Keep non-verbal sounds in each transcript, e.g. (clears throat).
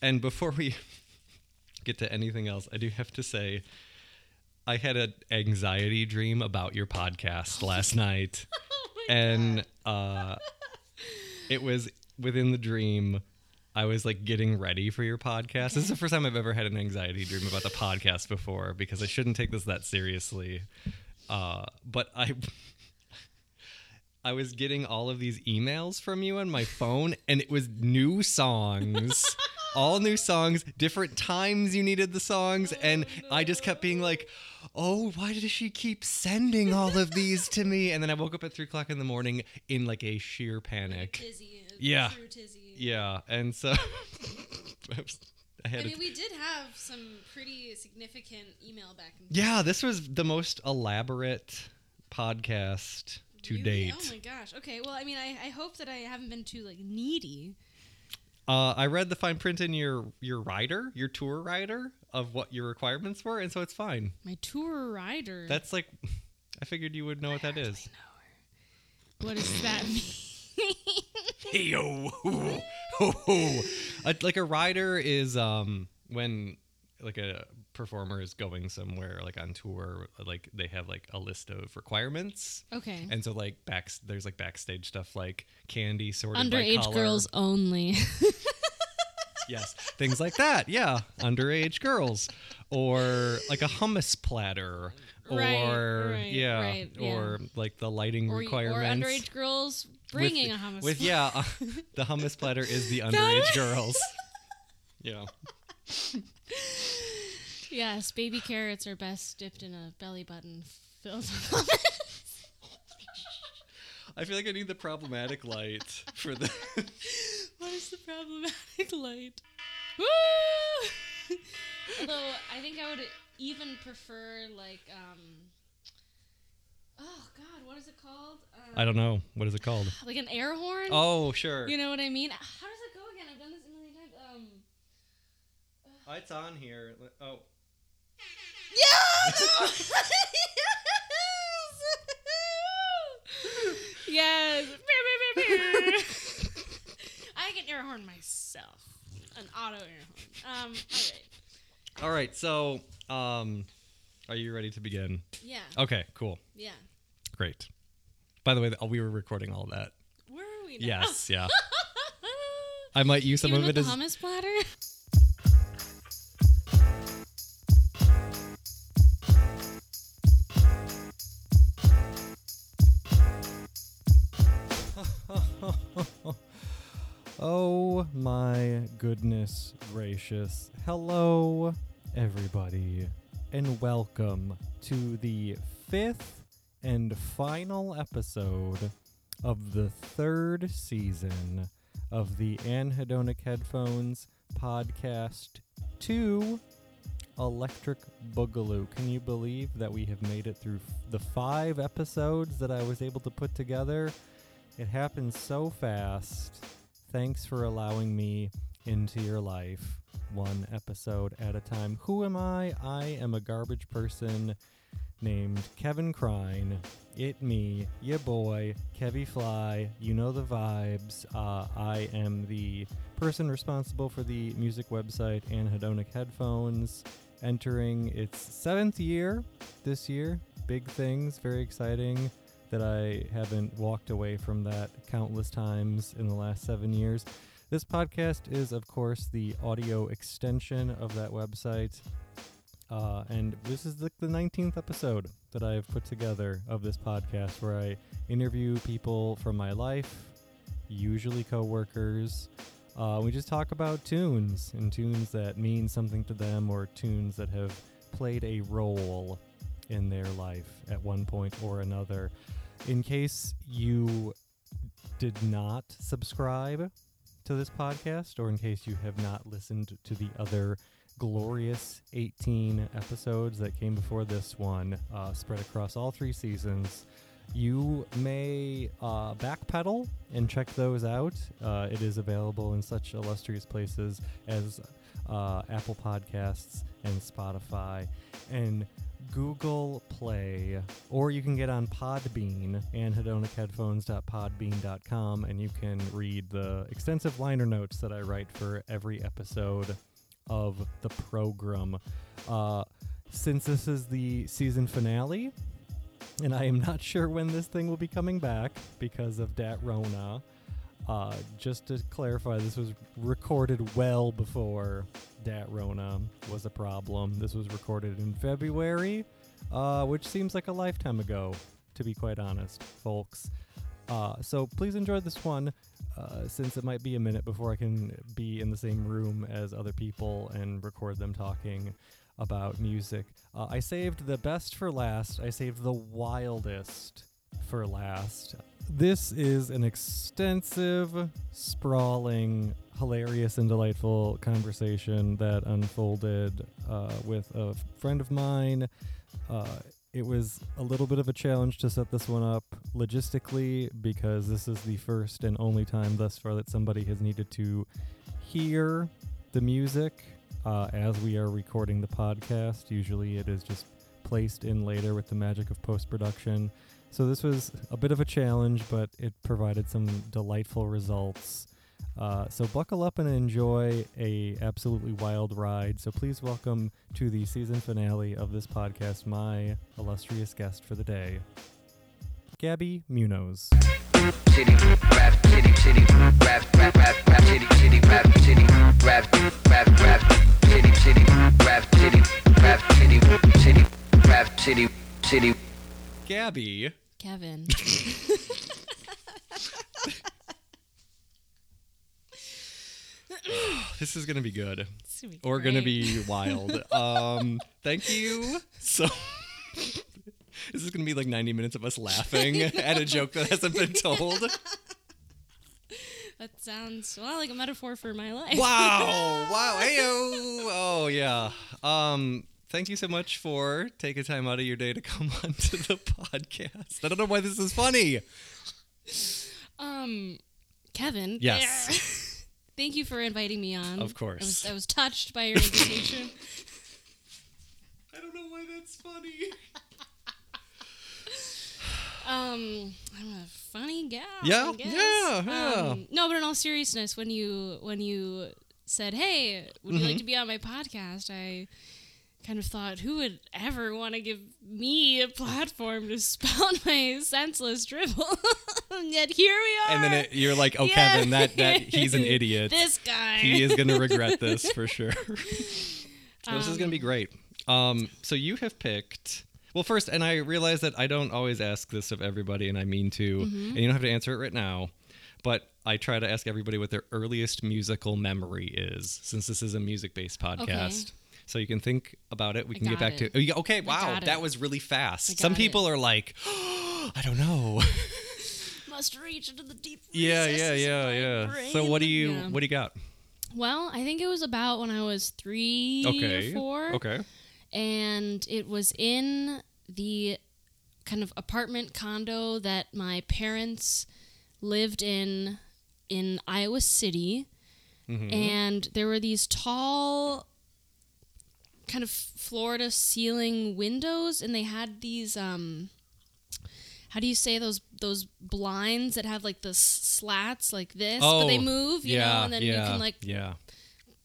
And before we get to anything else, I do have to say I had an anxiety dream about your podcast (laughs) last night. and uh it was within the dream I was like getting ready for your podcast. This is the first time I've ever had an anxiety dream about the podcast before because I shouldn't take this that seriously. Uh, but I I was getting all of these emails from you on my phone and it was new songs. (laughs) all new songs, different times you needed the songs, oh, and I just kept being like, "Oh, why does she keep sending all of these to me?" And then I woke up at three o'clock in the morning in like a sheer panic. Tizzy. Yeah. Tizzy. Yeah, and so (laughs) I I had I a- mean, we did have some pretty significant email back and yeah, this was the most elaborate podcast to Really? Oh date. Oh my gosh. Okay. Well, I mean, I, I hope that I haven't been too like needy. Uh, I read the fine print in your your rider, your tour rider of what your requirements were, and so it's fine. My tour rider. That's like, (laughs) I figured you would know what that is. what does that mean? (laughs) Hey yo, (laughs) ho, ho, ho. Like a rider is um when like a performer is going somewhere like on tour, like they have like a list of requirements, okay. and so like back there's like backstage stuff like candy sorted by Underage girls only. (laughs) yes, things like that. Yeah, underage girls, or like a hummus platter, or Right, right, yeah, right, yeah. or like the lighting or, or requirements. underage girls with- bringing a hummus. With yeah, uh, (laughs) the hummus platter is the underage (laughs) girls. Yeah, yes, baby carrots are best dipped in a belly button filled with. I feel like I need the problematic light for the. (laughs) what is the problematic light? Woo! Although I think I would even prefer like um. Oh God, what is it called? Um, I don't know what is it called. (gasps) Like an air horn. Oh sure, You know what I mean? How does it go again? I've done this a million times. Um. Oh, it's on here. Oh, yes. (laughs) (laughs) I can air horn myself. An auto air horn. Um. All right. all right. So, um, are you ready to begin? Yeah. Okay, cool, Yeah. great. By the way, we were recording all that. Where are we now? Yes, yeah. (laughs) I might use some Even of it the as hummus platter. (laughs) Oh my goodness gracious. Hello, everybody, and welcome to the fifth and final episode of the third season of the Anhedonic Headphones podcast 2 Electric Boogaloo. Can you believe that we have made it through f- the five episodes that I was able to put together? It happened so fast. Thanks for allowing me into your life, one episode at a time. Who am I? I am a garbage person named Kevin Crine. It me, ya boy, Kevy Fly. You know the vibes. Uh, I am the person responsible for the music website Anhedonic Headphones, entering its seventh year this year. Big things, very exciting that I haven't walked away from that countless times in the last seven years. This podcast is, of course, the audio extension of that website. Uh, and this is the, the 19th episode that I've put together of this podcast where I interview people from my life, usually coworkers. Uh, we just talk about tunes and tunes that mean something to them or tunes that have played a role in their life at one point or another. In case you did not subscribe to this podcast, or in case you have not listened to the other glorious 18 episodes that came before this one, uh, spread across all three seasons, you may uh, backpedal and check those out. Uh, it is available in such illustrious places as uh, Apple Podcasts and Spotify. And Google Play, or you can get on Podbean anhedonicheadphones.podbean.com, and you can read the extensive liner notes that I write for every episode of the program. Uh, since this is the season finale, and I am not (laughs) sure when this thing will be coming back because of Dat Rona. Uh, just to clarify, this was recorded well before Dat Rona was a problem. This was recorded in February, uh, which seems like a lifetime ago, to be quite honest, folks. Uh, so please enjoy this one, uh, since it might be a minute before I can be in the same room as other people and record them talking about music. Uh, I saved the best for last. I saved the wildest for last. This is an extensive, sprawling, hilarious, and delightful conversation that unfolded uh, with a friend of mine. Uh, it was a little bit of a challenge to set this one up logistically because this is the first and only time thus far that somebody has needed to hear the music uh, as we are recording the podcast. Usually it is just placed in later with the magic of post production. So this was a bit of a challenge, but it provided some delightful results. Uh, so buckle up and enjoy a absolutely wild ride. So please welcome to the season finale of this podcast my illustrious guest for the day, Gaby Munoz. City, rap, city, city, rap, rap, rap, rap, city, city, rap, city, rap, rap, rap, city, city, rap, city, rap, city, city, rap, city, city. Gaby. Kevin. (laughs) (laughs) This is gonna be good. Gonna be or gonna be wild. um, thank you. So (laughs) this is gonna be like 90 minutes of us laughing at a joke that hasn't been told. That sounds well like a metaphor for my life. Wow! Wow! Heyo! Oh yeah. Um, thank you so much for taking time out of your day to (laughs) come onto the podcast. I don't know why this is funny. Um, Kevin. Yes. (laughs) Thank you for inviting me on. Of course. I was, I was touched by your invitation. (laughs) I don't know why that's funny. um, I'm a funny gal. Yeah, I guess. yeah, yeah. Um, no, but in all seriousness, when you when you said, "Hey, would you Mm-hmm. like to be on my podcast?" I kind of thought, who would ever want to give me a platform to spout (laughs) my senseless dribble? and (laughs) yet here we are. And then it, you're like, oh, Yeah. Kevin, that that he's an (laughs) idiot. This guy. he is gonna regret this for sure. So this is gonna be great. Um, so you have picked. Well, first, and I realize that I don't always ask this of everybody, and I mean to, Mm-hmm. and you don't have to answer it right now. But I try to ask everybody what their earliest musical memory is, since this is a music-based podcast. So you can think about it. We I can get back it. to. Oh, okay, wow, that was really fast. Some got it. people are like, (gasps) I don't know. (laughs) must reach into the deep. yeah, yeah, yeah, yeah. So what do you Yeah. what do you got? Well, I think it was about when I was three Okay. or four. Okay. and it was in the kind of apartment condo that my parents lived in in Iowa City Mm-hmm. and there were these tall kind of Florida ceiling windows and they had these um how do you say those those blinds that have like the slats like this but they Oh, move you know and then yeah, you can like yeah.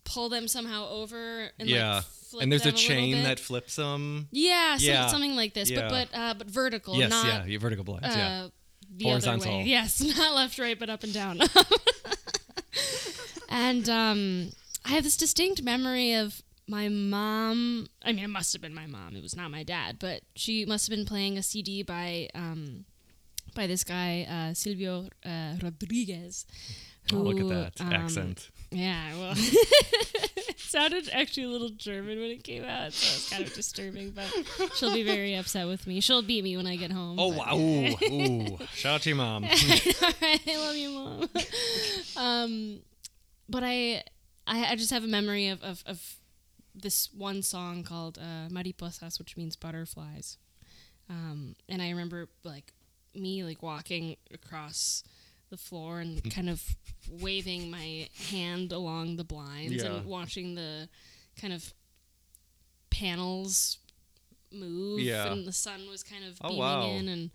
pull them somehow over and yeah. like flip and there's a chain that flips them. Yeah, some, Yeah. something like this, Yeah. but but uh, but vertical, yes, not yeah, vertical blinds. uh, yeah. the Horizontal. other way. Yes, (laughs) not left, right, but up and down. (laughs) and um, I have this distinct memory of my mom. I mean, it must have been my mom. It was not my dad, but she must have been playing a CD by um, by this guy uh, Silvio uh, Rodriguez. Oh, look at that um, accent. Yeah, well, (laughs) it sounded actually a little German when it came out, so it's kind of disturbing. But she'll be very upset with me. She'll beat me when I get home. Oh wow! Ooh, (laughs) ooh. Shout out to your mom. (laughs) I love you, mom. um, but I, I, I just have a memory of, of, of this one song called uh, "Mariposas," which means butterflies. Um, and I remember like me like walking across the floor and (laughs) kind of waving my hand along the blinds Yeah. and watching the kind of panels move, Yeah. and the sun was kind of Oh, beaming wow. in, and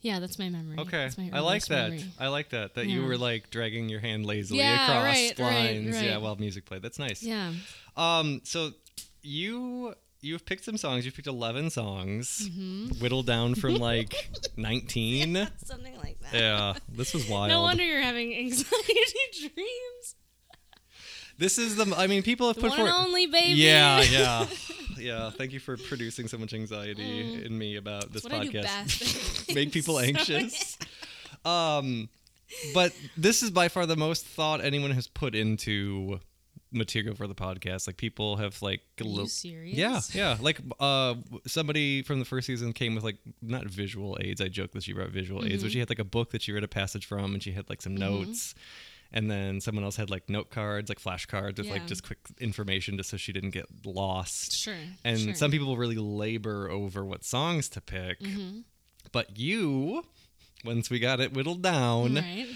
yeah, that's my memory. Okay, That's my I like that. memory. I like that. That you were like dragging your hand lazily Yeah, across right, right, lines. Yeah, right. while music played. That's nice. Yeah. Um. So you you've picked some songs. You've picked eleven songs, whittled down from (laughs) like nineteen. Something like that. Yeah, this was wild. No wonder you're having anxiety (laughs) dreams. This is the. I mean, people have The put one only baby. Yeah, yeah, yeah. Thank you for producing so much anxiety in me about this That's what I do podcast. (laughs) Make people (laughs) So, anxious. Um, but this is by far the most thought anyone has put into material for the podcast. Like people have like Are you little- serious? Yeah, yeah. Like uh, somebody from the first season came with like not visual aids. I joke that she brought visual aids, Mm-hmm. but she had like a book that she read a passage from, and she had like some notes. And then someone else had like note cards, like flashcards with like just quick information, just so she didn't get lost. Sure. And sure. some people really labor over what songs to pick. Mm-hmm. But you, once we got it whittled down, Right.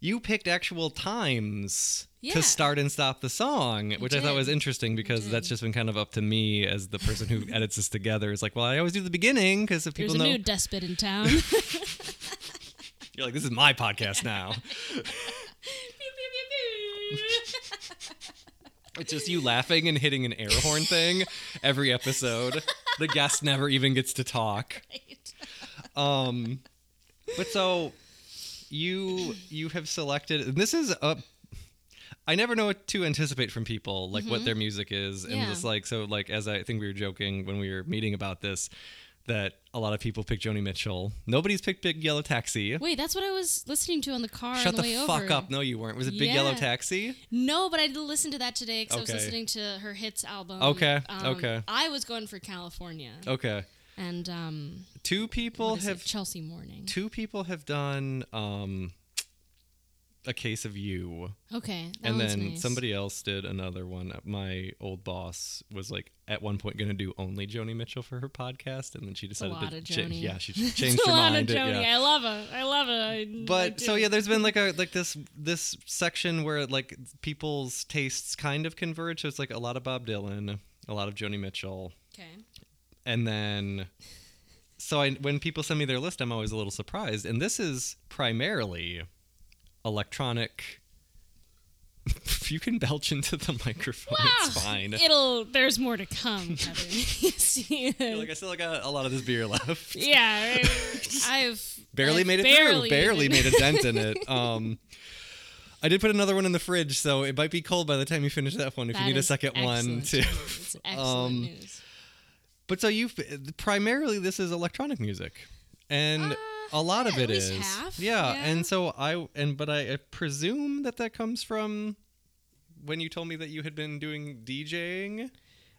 you picked actual times Yeah. to start and stop the song, which I thought was interesting because that's just been kind of up to me as the person who (laughs) edits this together. Is like, well, I always do the beginning because if There's people a know, new despot in town. (laughs) you're like, this is my podcast now. (laughs) It's just you laughing and hitting an air horn thing every episode. The guest never even gets to talk. Um, but so you you have selected. And this is a. I never know what to anticipate from people, like what their music is, and Yeah. just like so, like as I think we were joking when we were meeting about this, that a lot of people pick Joni Mitchell. Nobody's picked Big Yellow Taxi. Wait, that's what I was listening to on the car Shut on the, the fuck over. up! No, you weren't. Was it Big Yellow Taxi? No, but I did listen to that today because I was listening to her hits album. Okay, Um, okay. I was going for California, Okay. and um, Two people is it? have Chelsea Morning. two people have done um a case of you Okay, and then nice. somebody else did another one my old boss was like at one point going to do only joni mitchell for her podcast and then she decided lot to of cha- Joni. yeah she (laughs) changed a her lot mind of it- Joni. yeah. I love her. I love her. I, I but so yeah there's been like a like this this section where like people's tastes kind of converge so it's like a lot of bob dylan a lot of joni mitchell Okay. and then so I, when people send me their list i'm always a little surprised and this is primarily electronic if (laughs) you can belch into the microphone it's Ah, fine It'll. There's more to come, (laughs) Kevin. you see You're like i still got a lot of this beer left (laughs) yeah, I've barely I've made it barely through barely made a dent in it um I did put another one in the fridge, so it might be cold by the time you finish that one. If you need a second one, excellent too. news. It's excellent Um, news. But so you primarily this is electronic music, and Uh, a lot of yeah, it at least is half, yeah. yeah. And so I and but I, I presume that that comes from when you told me that you had been doing DJing,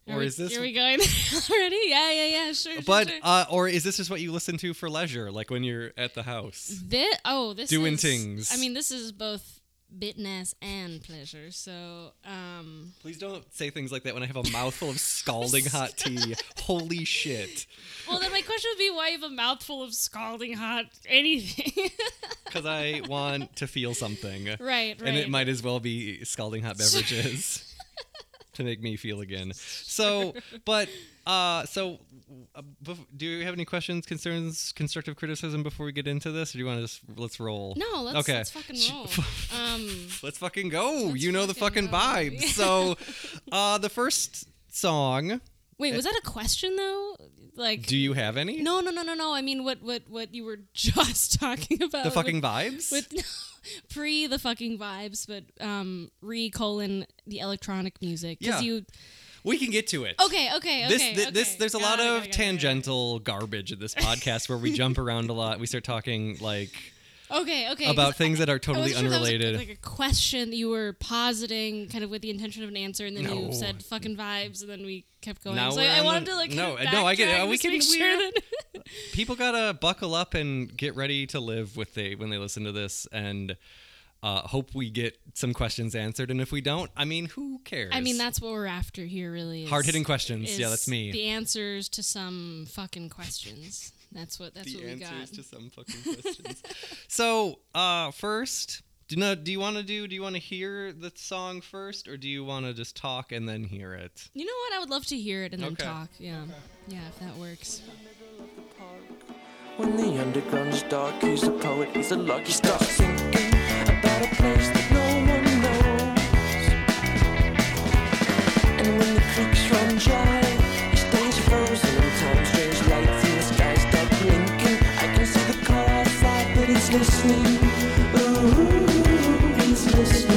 Are or we, is this? Are we going (laughs) already? Yeah, yeah, yeah. Sure. but sure. uh, or is this just what you listen to for leisure, like when you're at the house? Thi- oh, this Doing is, things. I mean, this is both bitness and pleasure. So, um, Please don't say things like that when I have a mouthful of scalding (laughs) hot tea. Holy shit! well, then my question would be, why you have a mouthful of scalding hot anything? (laughs) Because I want to feel something. right, right. and it might as well be scalding hot (laughs) beverages to make me feel again. So, but uh, so uh, bef- do you have any questions, concerns, constructive criticism before we get into this, or do you want to just let's roll? No, let's Okay. let's fucking roll. (laughs) Um, Let's fucking go. Let's you know the fucking fucking go. vibes. so, (laughs) uh, the first song. Wait, was that a question though? Like, Do you have any? no, no, no, no, no. I mean, what, what, what you were (laughs) just talking about? The with- fucking vibes. with (laughs) pre the fucking vibes, but um re colon the electronic music because Yeah. you. we can get to it. Okay, okay, okay. This, thi- this, there's a Got lot it, of it, got it, tangential garbage in this podcast where we jump (laughs) around a lot. We start talking like Okay, okay. About things that are totally wasn't sure that was, unrelated. like a question that you were positing, kind of with the intention of an answer, and then No. you said "fucking vibes," and then we kept going. Now so I, I wanted to like no, no, I get it. we can- sure that (laughs) People gotta buckle up and get ready to live with they when they listen to this, and uh, hope we get some questions answered. And if we don't, I mean, who cares? I mean that's what we're after here, really. hard hitting questions. Yeah, that's me. The answers to some fucking questions. That's what. That's the what we answers got. to some fucking (laughs) questions. so, uh, first, Do you know, do you want to do? Do you want to hear the song first, or do you want to just talk and then hear it? You know what? I would love to hear it and then Okay. talk. Yeah. Yeah, if that works. When the underground's dark, he's a poet, he's a lucky He starts thinking about a place that no one knows. And when the creeks run dry, listening. Ooh, he's listening.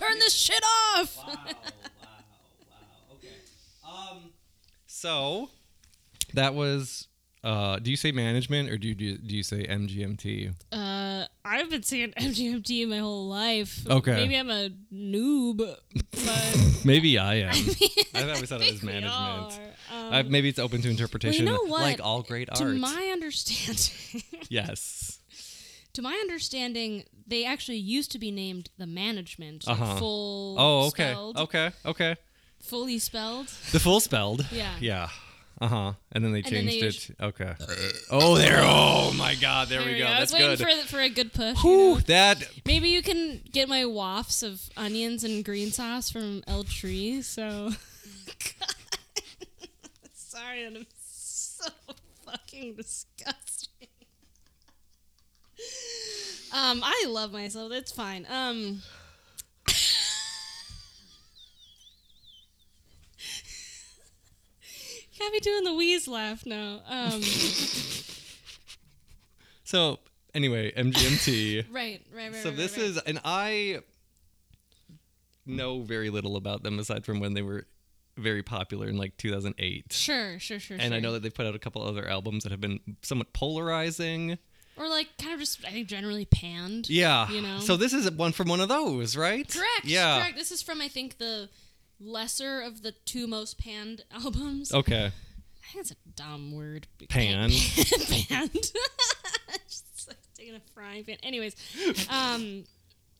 Turn this shit off! Wow, wow, wow. Okay. Um, so that was. Uh, do you say management or do you do, do you say MGMT? Uh, I've been saying (laughs) MGMT my whole life. Okay. Maybe I'm a noob, but (laughs) Maybe I am. (laughs) I've always thought it was management. Um, maybe it's open to interpretation, You know what? like all great to art. my understanding, yes. To my understanding, they actually used to be named the management. like Uh-huh. Full. Oh, okay. Spelled, Okay. Okay. Fully spelled. The full spelled. Yeah. Yeah. Uh huh. And then they And then changed they- it. Okay. Oh, there. Oh my God. There, There we go. I That's was waiting good. for for a good push. you know? that. Maybe you can get my wafts of onions and green sauce from El Tree. So (laughs) (laughs) sorry, I'm so fucking disgusting. Um, I love myself. It's fine. Um. (laughs) Can't be doing the wheeze laugh now. Um, (laughs) So anyway, MGMT. (laughs) right, right, right. so right, this right. is, and I know very little about them aside from when they were very popular in like 2008. sure, sure, sure. And I know that they put out a couple other albums that have been somewhat polarizing. Or like kind of just I think generally panned. Yeah. You know? So this is one from one of those, right? Correct. Yeah. Correct. This is from I think the lesser of the two most panned (laughs) albums. Okay. I think it's a dumb word. Pan. panned. (laughs) (laughs) Just like taking a frying pan. Anyways, um,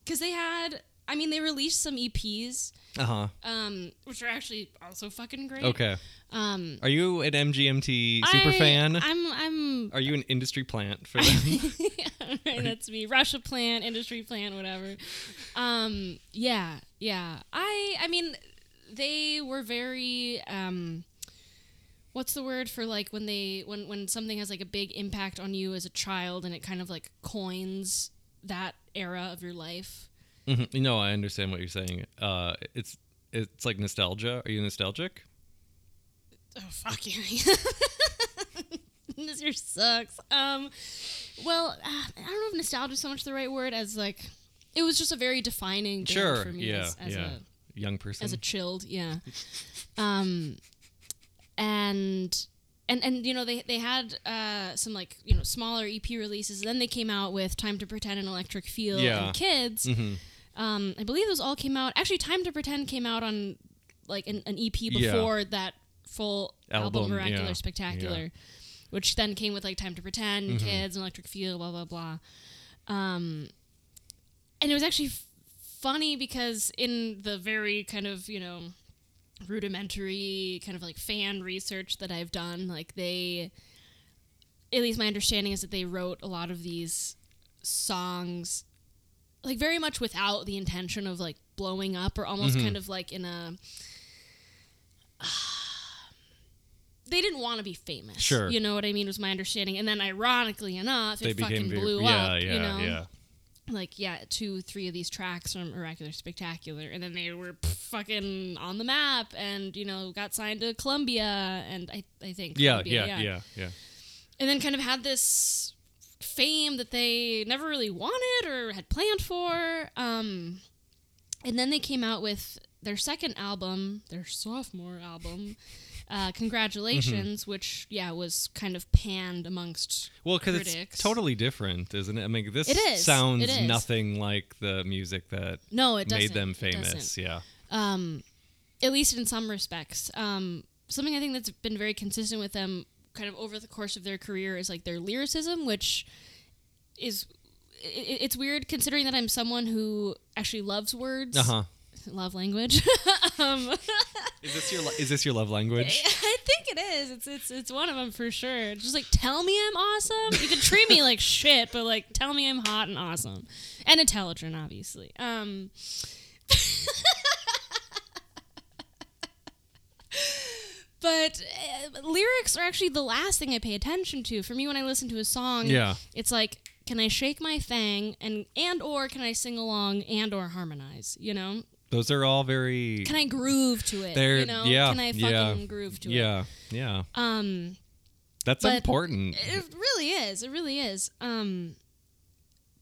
because they had. I mean, they released some EPs, Uh huh. um, which are actually also fucking great. Okay. Um, Are you an MGMT super I- fan? I'm. I'm. Are you an industry plant for (laughs) them? right, (laughs) that's me. Russia plant, industry plant, whatever. Um, yeah, yeah. I, I mean, they were very. Um, what's the word for like when they when when something has like a big impact on you as a child and it kind of like coins that era of your life. Mhm. No, I understand what you're saying. Uh, it's it's like nostalgia. Are you nostalgic? Oh fuck you. (laughs) this year sucks. Um, well, uh, I don't know if nostalgia is so much the right word as like it was just a very defining band Sure. for me Yeah. as, as yeah. a Young person. as a chilled, yeah. Um, and and and you know they they had uh some like you know smaller EP releases. Then they came out with Time to Pretend and Electric Feel Yeah. and Kids. Mhm. Um, I believe those all came out. Actually, Time to Pretend came out on like an, an EP Yeah. before that full album, Album, Oracular yeah. Spectacular, which then came with like Time to Pretend, Mhm. Kids, and Electric Feel, blah blah blah. Um, and it was actually f- funny because in the very kind of you know rudimentary kind of like fan research that I've done, like they, at least my understanding is that they wrote a lot of these songs like very much without the intention of like blowing up or almost Mhm. kind of like in a (sighs) they didn't want to be famous Sure. you know what i mean was my understanding and then ironically enough they it fucking very, blew yeah, up yeah, you know yeah. like yeah two three of these tracks from Oracular Spectacular and then they were fucking on the map and you know got signed to Columbia and I, I think Yeah, Columbia, yeah, yeah, yeah. and then kind of had this fame that they never really wanted or had planned for um and then they came out with their second album their sophomore album uh, congratulations which yeah was kind of panned amongst Well, because it's totally different, isn't it? I mean, this It is, sounds nothing like the music that no it made them famous. Yeah. um, at least in some respects. Um, something I think that's been very consistent with them, kind of over the course of their career, is like their lyricism, which is i i- it's weird considering that I'm someone who actually loves words, Uh huh. love language. (laughs) um, (laughs) Is this your is this your love language? I think it is. It's it's it's one of them for sure. It's Just like tell me I'm awesome. You can treat me (laughs) like shit, but like tell me I'm hot and awesome and intelligent, obviously. Um, but uh, lyrics are actually the last thing I pay attention to. For me, when I listen to a song, Yeah. it's like can I shake my thang and and or can I sing along and or harmonize? You know, Those are all very. can I groove to it? They're you know, yeah, can I fucking yeah, groove to it? yeah, yeah. Um. That's important. It really is. It really is. Um,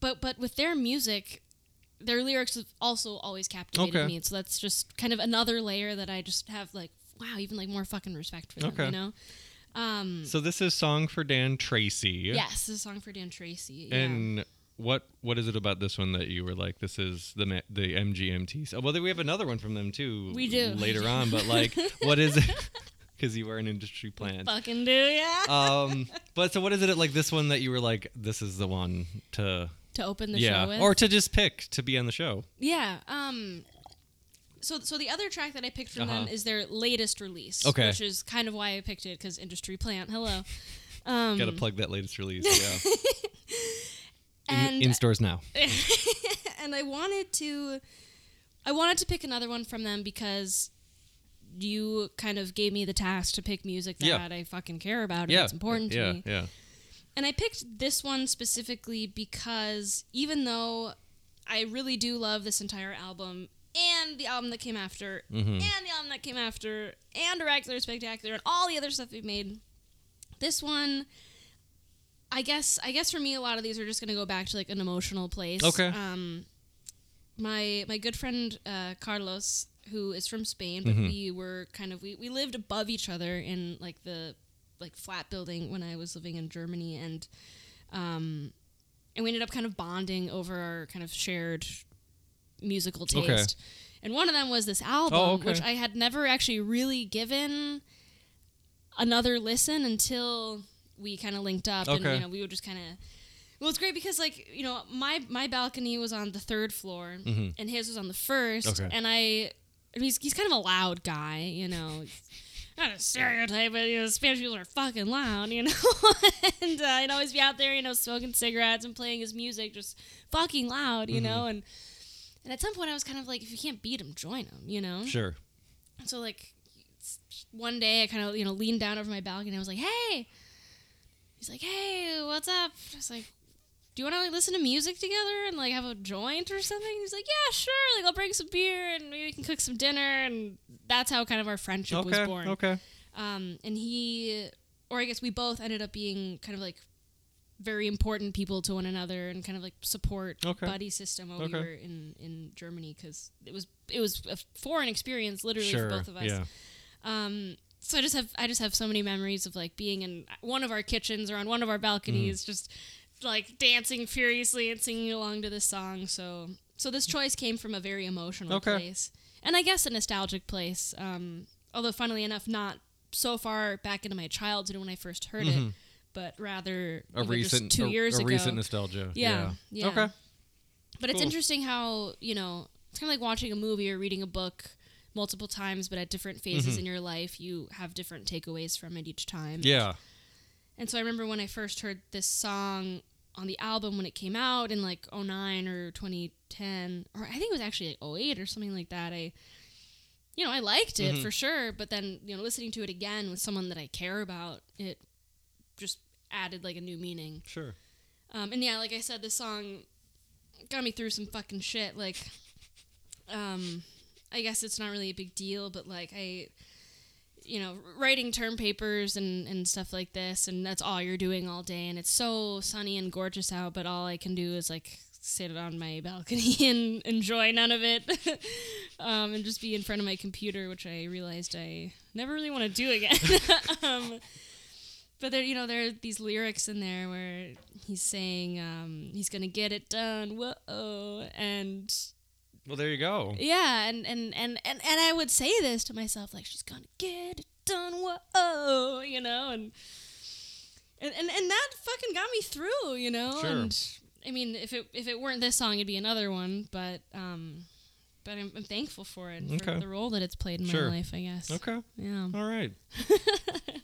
but but with their music, their lyrics have also always captivated Okay. me. So that's just kind of another layer that I just have like wow, even like more fucking respect for them. Okay. You know. Um, So this is song for Dan Treacy. yes, this is song for Dan Treacy. Yeah. And what what is it about this one that you were like, this is the the MGMT? Oh, well, we have another one from them too. We do. later (laughs) on. But like, what is it? (laughs) Because you are an industry plant. fucking do yeah. um, (laughs) but so what is it like this one that you were like, this is the one to to open the yeah, show with. or to just pick to be on the show? Yeah. Um. So, so the other track that I picked from them Uh-huh. is their latest release, Okay. which is kind of why I picked it because industry plant. Hello. (laughs) Um, Got to plug that latest release. (laughs) Yeah, in, and in stores now. (laughs) and I wanted to, I wanted to pick another one from them because you kind of gave me the task to pick music that Yeah. I fucking care about and Yeah, it's important to yeah, me. yeah. And I picked this one specifically because even though I really do love this entire album and the album that came after Mhm. and the album that came after and Oracular Spectacular and all the other stuff we've made, this one I guess I guess for me a lot of these are just gonna go back to like an emotional place. Okay. Um my my good friend uh, Carlos, who is from Spain, but Mhm. we were kind of we, we lived above each other in like the like flat building when I was living in Germany and um and we ended up kind of bonding over our kind of shared musical taste. Okay. And one of them was this album, Oh, okay. which I had never actually really given another listen until we kind of linked up and you know we would just kind of well it's great because like you know my my balcony was on the third floor Mhm. and his was on the first Okay. and i he's, he's kind of a loud guy you know (laughs) not a stereotype but you know spanish people are fucking loud you (laughs) know and uh, he'd always be out there you know smoking cigarettes and playing his music just fucking loud you Mm-hmm. know and and at some point i was kind of like if you can't beat him join him you know Sure. so like one day I kind of you know leaned down over my balcony and I was like, "Hey." He's like, "Hey, what's up?" I was like, "Do you want to like listen to music together and like have a joint or something?" He's like, "Yeah, sure. Like I'll bring some beer and maybe we can cook some dinner." And that's how kind of our friendship was born. Okay. Um, and he, or I guess we both ended up being kind of like very important people to one another and kind of like support Okay. buddy system while Okay. we were in in Germany because it was it was a foreign experience literally sure. for both of us. Yeah. Um, so I just have I just have so many memories of like being in one of our kitchens or on one of our balconies, Mm-hmm. just like dancing furiously and singing along to this song. So so this choice came from a very emotional Okay. place, and I guess a nostalgic place. Um, although funnily enough, not so far back into my childhood when I first heard it, but rather Mm-hmm. A recent two a, years a ago. recent nostalgia. Yeah, yeah. Okay. But it's Cool. interesting how, you know, it's kind of like watching a movie or reading a book multiple times, but at different phases Mm-hmm. in your life, you have different takeaways from it each time. Yeah. And so I remember when I first heard this song on the album when it came out in like 09 or 2010, or I think it was actually like 08 or something like that. I, you know, I liked Mm-hmm. it for sure, but then, you know, listening to it again with someone that I care about, it added like a new meaning. Sure. Um, and yeah, like I said, this song got me through some fucking shit. Like, um, I guess it's not really a big deal, but like I, you know, writing term papers and and stuff like this, and that's all you're doing all day, and it's so sunny and gorgeous out, but all I can do is like sit on my balcony (laughs) and enjoy none of it, (laughs) um, and just be in front of my computer, which I realized I never really want to do again. (laughs) um, but there, you know, there are these lyrics in there where he's saying um, he's gonna get it done. Whoa, and Well, there you go. yeah, and and and and and I would say this to myself like she's gonna get it done. Whoa, you know, and and and, and that fucking got me through, you know. Sure. And I mean, if it if it weren't this song, it'd be another one. But um, but I'm, I'm thankful for it for the role that it's played in Sure. my life. I guess. Okay. Yeah. All right. (laughs)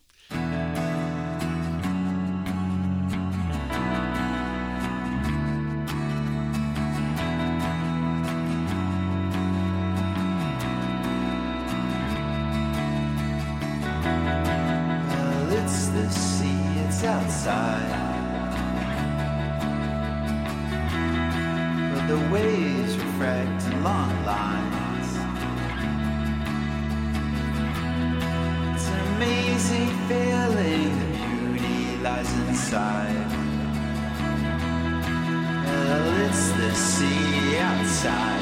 sea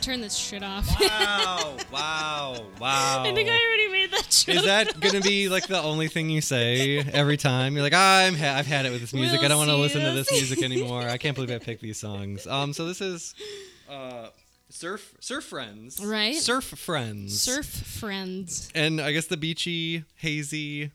Turn this shit off. Wow! (laughs) wow! Wow! I think I already made that joke. Is that gonna be like the only thing you say every time? You're like, I'm ha- I've had it with this music. I We'll don't want to listen to this music (laughs) anymore. I can't believe I picked these songs. Um, so this is, uh, surf surf friends, Right. Surf friends, Surf friends. and I guess the beachy, hazy,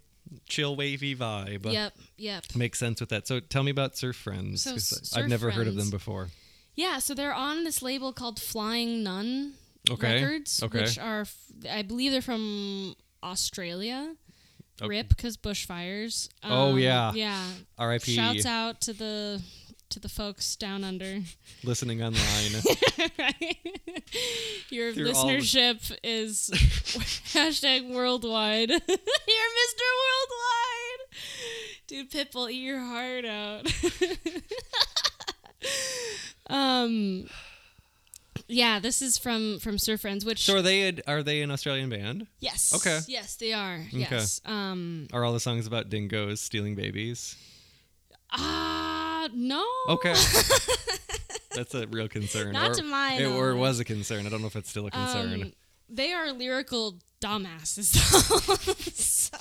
chill, wavy vibe. Yep. Yep. Makes sense with that. So tell me about Surf Friends. So 'cause S- I've Surf never heard of them before. Yeah, so they're on this label called Flying Nun Okay, Records, okay. which are, f- I believe they're from Australia. Okay. Rip, because bushfires. Oh, um, yeah. yeah. R.I.P. Shouts out to the to the folks down under. Listening (laughs) online. right? Your Through all the- listenership is (laughs) hashtag worldwide. (laughs) You're Mr. Worldwide. Dude, Pitbull, eat your heart out. Um yeah, this is from from Surf Friends, which so are they a, are they an Australian band? yes, Okay. yes, they are. Yes, um, Are all the songs about dingoes stealing babies? ah, no. Okay. (laughs) That's a real concern. Not or, to my it, or it knowledge. was a concern. I don't know if it's still a concern. Um, they are lyrical dumbasses. (laughs) so,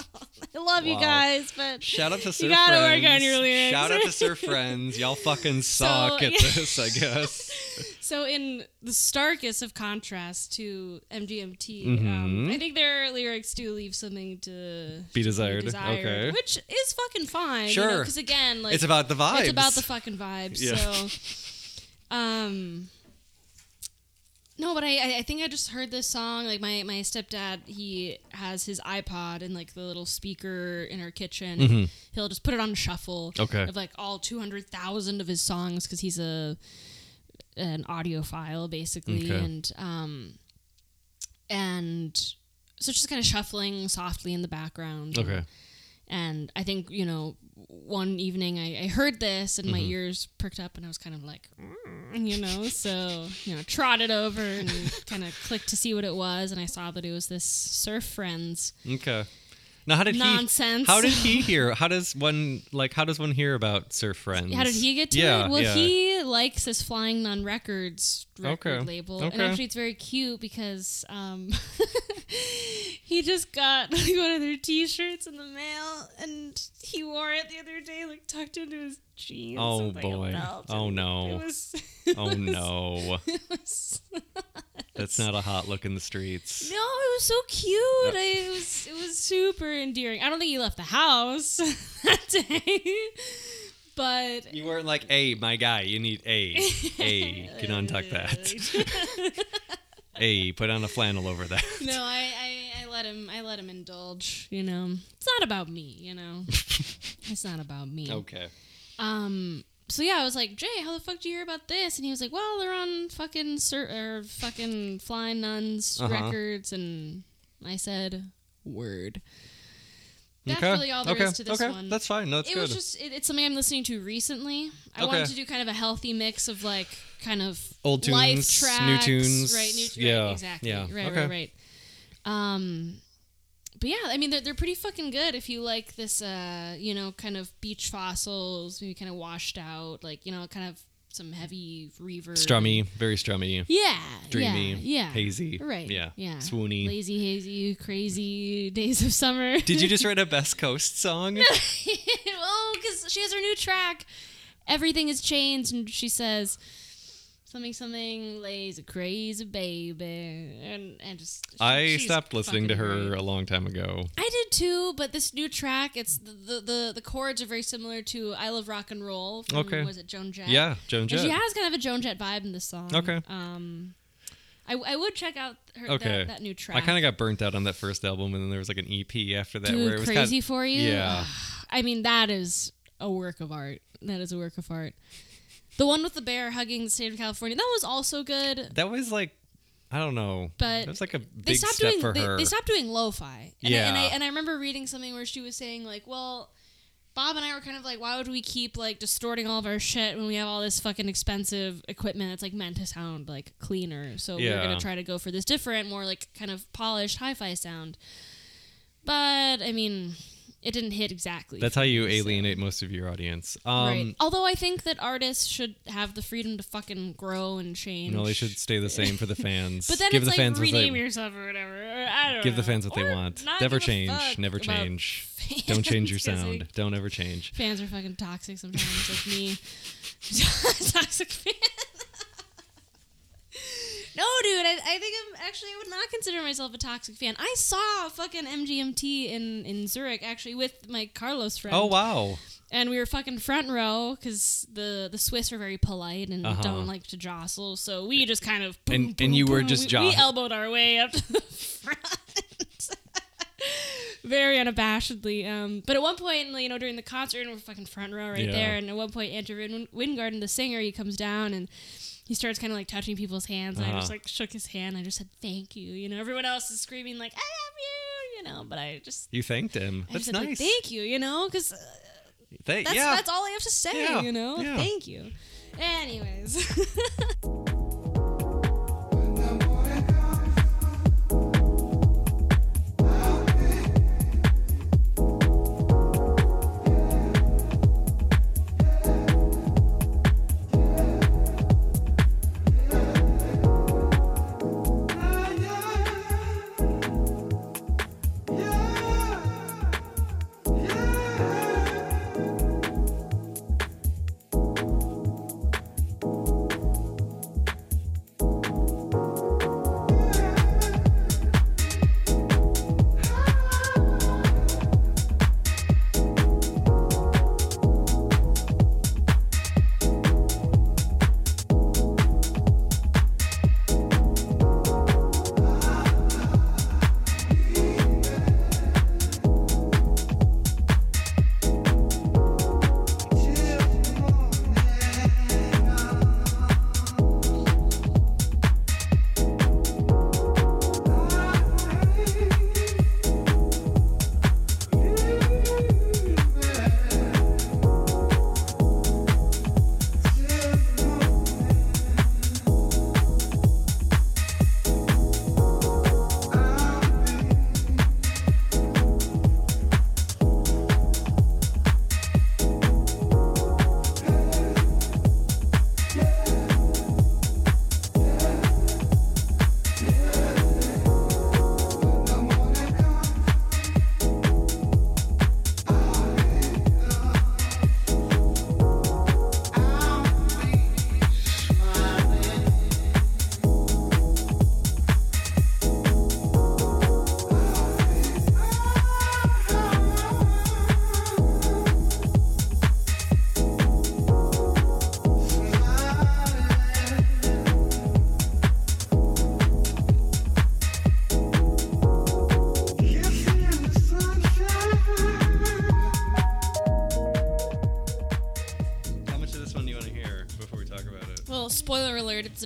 I love you guys, but Shout out to Surf you gotta work on your lyrics. Shout out to Surf (laughs) Friends. Y'all fucking suck at yeah. this, I guess. (laughs) So, in the starkest of contrast to MGMT, Mhm. um, I think their lyrics do leave something to Be to desired. Okay. which is fucking fine. Sure. because again, like it's about the vibes. it's about the fucking vibes. Yeah. So, um, no, but I, I think I just heard this song. Like my my stepdad, he has his iPod and like the little speaker in our kitchen. Mhm. He'll just put it on shuffle. Okay. Of like all two hundred thousand of his songs because he's a an audiophile basically, Okay. and um, and so just kind of shuffling softly in the background. Okay. And I think, you know, one evening I, I heard this and my Mm-hmm. ears perked up and I was kind of like, "Mm," you know, so, you know, trotted over and (laughs) kind of clicked to see what it was. And I saw that it was this Surf Friends Okay. Now, how did nonsense. he? How did he (laughs) hear? How does one like? How does one hear about Surf Friends? How did he get to yeah, it? Well, yeah. he likes this Flying Nun Records record Okay, label, and actually, it's very cute because um, (laughs) (laughs) he just got (laughs) like, one of their T-shirts in the mail, and he wore it the other day, like tucked into his jeans. Oh, a boy. Oh, no. Was, (laughs) Oh was- no, was- that's not a hot look in the streets. no, it was so cute. Uh, I, it was it was super endearing. I don't think he left the house that day, but You weren't like, "Hey, my guy, you need a a." Can untuck that. A put on a flannel over that. (laughs) no, I, I, I let him I let him indulge. You know, it's not about me. You know, (laughs) it's not about me. Okay. Um. So yeah, I was like, Jay, how the fuck do you hear about this? And he was like, Well, they're on fucking Sir or fucking Flying Nuns Uh-huh. records, and I said, Word. That's okay. really all there is okay. to this okay. one. That's fine. That's it good. was just it, it's something I'm listening to recently. I Okay. wanted to do kind of a healthy mix of like kind of Old life tunes, new tunes. right? New, tunes, Yeah, right, exactly, yeah, right, okay. right, right. Um, but yeah, I mean they're they're pretty fucking good if you like this, uh, you know, kind of beach fossils, maybe kind of washed out, like you know, kind of some heavy reverb, strummy, very strummy, yeah, dreamy, yeah, yeah, hazy, right, Yeah, yeah, swoony. lazy, hazy, crazy days of summer. Did you just (laughs) write a Best Coast song? (laughs) well, because she has her new track. Everything has changed, and she says something, something, lazy, crazy baby, and and just. she- I stopped listening to her great. a long time ago. I did too, but this new track, it's the the, the, the chords are very similar to "I Love Rock and Roll." From, Okay. Was it Joan Jett? Yeah, Joan And Jett. she has kind of a Joan Jett vibe in this song. Okay. Um, I, I would check out her Okay. that, that new track. I kind of got burnt out on that first album, and then there was like an EP after that Too where it was crazy kind for you. Yeah. (sighs) I mean, that is a work of art. That is a work of art. The one with the bear hugging the state of California, that was also good. that was like, I don't know, But it was like a They big stopped step doing for they, her. they stopped doing lo-fi. And I, and I Yeah. and I remember reading something where she was saying like, well, Bob and I were kind of like, why would we keep like distorting all of our shit when we have all this fucking expensive equipment that's like meant to sound like cleaner? So we we're gonna try to go for this different, more like kind of polished hi-fi sound. But I mean, it didn't hit exactly. That's how you me, so- alienate most of your audience. Um, right. Although I think that artists should have the freedom to fucking grow and change. No, they should stay the same for the fans. (laughs) But then give it's the like fans rename they, yourself or whatever. Or I don't give the fans what they want. Never change. Never change. (laughs) Don't change your sound. like, Don't ever change. Fans are fucking toxic sometimes, like me. (laughs) toxic fan. No, dude, I, I think I'm actually I would not consider myself a toxic fan. I saw fucking MGMT in in Zurich actually with my Carlos friend. Oh wow. And we were fucking front row because the the Swiss are very polite and Uh-huh. don't like to jostle. So we just kind of boom, And- and boom, you were boom. just we, we elbowed our way up to the front. (laughs) very unabashedly. Um, but at one point, you know, during the concert, and we're fucking front row right Yeah. there. And at one point, Andrew Win- Wingard, the singer, he comes down and he starts kind of like touching people's hands. And I just Uh-huh. like shook his hand. I just said thank you. You know, everyone else is screaming like I love you. You know, but I just. You thanked him. I That's said, like, nice. thank you, you know, because They- that's yeah. that's all I have to say, Yeah, you know. yeah. Thank you. Anyways. (laughs)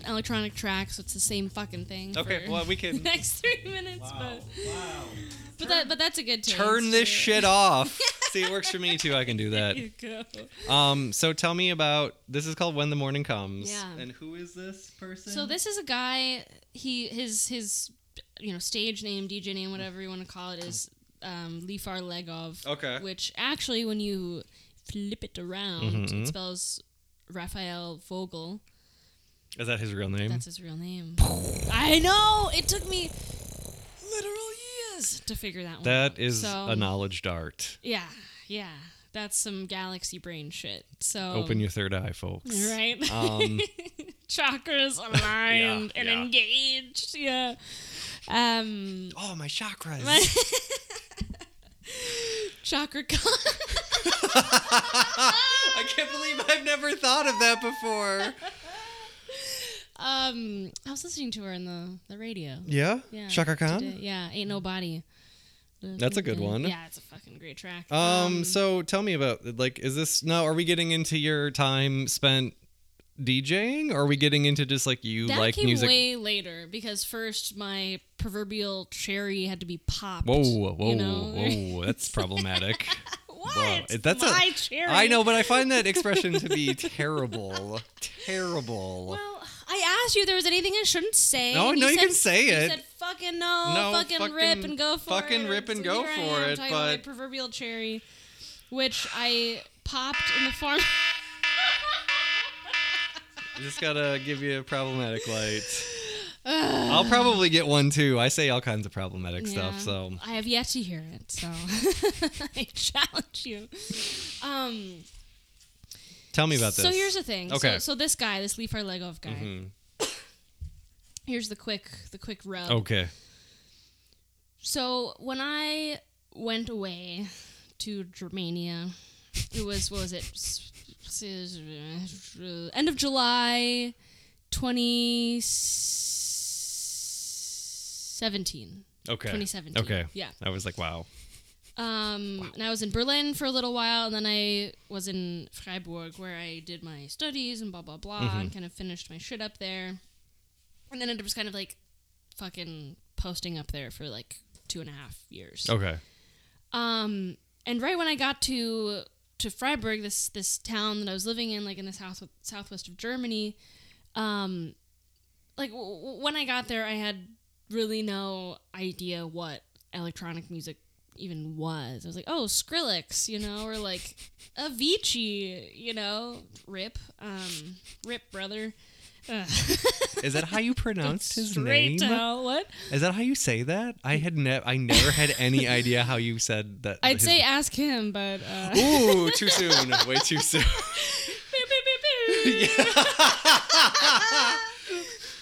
an electronic track, so it's the same fucking thing. Okay, for well, we (laughs) the can- next three minutes, but but that but that's a good taste. Turn this shit off. (laughs) See, it works for me too. I can do that. There that. you go. Um, so tell me about this is called When the Morning Comes. Yeah. And who is this person? So this is a guy. He his his you know stage name, DJ name, whatever you want to call it, is um, Leafar Legov. Okay. Which actually, when you flip it around, Mhm. it spells Raphael Vogel. Is that his real name? That's his real name. I know. It took me literal years to figure that one. That out. is So, a knowledge dart. Yeah, yeah. That's some galaxy brain shit. So Open your third eye, folks. right. Um, (laughs) chakras (laughs) aligned and yeah. engaged. Yeah. Um, oh, my chakras. (laughs) chakra con. I can't believe I've never thought of that before. Um, I was listening to her in the the radio. Yeah? Yeah. Chaka Khan? today. Yeah, ain't nobody. That's a good one. Yeah, it's a fucking great track. Um, so tell me about like is this now are we getting into your time spent DJing or are we getting into just like you that like came music? way later because first my proverbial cherry had to be popped. whoa, whoa, you know? whoa, that's (laughs) problematic. (laughs) what? Whoa, That's my a cherry. I know, but I find that expression to be (laughs) terrible. Terrible. Well, I asked you if there was anything I shouldn't say. No, no, you said, can say you it. said fucking no, No, fucking, fucking- rip and go for fucking it. Fucking rip and So go for am it, about my but- proverbial cherry, which I popped in the form. (laughs) Just gotta give you a problematic light. (sighs) I'll probably get one too. I say all kinds of problematic stuff, so I have yet to hear it, so (laughs) I challenge you. Um, tell me about this. so here's the thing. Okay. So, so this guy, this Leafar Legov guy. Mhm. Here's the quick, the quick rub. Okay. So when I went away to Germania, it was what was it? End of July, twenty seventeen. Okay. 2017. Okay. Yeah. I was like, wow. Um, and I was in Berlin for a little while, and then I was in Freiburg where I did my studies and blah blah blah, Mm-hmm. and kind of finished my shit up there. And then it was kind of like fucking posting up there for like two and a half years. Okay. Um, and right when I got to to Freiburg, this this town that I was living in, like in the south southwest of Germany, um, like w- when I got there, I had really no idea what electronic music even was. I was like, oh, Skrillex, you know, or like Avicii, you know, Rip, um, Rip brother. Is that how you pronounced his Straight name? hell. What? Is that how you say that? I had never, I never had any idea how you said that. I'd his- say ask him, but uh, Ooh, (laughs) too soon. Way too soon. (laughs)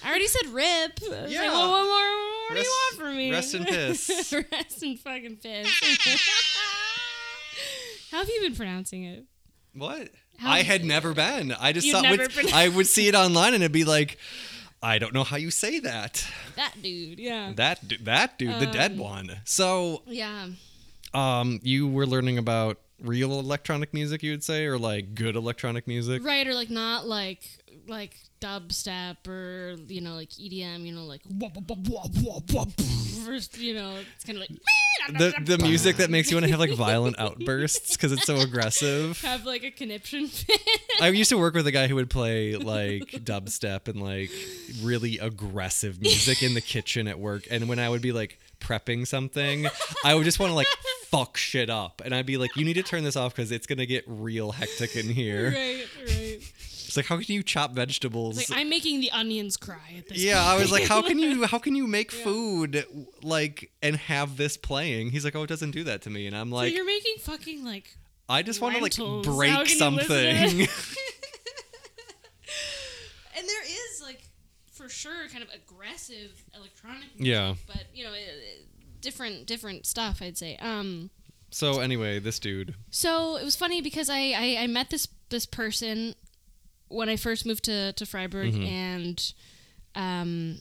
I already said rip. I Yeah. Like, well, what more? What do you Rest- want from me? rest in (laughs) piss. rest in fucking piss. (laughs) (laughs) How have you been pronouncing it? What? How- I had never been. I just thought I would see it online and it'd be like, I don't know how you say that. That dude, yeah. That that dude, the dead Um, one. So, yeah. um, you were learning about real electronic music, you would say, or like good electronic music. Right, or like not like like dubstep or you know like EDM, you know like first, you know it's kind of like The the music that makes you want to have like (laughs) violent outbursts because it's so aggressive. have like a conniption fit. I used to work with a guy who would play (laughs) like dubstep and like really aggressive music in the kitchen at work. And when I would be like prepping something, I would just want to like (laughs) fuck shit up. And I'd be like, you need to turn this off because it's going to get real hectic in here. right, right. It's like, how can you chop vegetables? Like I'm making the onions cry at this. yeah, point. I was like, how can you (laughs) how can you make food like and have this playing? He's like, oh, it doesn't do that to me, and I'm so like, you're making fucking like I just want to like break can you listen to something. (laughs) and there is for sure kind of aggressive electronic music, Yeah. but you know different different stuff i'd say um so anyway, this dude. so it was funny because i i, I met this this person when i first moved to to freiburg Mm-hmm. and um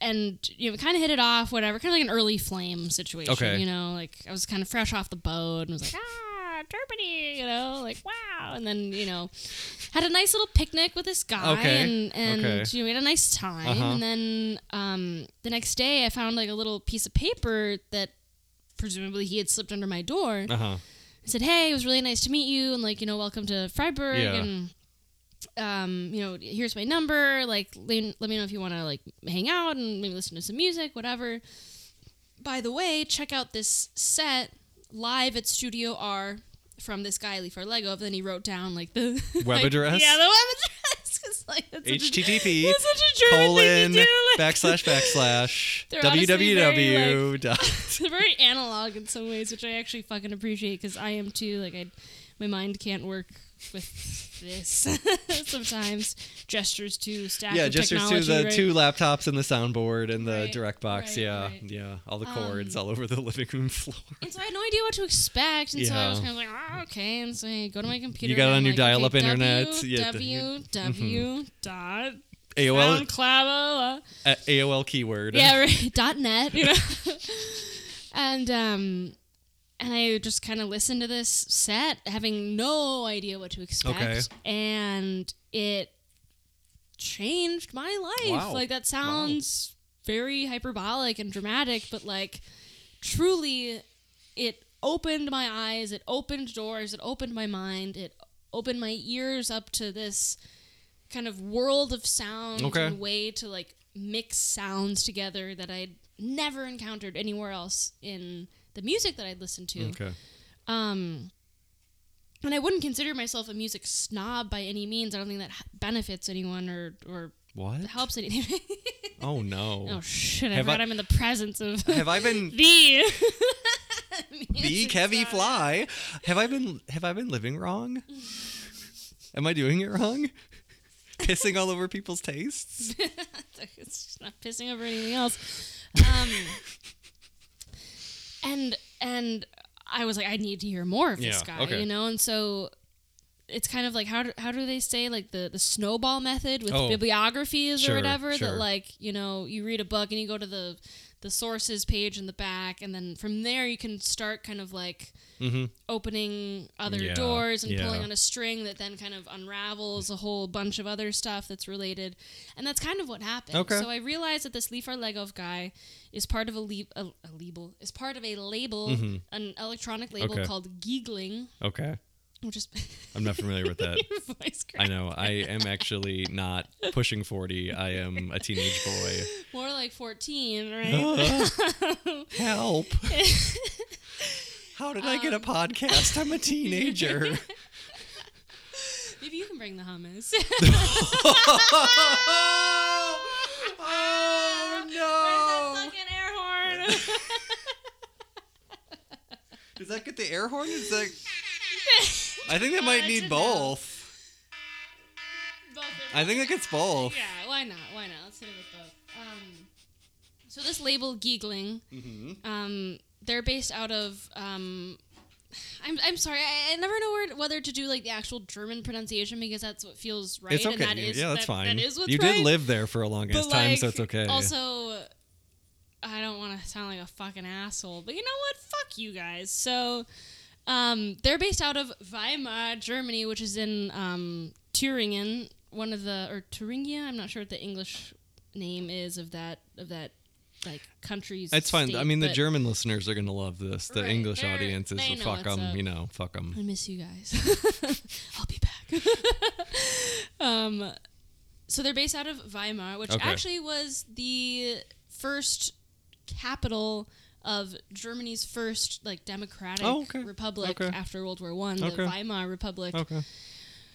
and you know, kind of hit it off, whatever, kind of like an early flame situation. Okay. You know, like I was kind of fresh off the boat and was like, ah, Germany, you know, like wow. And then you know, had a nice little picnic with this guy, Okay, and and okay. you know, we had a nice time. Uh-huh. And then um, the next day, I found like a little piece of paper that presumably he had slipped under my door. Uh huh. I said, "Hey, it was really nice to meet you, and like, you know, welcome to Freiburg, Yeah. and um, you know, here's my number. Like, let me know if you want to like hang out and maybe listen to some music, whatever. By the way, check out this set live at Studio R from this guy Leafar Legov. Then he wrote down like the (laughs) Web like- address? Yeah, the web address. 'cause, like, that's such a- HTTP (laughs) That's such a colon do. like- backslash (laughs) backslash They're very, www dot. Very analog in some ways, which I actually fucking appreciate because I am too. Like I, my mind can't work with this (laughs) sometimes. Gestures to stack Yeah, of just your two technology, the right? two laptops and the soundboard and the Right, direct box. right, yeah, yeah, all the Um, cords all over the living room (laughs) floor. And so I had no idea what to expect, and so I was kind of like, oh, okay. And so I go to my computer. You got it on your like, dial-up okay, internet. Yeah, the- www dot AOL SoundCloud. uh, AOL keyword. yeah, (laughs) right. dot net, you know. and um, and I just kind of listened to this set, having no idea what to expect, Okay. and it changed my life. Wow. Like that sounds very hyperbolic and dramatic, but like truly, it opened my eyes. It opened doors. It opened my mind. It opened my ears up to this kind of world of sound Okay. and way to like mix sounds together that I'd never encountered anywhere else in the music that I'd listened to. Okay. Um, and I wouldn't consider myself a music snob by any means. I don't think that benefits anyone or or What? helps anything. (laughs) Oh no. oh shit! I Have forgot I- I'm in the presence of (laughs) Have I been (laughs) the the Kevy. Fly? Have I been have I been living wrong? Am I doing it wrong? Pissing all over people's tastes? it's just not pissing over anything else. Um, and and I was like, I need to hear more of this Yeah, guy, okay. you know. And so it's kind of like how do, how do they say like the the snowball method with Oh, bibliographies sure, or whatever sure. that like you know you read a book and you go to the the sources page in the back and then from there you can start kind of like Mm-hmm. opening other Yeah, doors and yeah. pulling on a string that then kind of unravels a whole bunch of other stuff that's related. And that's kind of what happened. Okay. So I realized that this Leaf Legov guy is part of a, le- a, a label, is part of a label, an electronic label Mm-hmm. Okay. called Giegling, Okay. Which is (laughs) I'm not familiar with that. I know. I am actually not pushing 40. I am a teenage boy. (laughs) More like 14, right? (laughs) Help. How did I get a um, podcast? I'm a teenager. Maybe you can bring the hummus. oh Fucking air horn. Does that get the air horn? Is that? I think they (laughs) might need both. Both I think it gets both. Yeah, why not? Why not? Let's hit it with both. Um, so this label Giegling, Mm-hmm. um, they're based out of. Um, I'm, I'm sorry, I, I never know where, whether to do like the actual German pronunciation because that's what feels right. It's And okay. that is, yeah, that's that- fine. That is what's you right. did live there for a long ass but time, like, so it's okay. Also, I don't want to sound like a fucking asshole, but you know what? Fuck you guys. So, um, they're based out of Weimar, Germany, which is in um, Thüringen, one of the or Thuringia. I'm not sure what the English name is of that of that like country's. it's fine. state, I mean, the German listeners are gonna love this. The Right, English audience is fuck them. up. You know, fuck them. I miss you guys. (laughs) I'll be back. (laughs) um, so they're based out of Weimar, which Okay. actually was the first capital of Germany's first like democratic Oh, okay. republic Okay. after World War One, the Weimar Republic, Okay.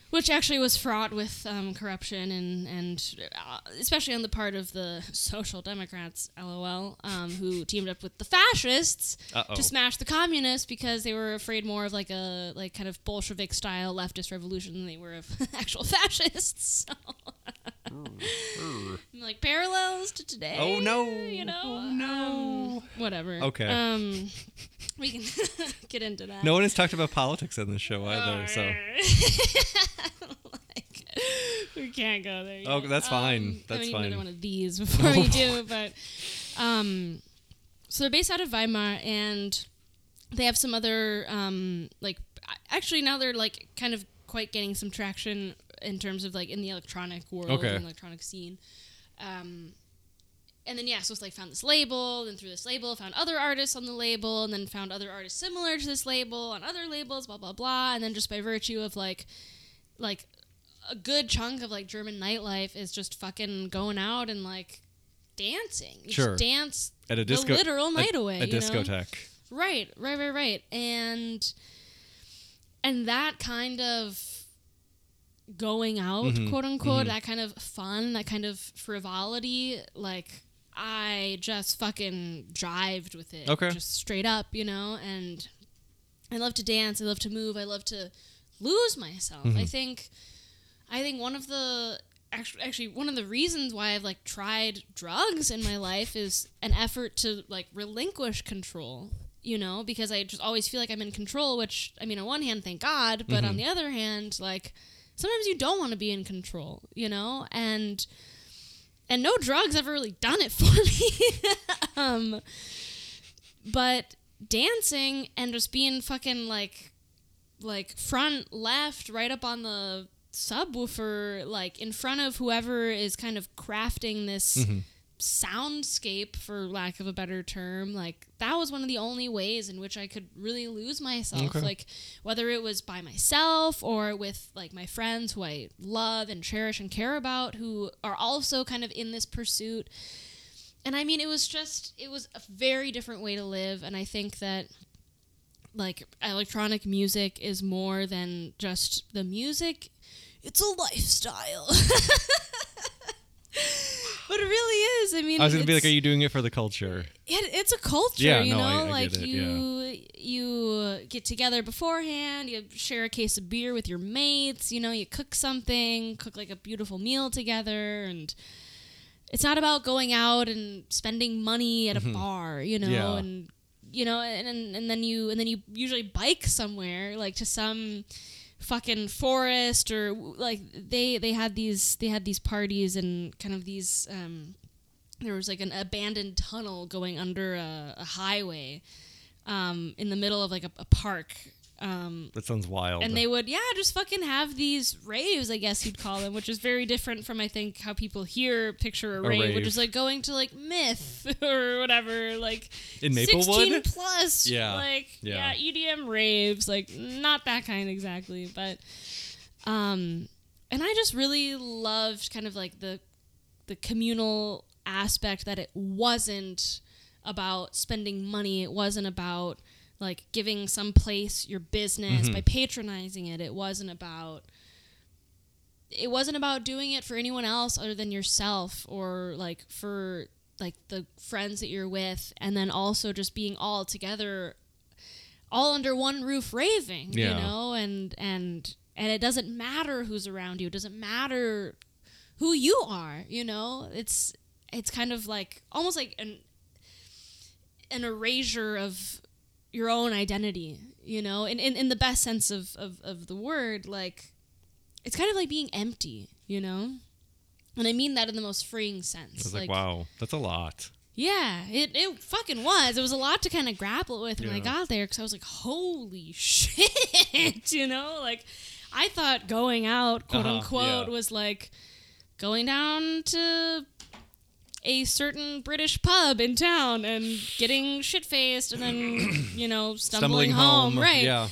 which actually was fraught with um, corruption and and uh, especially on the part of the Social Democrats, lol, um, who teamed up with the fascists Uh-oh. to smash the communists because they were afraid more of like a like kind of Bolshevik style leftist revolution than they were of (laughs) actual fascists. (laughs) So, (laughs) like parallels to today. Oh, no. You know. Oh, no. um, whatever. Okay. Um, (laughs) we can (laughs) get into that. No one has talked about politics on this show either. So like, we can't go there. Oh, that's fine. Um, That's I need fine. another one of these before we do, but um, so they're based out of Weimar, and they have some other um like actually now they're like kind of quite getting some traction in terms of like in the electronic world Okay. and electronic scene. Um, and then yeah, so it's like found this label, then through this label found other artists on the label, and then found other artists similar to this label on other labels, blah blah blah, and then just by virtue of like, like a good chunk of like German nightlife is just fucking going out and like dancing. You just Sure. dance At a the disco, literal night a, away. a you know? discotheque. Right, right, right, right. And and that kind of going out, Mhm, quote unquote, mhm. that kind of fun, that kind of frivolity, like I just fucking jived with it. Okay. Just straight up, you know, and I love to dance, I love to move, I love to lose myself. Mm-hmm. I think I think one of the actually actually one of the reasons why I've like tried drugs in my life is an effort to like relinquish control. You know, because I just always feel like I'm in control. Which I mean, on one hand, thank God, but Mm-hmm. on the other hand, like sometimes you don't want to be in control. You know, and and no drugs ever really done it (laughs) for me. um, but dancing and just being fucking like like front left right up on the subwoofer like in front of whoever is kind of crafting this Mm-hmm. Soundscape for lack of a better term like that was one of the only ways in which i could really lose myself. Okay. like whether it was by myself or with like my friends who i love and cherish and care about who are also kind of in this pursuit. And i mean it was just it was a very different way to live. And i think that like electronic music is more than just the music. It's a lifestyle (laughs) (laughs) but it really is i mean I was gonna be like, are you doing it for the culture? it, it's a culture, Yeah, you no, know. I- I like it, you, you get together beforehand. You share a case of beer with your mates. You know, you cook something, cook like a beautiful meal together, and it's not about going out and spending money at a bar, you know, Mm-hmm. Yeah. and you know, and, and and then you and then you usually bike somewhere, like to some fucking forest or like they they had these they had these parties and kind of these um there was like an abandoned tunnel going under a, a highway um, in the middle of like a, a park. Um, That sounds wild. and they would, yeah, just fucking have these raves, I guess you'd call them, which is very different from I think how people hear picture a, rave, rave. which is like going to like Myth (laughs) or whatever, like In 16 Maplewood? plus, Yeah. like Yeah. yeah. EDM raves, like not that kind exactly, but um, and I just really loved kind of like the the communal aspect that it wasn't about spending money. It wasn't about like giving some place your business Mm-hmm. by patronizing it. It wasn't about it wasn't about doing it for anyone else other than yourself or like for like the friends that you're with and then also just being all together all under one roof raving Yeah. you know and and and it doesn't matter who's around you it doesn't matter who you are you know it's it's kind of like almost like an an erasure of your own identity you know in, in, in the best sense of, of, of the word like it's kind of like being empty you know and i mean that in the most freeing sense I was like, wow, that's a lot. yeah, it, it fucking was. It was a lot to kind of grapple with when I got there because I was like, holy (laughs) shit, you know? Like, I thought going out, quote Uh-huh, unquote, yeah. was like going down to a certain British pub in town and getting shit faced and then, (clears throat) you know, stumbling, home. Right. Yeah.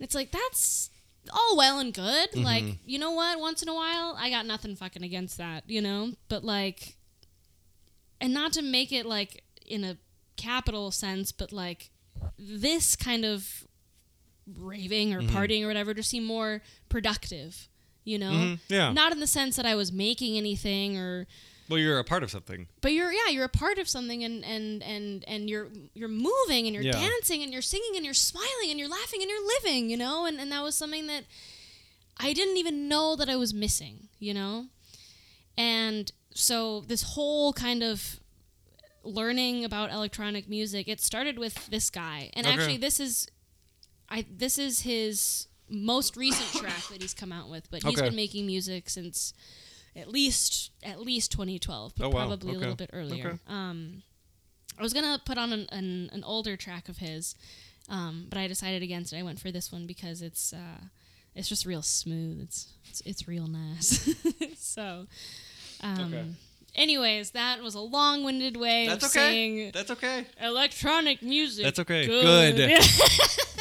It's like, that's all well and good. Mm-hmm. Like, you know what? Once in a while, I got nothing fucking against that, you know? But, like, and not to make it like in a capital sense, but like this kind of raving or Mm-hmm. partying or whatever to seem more productive, you know? Mhm, yeah. Not in the sense that I was making anything or Well, you're a part of something. but you're yeah you're a part of something and and and and you're you're moving and you're Yeah. dancing and you're singing and you're smiling and you're laughing and you're living you know and and that was something that i didn't even know that i was missing you know and so this whole kind of learning about electronic music it started with this guy and Okay. actually this is i this is his most recent track that he's come out with but he's Okay. been making music since at least at least 2012 but Oh, wow. probably a little bit earlier Okay. um i was gonna put on an, an, an older track of his Um, but I decided against it. I went for this one because it's uh, it's just real smooth. It's it's, it's real nice. (laughs) so, um, Okay. anyways, that was a long-winded way That's of okay. saying That's okay. electronic music. That's okay. Good. Good. (laughs)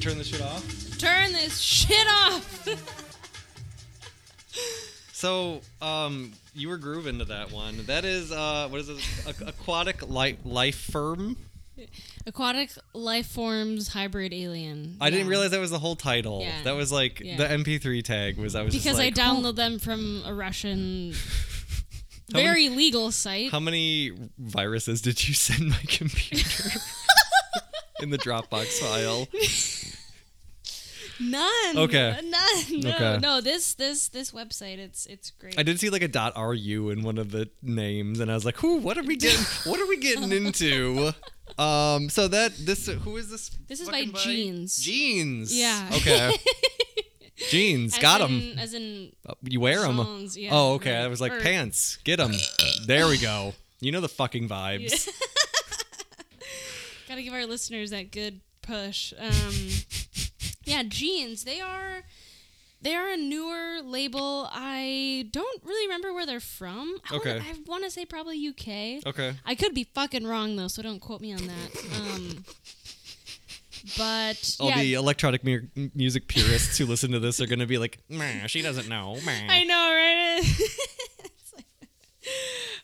Turn this shit off. Turn this shit off. (laughs) So, um, you were grooving to that one. That is, uh, what is it? A- aquatic life life firm. Aquatic life forms hybrid alien. I didn't realize that was the whole title. Yeah. That was like Yeah. the MP3 tag was. I was just because I like, (laughs) download them from a Russian How many- very legal site. How many viruses did you send my (laughs) computer in the Dropbox file? None. Okay. None. (laughs) No. Okay. No. This this this website. It's it's great. I did see like a dot .ru in one of the names, and I was like, "Who? What are we getting? (laughs) what are we getting into?" Um. So that this who is this? This is by fucking Jeans. Jeans. Yeah. Okay. (laughs) Jeans. As Got them. As in. You wear them. Yeah, oh, okay. right. I was like Or- pants. Get them. there we go. You know the fucking vibes. Gotta give our listeners that good push. Um, yeah, jeans. They are. They are a newer label. I don't really remember where they're from. I Okay. Wanna, I want to say probably UK. Okay. I could be fucking wrong though, so don't quote me on that. Um, but All yeah, the electronic mu- music purists who listen to this are going to be like, "Meh, she doesn't know. Meh." I know, right? (laughs) It's like-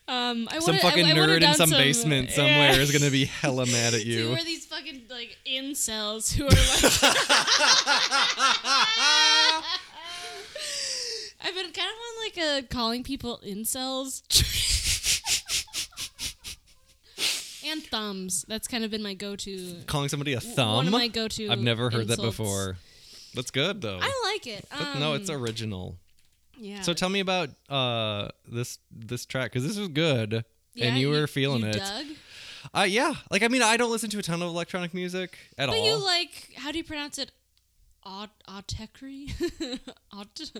um, I some fucking I, I nerd in done some, basement yeah. somewhere is going to be hella mad at (laughs) you. Who are these fucking like incels who are like? (laughs) I've been kind of on like a calling people incels. and thumbs. That's kind of been my go-to. Calling somebody a thumb? One of my go-to. I've never heard that before. That's good though. I like it. But no, it's Um, original. Yeah. So tell me about uh this this track because this was good Yeah, and you were feeling you it. Dug? Uh, yeah, like I mean, I don't listen to a ton of electronic music at But all. you like how do you pronounce it? Aut- Autekri? (laughs) Aut-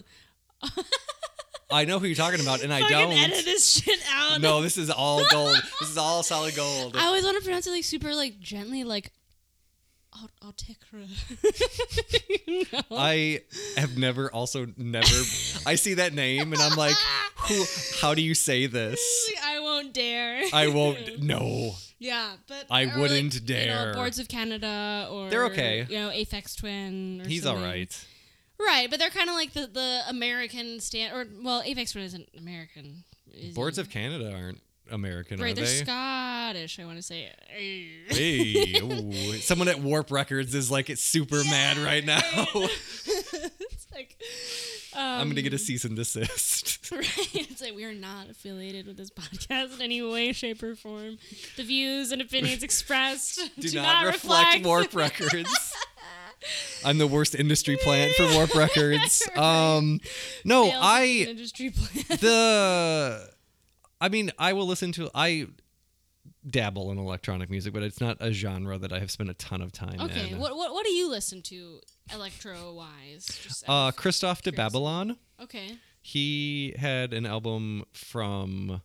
I know who you're talking about, and I don't. edit this shit out. No, this is all gold. this is all solid gold. (laughs) I always want to pronounce it like super like gently like Autekra. no. I have never also never I see that name and I'm like, who how do you say this? I won't dare. I won't no. yeah, but I or, wouldn't like, dare. You know, Boards of Canada or They're okay. You know, Aphex Twin. Or He's something. all right. Right, but they're kind of like the the American stand or well, Aphex Twin isn't American. Is Boards of Canada aren't American, Right, they're they? Scottish. I want to say. (laughs) Hey, ooh. someone at Warp Records is like super mad right now. (laughs) it's like. Um, I'm gonna get a cease and desist. (laughs) Right. It's like we are not affiliated with this podcast in any way, shape, or form. The views and opinions expressed Do, do, not, reflect, Warp Records. I'm the worst industry plant for Warp Records. Um, no, Failed I industry plan. the I mean, I will listen to I dabble in electronic music, but it's not a genre that I have spent a ton of time Okay, in. what, what what do you listen to electro wise? Just uh Christoph de. Babalon. Okay. He had an album from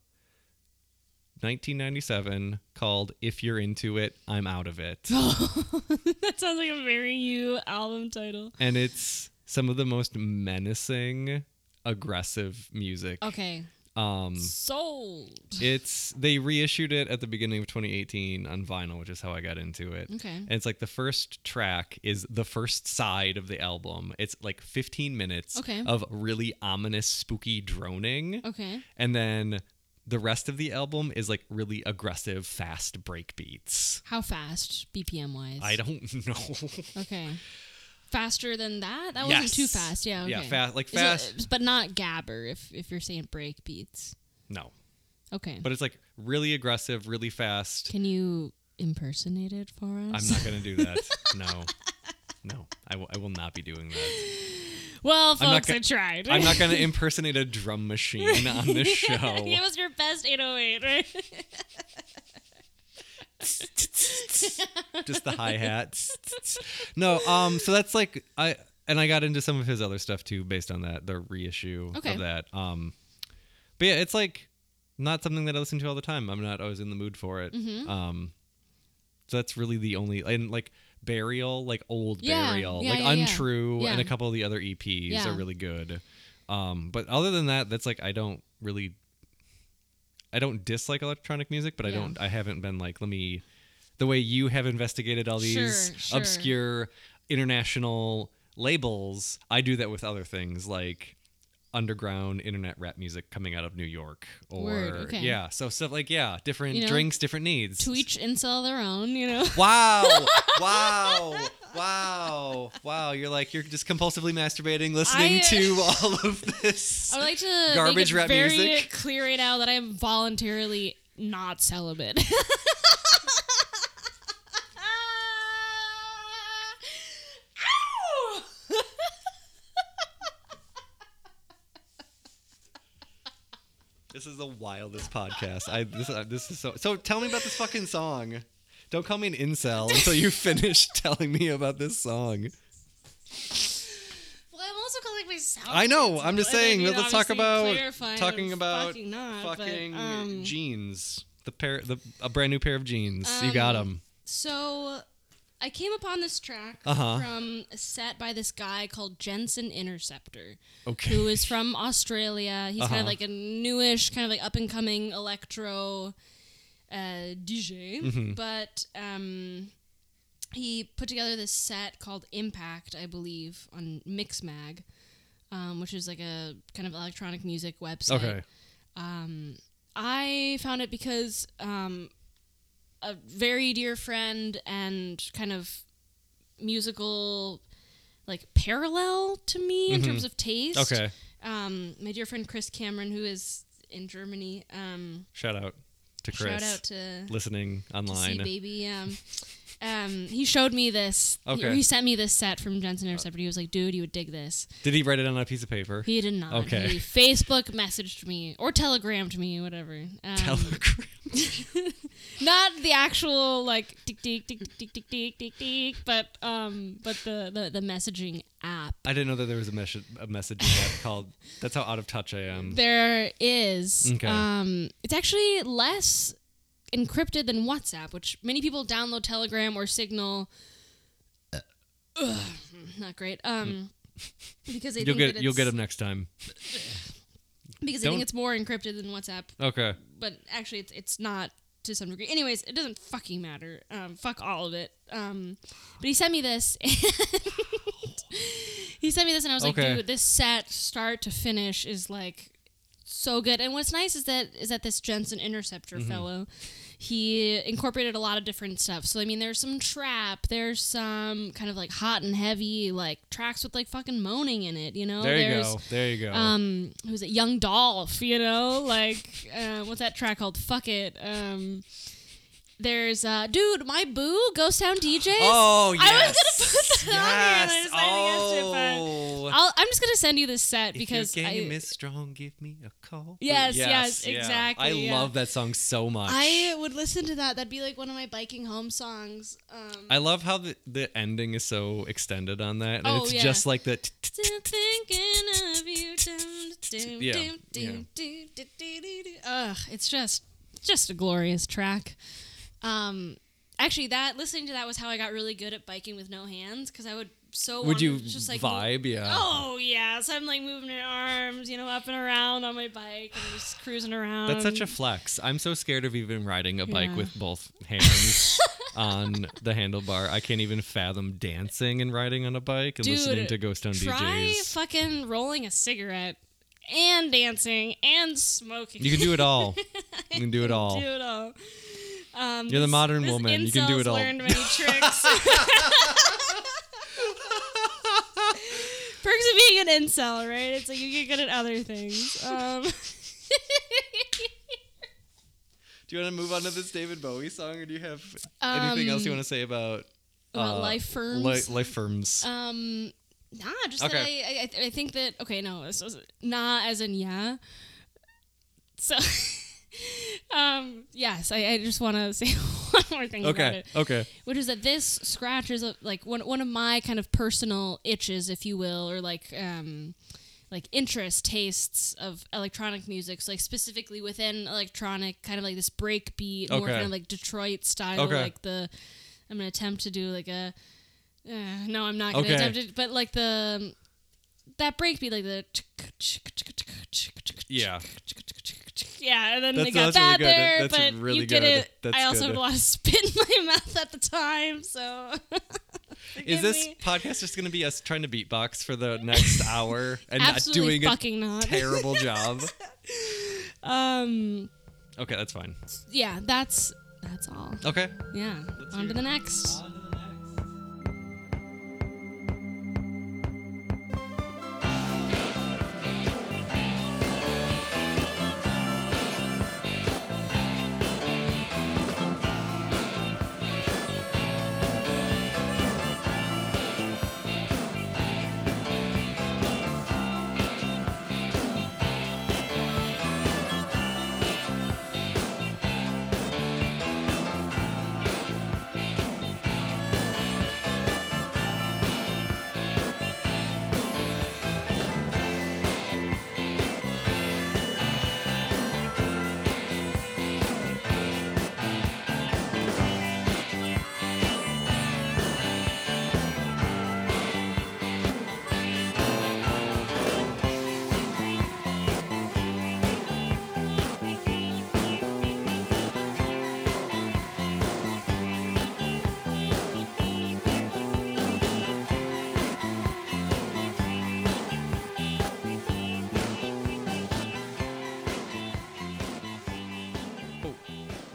1997 called If You're Into It, I'm Out of It. (laughs) that sounds like a very you album title. and it's some of the most menacing, aggressive music. Okay. Um Sold. It's they reissued it at the beginning of 2018 on vinyl, which is how I got into it. Okay. And it's like the first track is the first side of the album. It's like 15 minutes Okay. of really ominous, spooky droning, Okay. and then the rest of the album is like really aggressive, fast break beats. How fast, BPM wise? I don't (laughs) know. Okay. Faster than that? That wasn't too fast. Yeah. Okay. Yeah, fa- like Is it- fast- uh, but not gabber. If if you're saying break beats. no, Okay. but it's like really aggressive, really fast. Can you impersonate it for us? I'm not gonna do that. (laughs) no, no, I will- I will not be doing that. Well, folks, gonna- I tried. I'm not going (laughs) to impersonate a drum machine on this (laughs) show. Give us your best 808, right? (laughs) Just the hi hats. No, um, so that's like I and I got into some of his other stuff too, based on that the reissue Okay. of that. Um, but yeah, it's like not something that I listen to all the time. I'm not always in the mood for it. Mm-hmm. Um, so that's really the only and like burial, like old Yeah, burial, yeah, like yeah, untrue, and a couple of the other EPs are really good. Um, but other than that, that's like I don't really. I don't dislike electronic music, but I don't. I haven't been like, let me. The way you have investigated all these Sure, sure. obscure international labels, I do that with other things. Like, underground internet rap music coming out of New York or Word, okay. yeah, so stuff like yeah, different You know, drinks, different needs. To each incel their own, you know. Wow! (laughs) wow! Wow! Wow! You're like you're just compulsively masturbating, listening I- to uh, (laughs) all of this. I would like to Garbage make it rap very music? clear right now that I am voluntarily not celibate. (laughs) This is the wildest podcast. I this uh, this is so. So tell me about this fucking song. Don't call me an incel until you finish (laughs) telling me about this song. Well, I'm also calling myself. I know. I'm just saying. Let's talk about talking about fucking, not, but, um, jeans. The pair, the a brand new pair of jeans. you got Um, them. So, I came upon this track Uh-huh. from a set by this guy called Jensen Interceptor, Okay. who is from Australia. He's kind Uh-huh. of like a newish, kind of like up and coming electro uh, DJ. Mm-hmm. But um, he put together this set called Impact, I believe, on Mixmag, um, which is like a kind of electronic music website. Okay. Um, I found it because um, a very dear friend and kind of musical like parallel to me in terms of taste. Mm-hmm. Okay. Um, my dear friend Chris Cameron, who is in Germany. Um, Shout out to Chris. shout out to listening to online. see baby. Um, (laughs) um, he showed me this. he- Okay. He, sent me this set from Jensen Interceptor. He was like, "Dude, you would dig this." Did he write it on a piece of paper? He did not. Okay. He Facebook messaged me or telegrammed me, whatever. Um, Telegram. (laughs) not the actual like tick tick tick tick tick tick tick tick tick, but um, but the the, the messaging app. I didn't know that there was a, mes- a messaging app called. That's how out of touch I am. There is. Okay. Um, it's actually less encrypted than WhatsApp, which many people download Telegram or Signal. Ugh, not great. Um, because they You'll think get that you'll get it's- them next time. because they Don't- think it's more encrypted than WhatsApp. Okay. but actually it's it's not to some degree. Anyways, it doesn't fucking matter. Um, fuck all of it. Um, but he sent me this. (laughs) And (laughs) he sent me this, and I was Okay. like, dude, this set start to finish is like so good. And what's nice is that is that this Jensen Interceptor Mm-hmm. fellow, he incorporated a lot of different stuff. So I mean, there's some trap, there's some kind of like hot and heavy like tracks with like fucking moaning in it. You know, There you there's, go. There you go. um who's it young dolph you know like uh, what's that track called fuck it um there's uh dude my boo ghost town djs oh yes. i was gonna put that on here and I Yes. decided against it Oh. but I'll, i'm just gonna send you this set If because your game I, is strong, give me a call. Yes, yes, yeah. exactly, I yeah. love that song so much. I would listen to that that'd be like one of my biking home songs um I love how the, the ending is so extended on that. And Oh, it's yeah. just like the. t- t- Still thinking of you. Dum, dum, Yeah. Ugh, it's just just a glorious track. Um, actually, that listening to that was how I got really good at biking with no hands because I would so Would you to just like vibe? Yeah. Oh yeah, so I'm like moving my arms, you know, up and around on my bike and just cruising around. That's such a flex. I'm so scared of even riding a bike Yeah. with both (laughs) hands on the handlebar. I can't even fathom dancing and riding on a bike and Dude, listening to Ghost Town Try DJs. fucking rolling a cigarette and dancing and smoking. You can do it all. (laughs) You can do it all. do it all. Um, You're the modern this woman. You can do it all. Learned many (laughs) tricks. Perks of being an incel, right? It's like you get good at other things. Um, (laughs) Do you want to move on to this David Bowie song, or do you have anything else you Um, want to say about about uh, life firms. Li- life firms. um, nah, just Okay. that I, I, I think that okay, no, this was nah as in yeah. So, (laughs) (laughs) um, yes, I, I just want to (laughs) say one more thing about okay. it. Okay. which is that this scratch is a, like one one of my kind of personal itches, if you will, or like um like interest tastes of electronic music, so like specifically within electronic, kind of like this break beat, more kind of like Detroit style, Okay. like the I'm gonna attempt to do like a uh, no, I'm not gonna Okay. attempt it, but like the that break beat, like the Yeah. yeah, and then That's- they got really that good. there, That's but really you get good. it. That's I also good. had a lot of spit in my mouth at the time, so Is this me. podcast just going to be us trying to beatbox for the next hour and not doing fucking a not. terrible job? Um. Okay, that's fine. Yeah, that's that's all. Okay. Yeah. Let's On to the next.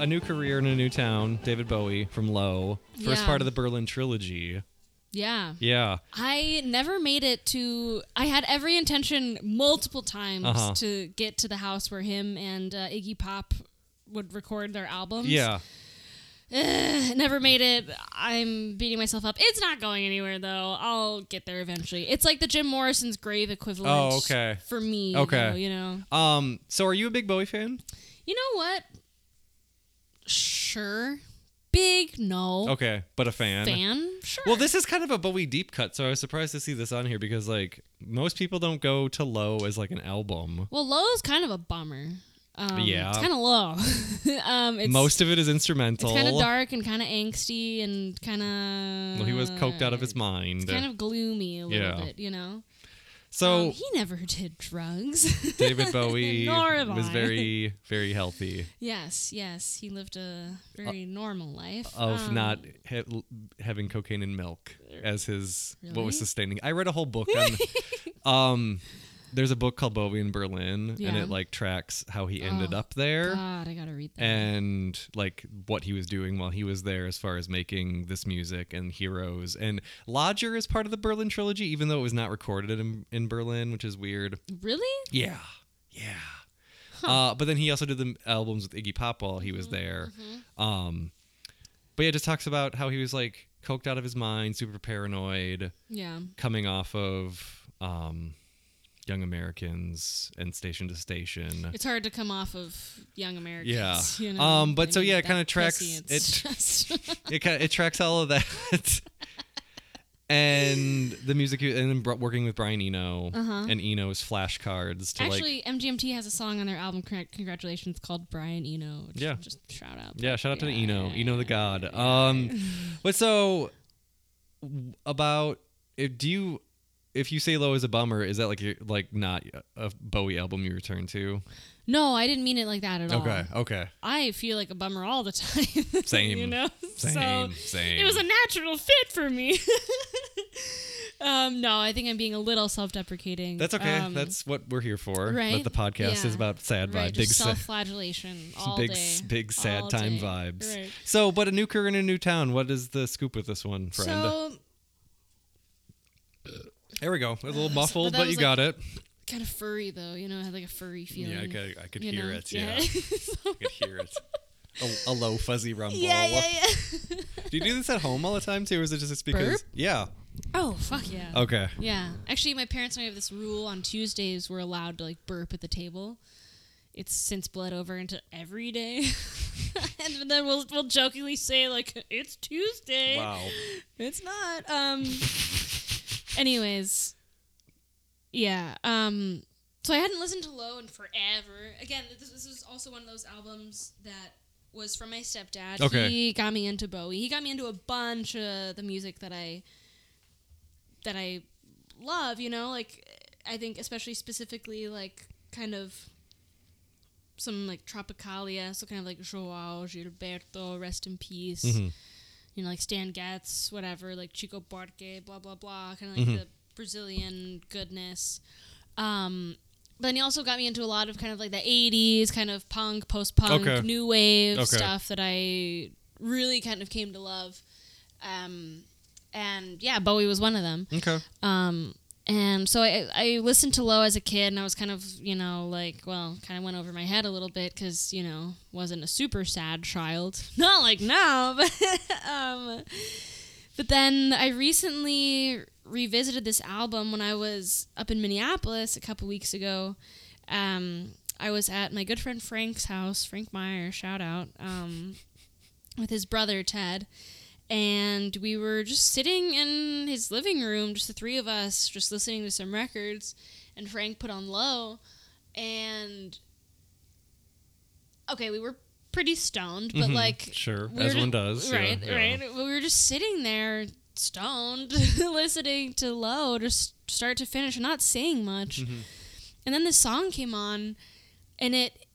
A new career in a new town. David Bowie from Low. First Yeah. part of the Berlin trilogy. Yeah. Yeah. I never made it to. I had every intention multiple times Uh-huh. to get to the house where him and uh, Iggy Pop would record their albums. Yeah. Eh, never made it. I'm beating myself up. It's not going anywhere though. I'll get there eventually. It's like the Jim Morrison's grave equivalent. Oh, okay. For me. Okay. though, you know. Um. So, are you a big Bowie fan? You know what? Sure. Big no. Okay, but a fan. Fan. Sure. Well, this is kind of a Bowie deep cut, so I was surprised to see this on here because like most people don't go to Low as like an album. Well, low is kind of a bummer. Um, Yeah. It's kind of low. (laughs) um, it's, most of it is instrumental. It's kind of dark and kind of angsty and kind of. Well, he was coked out of his mind. It's kind of gloomy a little Yeah. bit, you know. So Um, he never (laughs) did drugs. David (laughs) Bowie was very, very healthy yes, yes, he lived a very normal life of Um, not ha- having cocaine and milk as his what was sustaining. I read a whole book (laughs) on. um, there's a book called Bowie in Berlin, and it like tracks how he ended Oh, up there. God, I gotta read that. and like what he was doing while he was there as far as making this music and heroes and lodger is part of the berlin trilogy even though it was not recorded in, in berlin which is weird really? yeah yeah uh, but then he also did the albums with iggy pop while he was there um, but yeah it just talks about how he was like coked out of his mind super paranoid Yeah. coming off of um, young americans and station to station It's hard to come off of Young Americans. Yeah. You know? Um, but I so, mean, yeah, it kinda tracks- pussy, It's just it (laughs) kind it tracks all of that (laughs) and the music and then working with Brian Eno Uh-huh. and Eno's flashcards to like Actually, MGMT has a song on their album Congratulations called Brian Eno. Yeah. Just shout out. yeah shout out to Yeah. Eno Eno the god um but so about if do you if you say low is a bummer is that like you're like not a Bowie album you return to No, I didn't mean it like that at all. okay okay I feel like a bummer all the (laughs) time. Same. you know? same So same it was a natural fit for me. (laughs) um, no, I think I'm being a little self-deprecating. that's okay Um, that's what we're here for right? that the podcast Yeah. is about sad right, vibe big self-flagellation (laughs) all big day. big sad time day. vibes. Right. So, but a new career in a new town. What is the scoop with this one, friend? So there we go. A little muffled, but, was you got it. kind of furry though, you know, it had like a furry feeling. Yeah, I could, I could hear know? it. Yeah, (laughs) I could hear it. A, a low fuzzy (laughs) rumble. yeah, yeah, yeah. (laughs) Do you do this at home all the time too, or is it just because? Burp? Yeah. oh fuck yeah. Okay. Yeah. Actually, my parents and I have this rule on Tuesdays we're allowed to like burp at the table. It's since bled over into every day. and then we'll we'll jokingly say like it's Tuesday. Wow. It's not. Um anyways. Yeah. Um so I hadn't listened to Low in forever. Again, this, this is also one of those albums that was from my stepdad. Okay. He got me into Bowie. He got me into a bunch of the music that I that I love, you know, like I think especially specifically like kind of some like Tropicalia, so kind of like Joao Gilberto, rest in peace. Mhm. You know, like Stan Getz, whatever, like Chico Buarque, blah blah blah, kind of like the Brazilian goodness. Um, but then he also got me into a lot of kind of like the '80s, kind of punk, post-punk, Okay. new wave Okay. stuff that I really kind of came to love. Um, and yeah, Bowie was one of them. Okay. Um, and so I, I listened to Low as a kid, and I was kind of, you know, like, well, kind of went over my head a little bit because, you know, wasn't a super sad child. (laughs) Not like now, (laughs) but, um, but then I recently revisited this album when I was up in Minneapolis a couple weeks ago. Um, I was at my good friend Frank's house, Frank Meyer, shout out, um, with his brother Ted and we were just sitting in his living room, just the three of us, just listening to some records. And Frank put on low, and okay, we were pretty stoned, but Mhm. like Sure, we as were one does, yeah, right? yeah. Right. We were just sitting there stoned, (laughs) listening to low, just start to finish, not saying much. Mm-hmm. And then this song came on, and it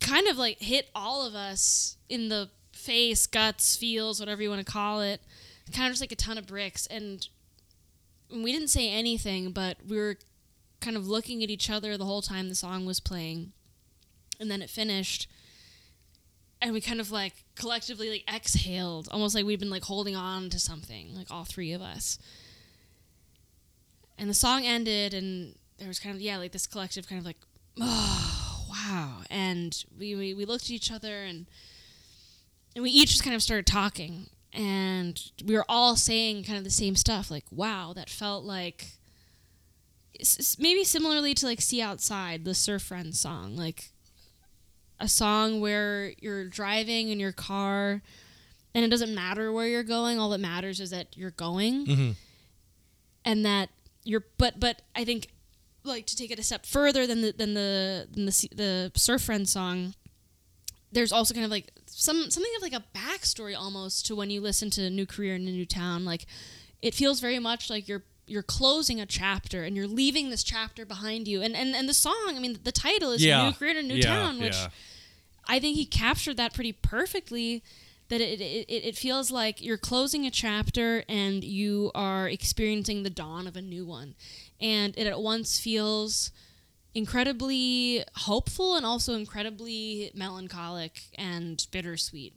kind of like hit all of us in the face, guts, feels, whatever you want to call it. Kind of just like a ton of bricks. And we didn't say anything, but we were kind of looking at each other the whole time the song was playing. And then it finished. And we kind of like collectively like exhaled, almost like we'd been like holding on to something, like all three of us. And the song ended, and there was kind of yeah, like this collective kind of like, oh wow. And we we, we looked at each other, and and we each just kind of started talking, and we were all saying kind of the same stuff, like wow, that felt like maybe similarly to like "Sea Outside," the Surf Friends song, like a song where you're driving in your car, and it doesn't matter where you're going. All that matters is that you're going Mm-hmm. and that you're but but I think like to take it a step further than the than the than the the surf friend song there's also kind of like some something of like a backstory almost to when you listen to a new career in a new town like it feels very much like you're you're closing a chapter and you're leaving this chapter behind you and and, and the song i mean the title is Yeah. new career in a new Yeah, town which yeah. I think he captured that pretty perfectly. That it, it, it it feels like you're closing a chapter and you are experiencing the dawn of a new one. And it at once feels incredibly hopeful and also incredibly melancholic and bittersweet.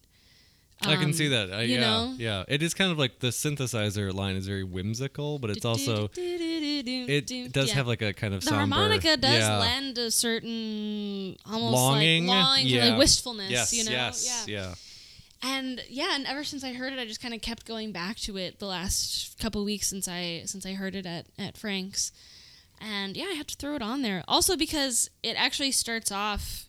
I can Um, see that. I, you yeah, know? yeah. It is kind of like the synthesizer line is very whimsical, but it's also it does Yeah. have like a kind of the somber, harmonica does yeah. lend a certain almost longing, like longing, yeah. like wistfulness. Yes, you know, yes, yeah. yeah. and yeah and ever since i heard it i just kind of kept going back to it the last couple weeks since i since i heard it at at frank's and yeah i had to throw it on there also because it actually starts off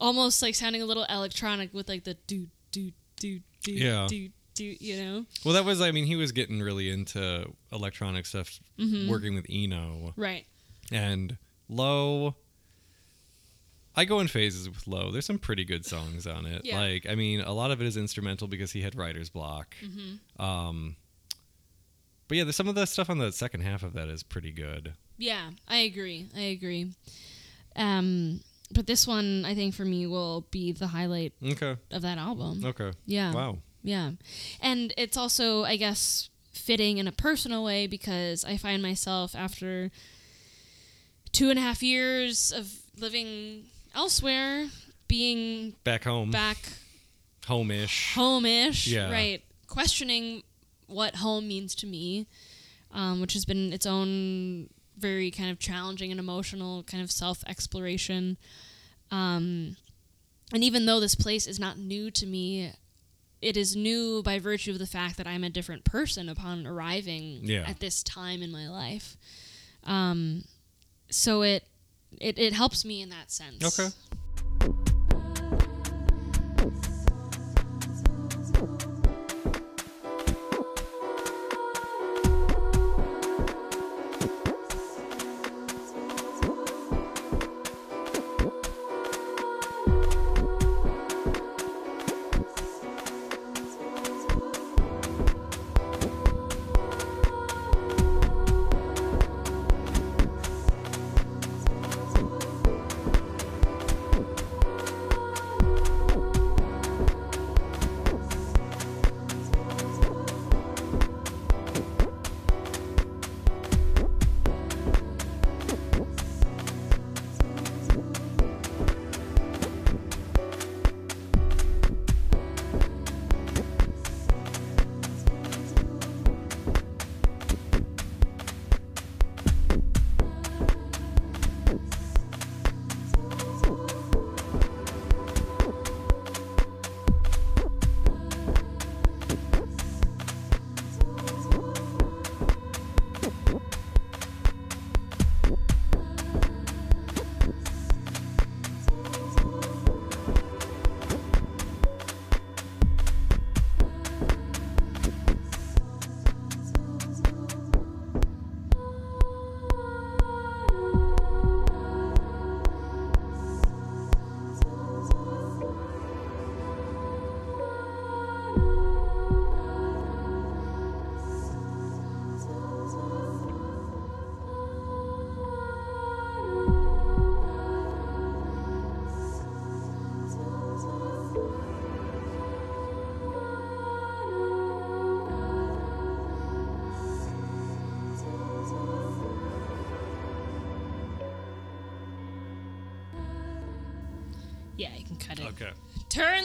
almost like sounding a little electronic with like the do do do do Yeah. do do you know Well, that was. I mean, he was getting really into electronic stuff, Mm-hmm. working with Eno right and Low. I go in phases with Low. There's some pretty good songs on it. Yeah. Like, I mean, a lot of it is instrumental because he had writer's block. Mm-hmm. Um, but yeah, some of the stuff on the second half of that is pretty good. yeah i agree i agree um but this one i think for me will be the highlight Okay. of that album Okay. yeah Wow. Yeah. And it's also, I guess, fitting in a personal way because I find myself after two and a half years of living elsewhere being Back home. back Home-ish. home ish, Yeah. right? Questioning what home means to me, um, which has been its own very kind of challenging and emotional kind of self exploration. Um, and even though this place is not new to me, it is new by virtue of the fact that I'm a different person upon arriving Yeah. at this time in my life. Um, so it, it it helps me in that sense. Okay.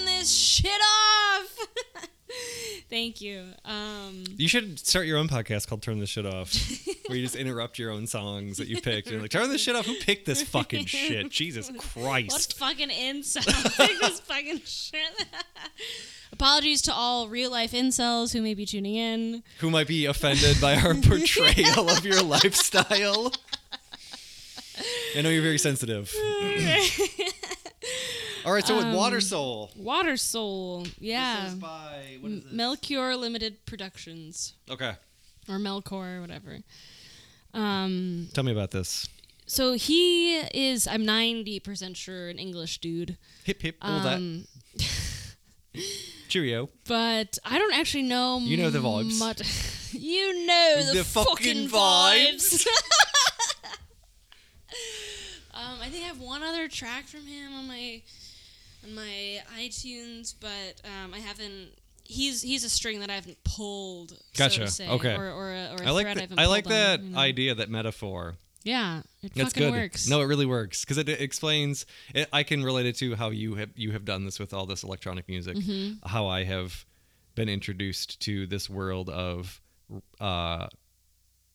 Turn this shit off. (laughs) Thank you. Um, You should start your own podcast called "Turn This Shit Off," (laughs) where you just interrupt your own songs that you picked. You're like, "Turn this shit off." Who picked this fucking shit? (laughs) Jesus Christ. what fucking incel? Pick this fucking shit. Apologies to all real life incels who may be tuning in. Who might be offended by our portrayal of your lifestyle? I know you're very sensitive. All right, so with Water Soul. Water Soul, yeah. This is by what is this? Melchior Limited Productions Okay, or Melcor, whatever. Um, tell me about this. so he is, I'm 90% sure, an English dude. Hip hip, all that. Um, (laughs) Cheerio. but I don't actually know. You know the vibes. Much. (laughs) you know the, The fucking fucking, vibes. (laughs) um, I think I have one other track from him on my on my iTunes, but um, I haven't. He's he's a string that I haven't pulled. So Gotcha. to say, Okay. Or or a, or a I like thread I I like pulled on, that you know? idea, that metaphor. Yeah, it That's fucking good. works. No, it really works because it, it explains. It, I can relate it to how you have you have done this with all this electronic music. Mm-hmm. How I have been introduced to this world of uh,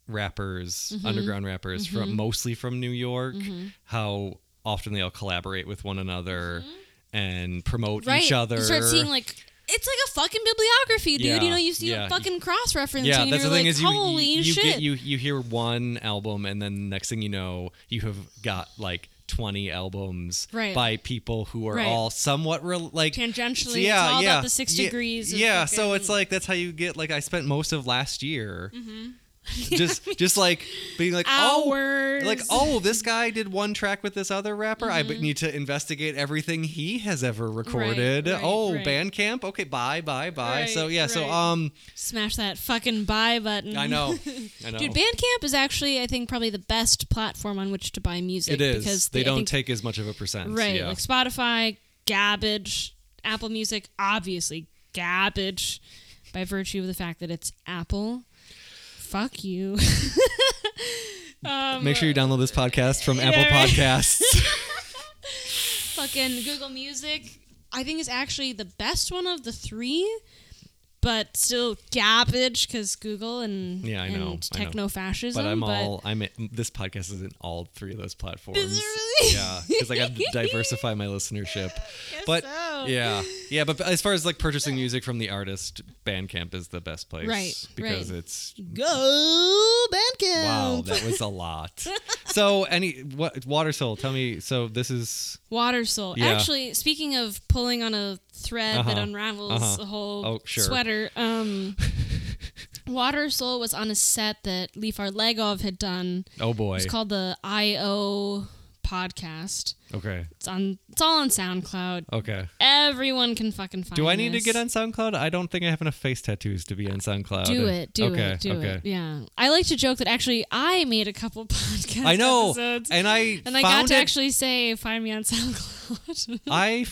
rappers, Mm-hmm. underground rappers from mostly from New York. How often they all collaborate with one another and promote right. each other. You start seeing like. It's like a fucking bibliography, dude. Yeah, You know, you see yeah. a fucking cross reference. yeah, and that's you're the thing like, is you you, holy you shit. get you you hear one album and then next thing you know you have got like 20 albums Right. by people who are Right. all somewhat re- like Tangentially, it's all about the six yeah, degrees of Yeah, so it's like that's how you get like I spent most of last year Mm-hmm. (laughs) just (laughs) just like being like oh like oh this guy did one track with this other rapper I Mm-hmm. b- need to investigate everything he has ever recorded. right, oh, right. Bandcamp. Okay, bye bye bye. so Right, yeah, so um Smash that fucking buy button. I know. (laughs) I know. Dude, Bandcamp is actually, I think, probably the best platform on which to buy music. It is. because they I don't think- take as much of a percent. right, Yeah. like Spotify, garbage, Apple Music, obviously garbage, by virtue of the fact that it's Apple. Fuck you. (laughs) um, Make sure you download this podcast from Apple Yeah, right. Podcasts. (laughs) (laughs) fucking Google Music, I think is actually the best one of the three, but still garbage because Google and Yeah, I know, know. and techno fascism. but I'm all I'm this podcast is in all three of those platforms. Really? Yeah, because I got to (laughs) diversify my listenership. but so. yeah, yeah. But as far as like purchasing music from the artist, Bandcamp is the best place. Right, Because right. it's go Bandcamp. wow, that was a lot. (laughs) so any what Water Soul? Tell me. So this is Water Soul. Yeah. Actually, speaking of pulling on a thread that Uh-huh, unravels uh-huh. a whole Oh, sure. sweater, um, (laughs) Water Soul was on a set that Leafar Legov had done. oh boy. It's called the I.O. podcast. okay, It's on. It's all on SoundCloud. okay. Everyone can fucking find. It. Do I need to get on SoundCloud? I don't think I have enough face tattoos to be on SoundCloud. Do it, do okay, it, do okay. it. Yeah, I like to joke that actually I made a couple (laughs) podcasts. I know, episodes, and I and I got to it- actually say, "Find me on (laughs) SoundCloud." I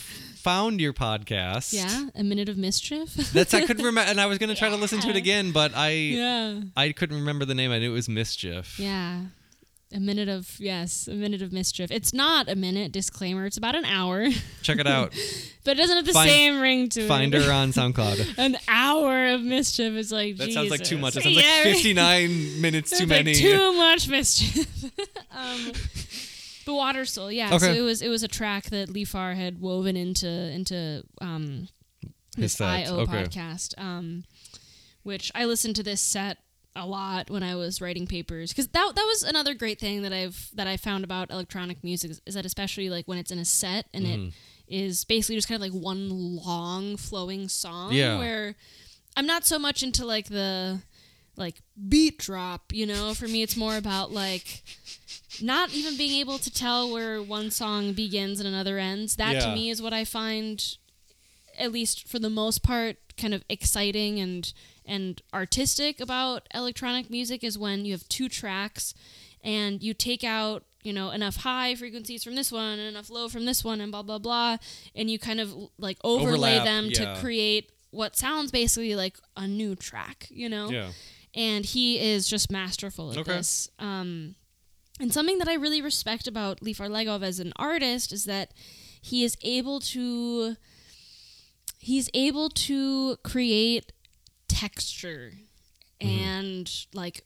found your podcast. yeah, a minute of mischief. That's I couldn't (laughs) remember, and I was gonna try to listen to it again, but I yeah, I couldn't remember the name. I knew it was Mischief. yeah. A minute of yes, a minute of mischief. It's not a minute. Disclaimer. It's about an hour, Check it out. (laughs) but it doesn't have the Find- same ring to Find it. her on (laughs) SoundCloud. An hour of mischief is like That sounds like too much. That sounds Yeah, like 59 minutes too Sounds like many. too much mischief. um, the Water Soul, yeah. So it was it was a track that Leafar had woven into into um, His this set, IO okay. podcast, um, which I listened to this set a lot when I was writing papers because that that was another great thing that I've that I found about electronic music is, that especially like when it's in a set and Mm-hmm. it is basically just kind of like one long flowing song Yeah. where I'm not so much into like the like beat drop, you know. For me, it's more about like not even being able to tell where one song begins and another ends. That Yeah. to me is what I find, at least for the most part, kind of exciting and and artistic about electronic music is when you have two tracks and you take out you know enough high frequencies from this one and enough low from this one and blah blah blah and you kind of like overlay Overlap, them yeah. to create what sounds basically like a new track you know Yeah. and he is just masterful at Okay. this. Um, and something that I really respect about Leafar Legov as an artist is that he is able to he's able to create texture mm-hmm. and like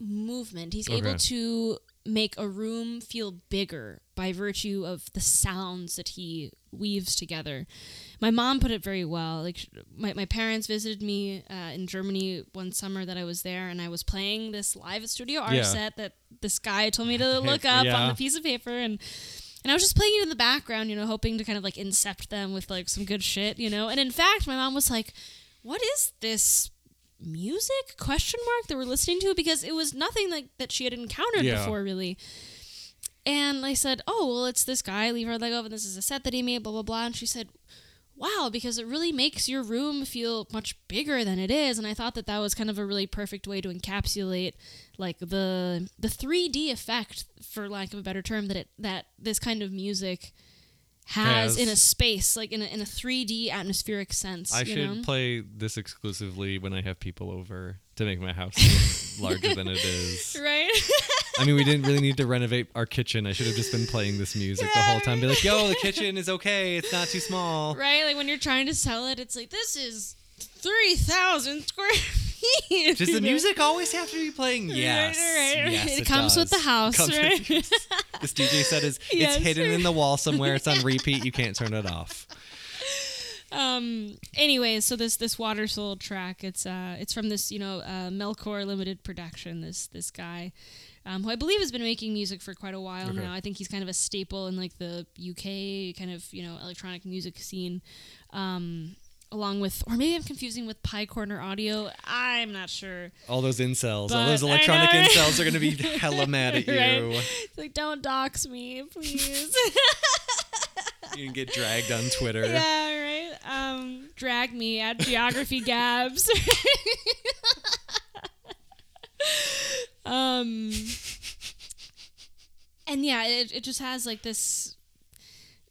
movement. He's able to make a room feel bigger by virtue of the sounds that he weaves together. My mom put it very well. Like my, my parents visited me uh, in Germany one summer that I was there, and I was playing this live at Studio Art Yeah. set that this guy told me to (laughs) look up Yeah. on the piece of paper, and and I was just playing it in the background, you know, hoping to kind of like incept them with like some good shit, you know. And in fact, my mom was like, "What is this music?" question mark that we're listening to because it was nothing like that she had encountered Yeah. before, really. And I said, "Oh, well, it's this guy, Leafar Legov, and this is a set that he made, blah blah blah." And she said, "Wow, because it really makes your room feel much bigger than it is." And I thought that that was kind of a really perfect way to encapsulate like the the 3D effect, for lack of a better term, that it that this kind of music has, Has. in a space, like in a, in a 3D atmospheric sense. I should know? play this exclusively when I have people over to make my house (laughs) larger than it is. (laughs) right. I mean, we didn't really need to renovate our kitchen. I should have just been playing this music the whole time. Be like, yo, the kitchen is okay. It's not too small. (laughs) right, like when you're trying to sell it, it's like this is three thousand square feet. Does the music always have to be playing? Yes. right, right. Yes, It comes with the house, Comes right? This DJ set is Yes. it's hidden in the wall somewhere. It's on repeat. You can't turn it off. Um anyways so this this water soul track it's uh it's from this you know uh melkor limited production this this guy um, who I believe has been making music for quite a while Okay. now. I think he's kind of a staple in like the UK kind of you know electronic music scene, um, along with or maybe I'm confusing with Pye Corner Audio. I'm not sure. All those incels, all those electronic know, right? incels are going to be (laughs) hella mad at you. Right. Like don't dox me, please. (laughs) (laughs) You can get dragged on Twitter. (laughs) yeah, right. Um, drag me at geography gabs. (laughs) um, and yeah, it, it just has like this.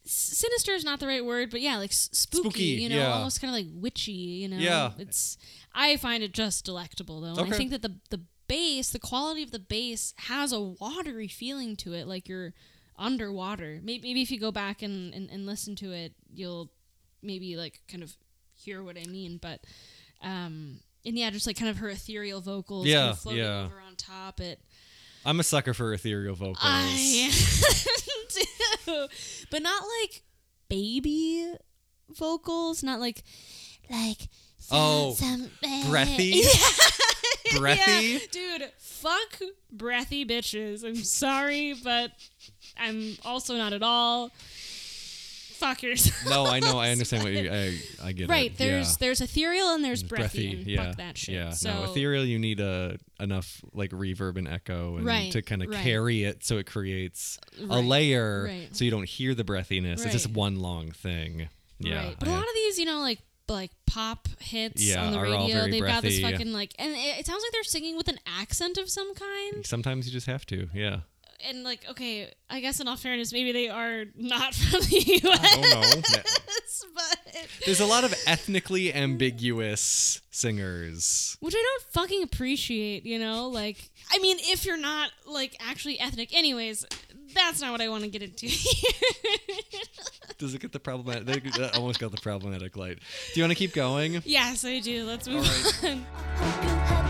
Sinister is not the right word, but yeah, like s- spooky, Spooky, you know, yeah. almost kind of like witchy, you know. Yeah. it's. I find it just delectable though. And I think that the the bass, the quality of the base has a watery feeling to it, like you're underwater. Maybe, maybe if you go back and, and, and listen to it, you'll maybe like kind of hear what I mean. But um, and yeah, just like kind of her ethereal vocals, kind Yeah, of floating yeah. over on top. It I'm a sucker for ethereal vocals. I do, (laughs) but not like baby vocals, not like like Oh, some, breathy? (laughs) Breathy? Yeah, dude, fuck breathy bitches. I'm sorry, but I'm also not at all. Fuck yourself. (laughs) No, I know. I understand what you. (laughs) I, I get Right, it. there's yeah. there's ethereal and there's breathy, breathy. and Yeah, fuck that shit. yeah. So no, ethereal. You need a enough like reverb and echo and Right, to kind of right. carry it so it creates a layer right. so you don't hear the breathiness. It's just one long thing. Yeah, right. But a I- lot of these, you know, like like pop hits Yeah, on the radio, they've got this fucking like, and it, it sounds like they're singing with an accent of some kind. sometimes you just have to. Yeah. And like, okay, I guess in all fairness, maybe they are not (laughs) from the U.S. I don't know. (laughs) but There's a lot of ethnically ambiguous singers. which I don't fucking appreciate, you know? Like, I mean, if you're not like actually ethnic, anyways, that's not what I want to get into. (laughs) Does it get the problematic? That almost got the problematic light. Do you want to keep going? yes, I do. Let's move right. on.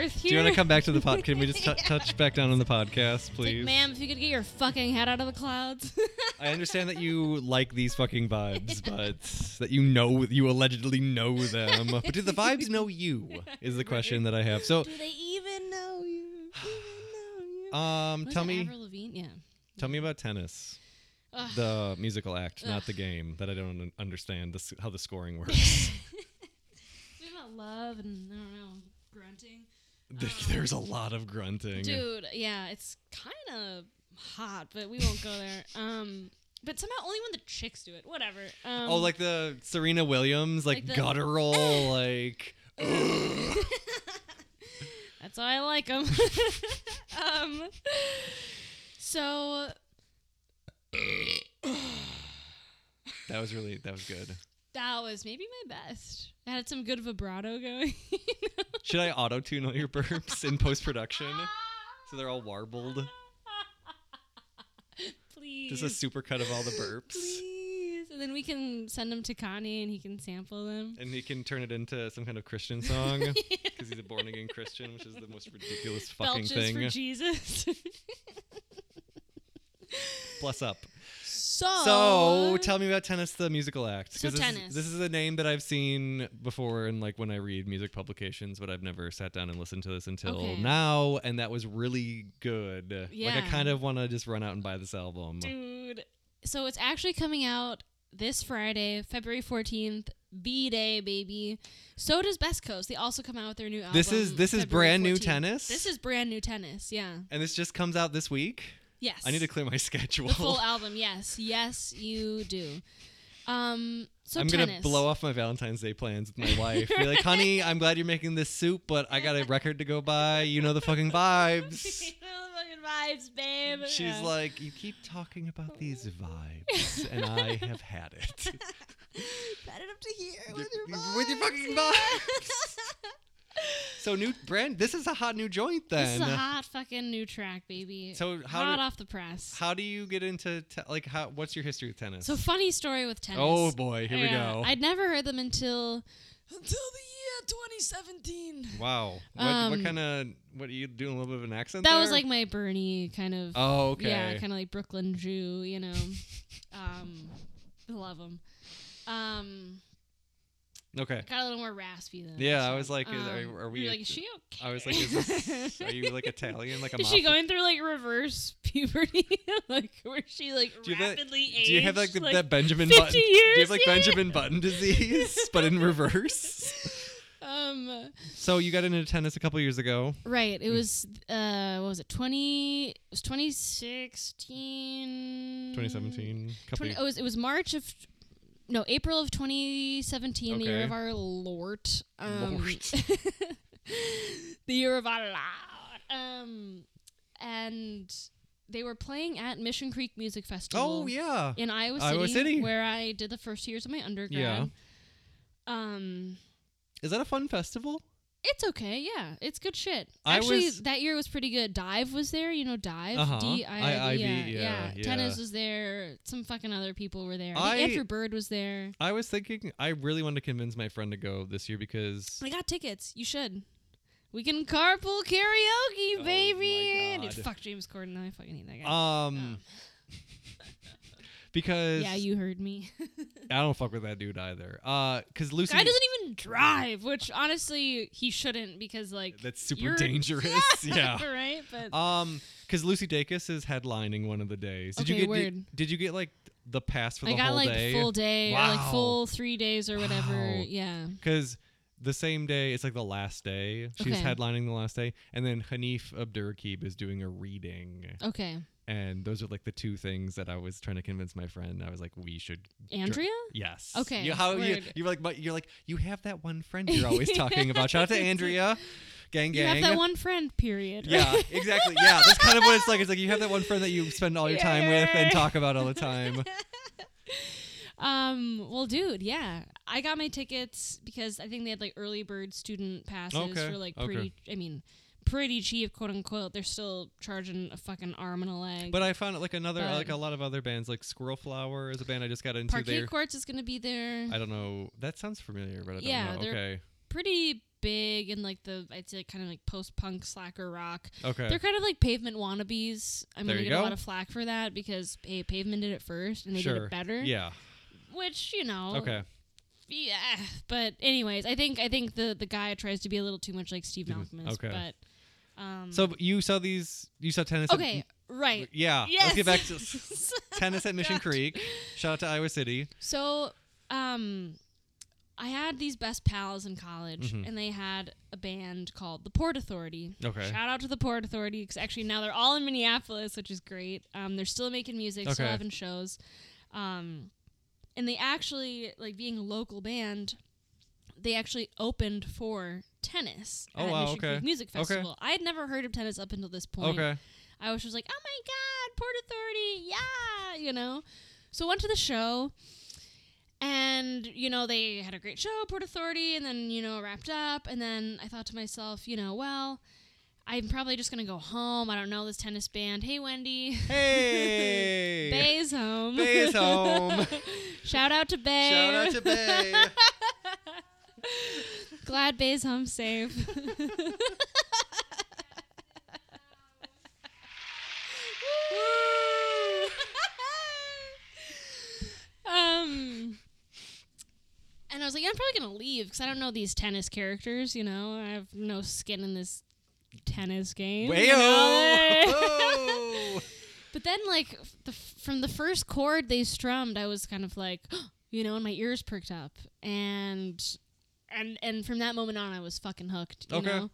Earth here? Do you want to come back to the pod? Can we just (laughs) t- touch back down on the podcast, It's like, please? ma'am, if you could get your fucking head out of the clouds. I (laughs) understand that you like these fucking vibes, but that you know you allegedly know them. (laughs) But do the vibes know you? Is the question that I have. So, Do they even know you? Even know you? (sighs) um, Was tell me, Avril Lavigne? Yeah. tell me about tennis, Ugh. the musical act, not the game. That I don't understand the, how the scoring works. Love and I don't know, grunting. (laughs) There's a lot of grunting. Dude, yeah, it's kind of hot, but we won't go there. (laughs) Um, but somehow only when the chicks do it. Whatever. Um, Oh, like the Serena Williams, like, Like the- guttural, (laughs) like. That's how I like them. um, so That was really that was good. That was maybe my best. I had some good vibrato going. (laughs) Should I auto tune all your burps in post production so they're all warbled? (laughs) Please. Just a super cut of all the burps, Please. And then we can send them to Connie and he can sample them. and he can turn it into some kind of Christian song (laughs) because he's a born again Christian, which is the most ridiculous fucking Belches thing. for Jesus. Bless up. So, So tell me about tennis, the musical act. So this tennis. Is, this is a name that I've seen before, and like when I read music publications, but I've never sat down and listened to this until Okay. now, and that was really good. Yeah. Like I kind of want to just run out and buy this album. dude. So it's actually coming out this Friday, February 14th. B Day, baby. So does Best Coast. They also come out with their new album. This is- this is February brand new tennis? This is brand new tennis. Yeah. And this just comes out this week. Yes. I need to clear my (laughs) schedule. the full album. Yes. Yes, you do. Um. So I'm tennis. gonna blow off my Valentine's Day plans with my wife. Be like, honey, (laughs) I'm glad you're making this soup, but I got a record to go by. You know the fucking vibes. (laughs) You know the fucking vibes, babe. She's Yeah. like, you keep talking about these vibes, and I have had it. Pat it up to here with your y- with your fucking vibes. (laughs) so new brand. This is a hot new joint Then This is a hot fucking new track, baby. So how hot do- off the press. How do you get into te- like how? What's your history with tennis? So funny story with tennis. Oh, boy, here we go. I'd never heard them until until the year 2017. wow. What, what Um, kind of? What are you doing? A little bit of an accent? That was like my Bernie kind of. Oh, okay. Yeah, kind of like Brooklyn Jew, you know. (laughs) um, I love them. Um, Okay. got a little more raspy though. Yeah, I was like, is- are- um, are we you're like, is she okay? I was like, is this, are you like Italian? Like a (laughs) Is she going through like reverse puberty, (laughs) like where she like Do have that, rapidly do you have like, the, that Benjamin 50 Button? Do you have like Yeah, Benjamin Button disease, (laughs) but in reverse? Um, So you got into tennis a couple years ago. right. It was uh, what was it? Twenty. It was 2016. 2017. Couple 20, oh, it was, it was March of no April of 2017, the year of our Lord. Um, Lord. (laughs) the year of our Lord. Um, and they were playing at Mission Creek Music Festival. Oh yeah. in Iowa City, Iowa City. where I did the first years of my undergrad. Yeah. Um, Is that a fun festival? It's okay. Yeah, it's good shit. I Actually, was- that year was pretty good. DIIV was there. You know, DIIV. Uh-huh. D I I- I Yeah, yeah, yeah. Tennis was there. Some fucking other people were there. I I- think Andrew Bird was there. I was thinking I really wanted to convince my friend to go this year because I got tickets. You should. We can carpool karaoke, Oh baby. my Dude, fuck James Corden. I fucking hate that guy. um because yeah, you heard me. (laughs) I don't fuck with that dude either. Uh cuz Lucy guy doesn't even drive, which honestly he shouldn't because like That's super dangerous. (laughs) (laughs) Yeah. right. But Um, because Lucy Dacus is headlining one of the days. Did you Okay, get word. Did, did you get like the pass for the I got whole like day? full day or like full three days or whatever. Wow. Yeah. Because the same day, it's like the last day. She's Okay. headlining the last day, and then Hanif Abdurraqib is doing a reading. Okay. And those are like the two things that I was trying to convince my friend. I was like, we should. dr- Andrea? Yes. Okay, You, how you, you're like, but you're like, you have that one friend you're always talking about. Shout out to (laughs) Andrea, gang, gang. You have that one friend, period. Yeah, exactly. Yeah, that's kind of what it's like. It's like you have that one friend that you spend all your time with and talk about all the time. (laughs) Um. Well, dude. Yeah. I got my tickets because I think they had like early bird student passes Okay, for like okay. pretty. I mean, pretty cheap, quote unquote. They're still charging a fucking arm and a leg. But I found it like another, But- like a lot of other bands, like Squirrel Flower is a band I just got into. Parquet Courts is gonna be there. I don't know. That sounds familiar, but I don't Yeah, know. they're- Okay. pretty big in like the I'd say kind of like post punk slacker rock. Okay. They're kind of like pavement wannabes. I'm There gonna get go. a lot of flack for that because hey, pavement did it first and they sure. did it better. Yeah. Which you know. Okay. Yeah. But anyways, I think I think the the guy tries to be a little too much like Steve Malkmus. okay. But um. So you saw these? You saw tennis? at- okay. Right. yeah. Yes. Let's get back to (laughs) tennis at Mission God. Creek. Shout out to Iowa City. So, um, I had these best pals in college, Mhm. and they had a band called the Port Authority. Okay. Shout out to the Port Authority because actually now they're all in Minneapolis, which is great. Um, they're still making music, still Okay. having shows. Um, and they actually like being a local band. They actually opened for tennis Oh, at wow, okay. Creek Music Okay. I had never heard of tennis up until this point. Okay. I was just like, oh my god, Port Authority, yeah, you know. So went to the show, and you know they had a great show, Port Authority, and then you know wrapped up, and then I thought to myself, you know, well, I'm probably just gonna go home. I don't know this tennis band. Hey, Wendy. Hey. (laughs) Bay's home. Bay is home. (laughs) Shout out to Bay. Shout out to Bay. (laughs) Glad Bay's home safe. um, and I was like, I'm probably gonna leave because I don't know these tennis characters. You know, I have no skin in this tennis game. you know? (laughs) (laughs) But then, like the, from the first chord they strummed, I was kind of like, (gasps) you know, and my ears perked up, and and and from that moment on, I was fucking hooked. You Okay. know,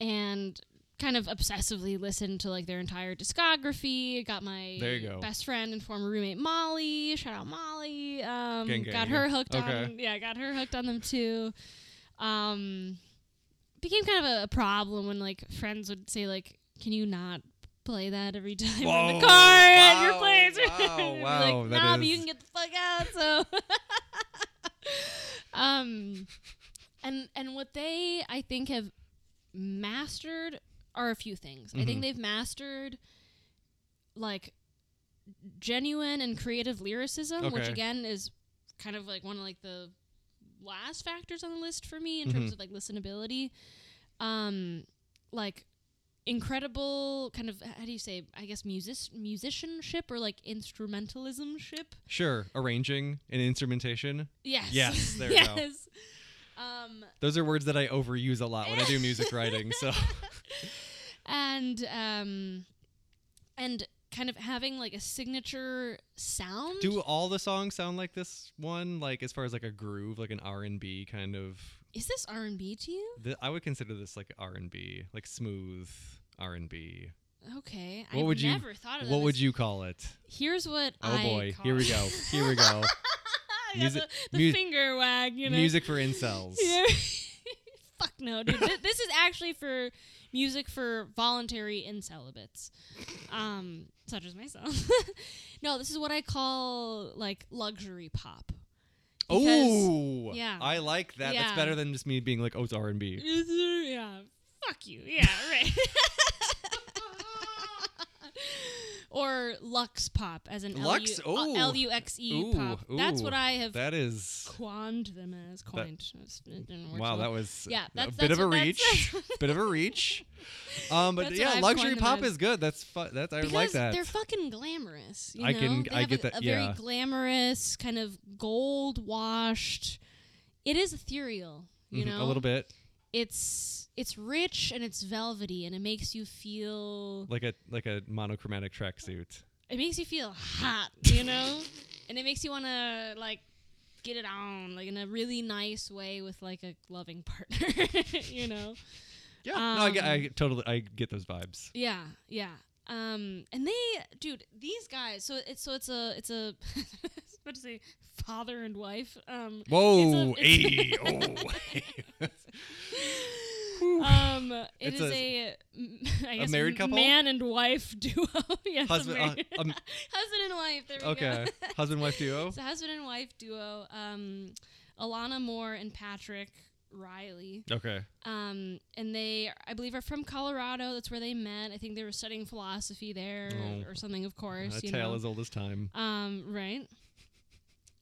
and kind of obsessively listened to like their entire discography. Got my There you go. best friend and former roommate Molly. Shout out Molly. Um, Gang, gang. got her hooked Okay. on. Yeah, got her hooked on them too. Um, became kind of a, a problem when like friends would say like, "Can you not?" Play that every time in the car at your place. Wow, (laughs) wow, like, nah, but you can get the fuck out. So, (laughs) um, and and what they I think have mastered are a few things. I Mhm. think they've mastered like genuine and creative lyricism, which again is kind of like one of like the last factors on the list for me in terms Mhm. of like listenability. Um, like incredible kind of how do you say I guess music musicianship or like instrumentalism ship Sure. Arranging and instrumentation. Yes. Yes, there you go. (laughs) Um, Those are words that I overuse a lot when I do music (laughs) writing. So and um, and kind of having like a signature sound. do all the songs sound like this one? Like as far as like a groove, like an R and B kind of. Is this R and B to you? Th- I would consider this like R and B, like smooth R and B. Okay, What I've would you? never thought of that. What would you call it? Here's what Oh I boy, call here we it. go. (laughs) Here we go. (laughs) Music- the, the mu- finger wag, you know. Music for (laughs) incels. Yeah. Fuck no, dude. Th- this is actually for music for voluntary incelibates, um, such as myself. no, this is what I call like luxury pop. Oh, yeah. I like that. That's better than just me being like, oh, it's R and B. (laughs) Yeah, fuck you. Yeah, right. (laughs) or Lux pop, as in Lux? L-U- uh, Ooh. L-U-X-E Ooh, pop. That's what I have That is coined them as. Coined. It didn't work wow. so That was Yeah, a that's- bit that's of a reach. (laughs) bit of a reach. Um, but That's yeah, luxury pop is good. That's fun. That's I because like that. they're fucking glamorous. You I know? can- They I have get a, that, A yeah. very glamorous, kind of gold washed. It is ethereal. You Mhm, know, a little bit It's it's rich and it's velvety and it makes you feel. like a like a monochromatic tracksuit. It makes you feel hot. You know, (laughs) and it makes you want to like get it on like in a really nice way with like a loving partner. (laughs) you know. Yeah, no, I, get, I Um, totally I get those vibes. Yeah, yeah. Um, and they, dude, these guys. So it's so it's a it's a (laughs) what to say, father and wife. Um, Whoa, it's hey, oh, um, it It's is a- a, (laughs) I guess married couple? man and wife (laughs) duo. (laughs) yes, Husband- married- uh, um, husband and wife. There we okay, go. husband wife duo. It's a husband and wife duo. Um, Alaina Moore and Patrick Riley. Okay, Um, and they, I believe, are from Colorado. That's where they met. I think they were studying philosophy there Oh. or something. Of course, a you tale know. as old as time. Um, right.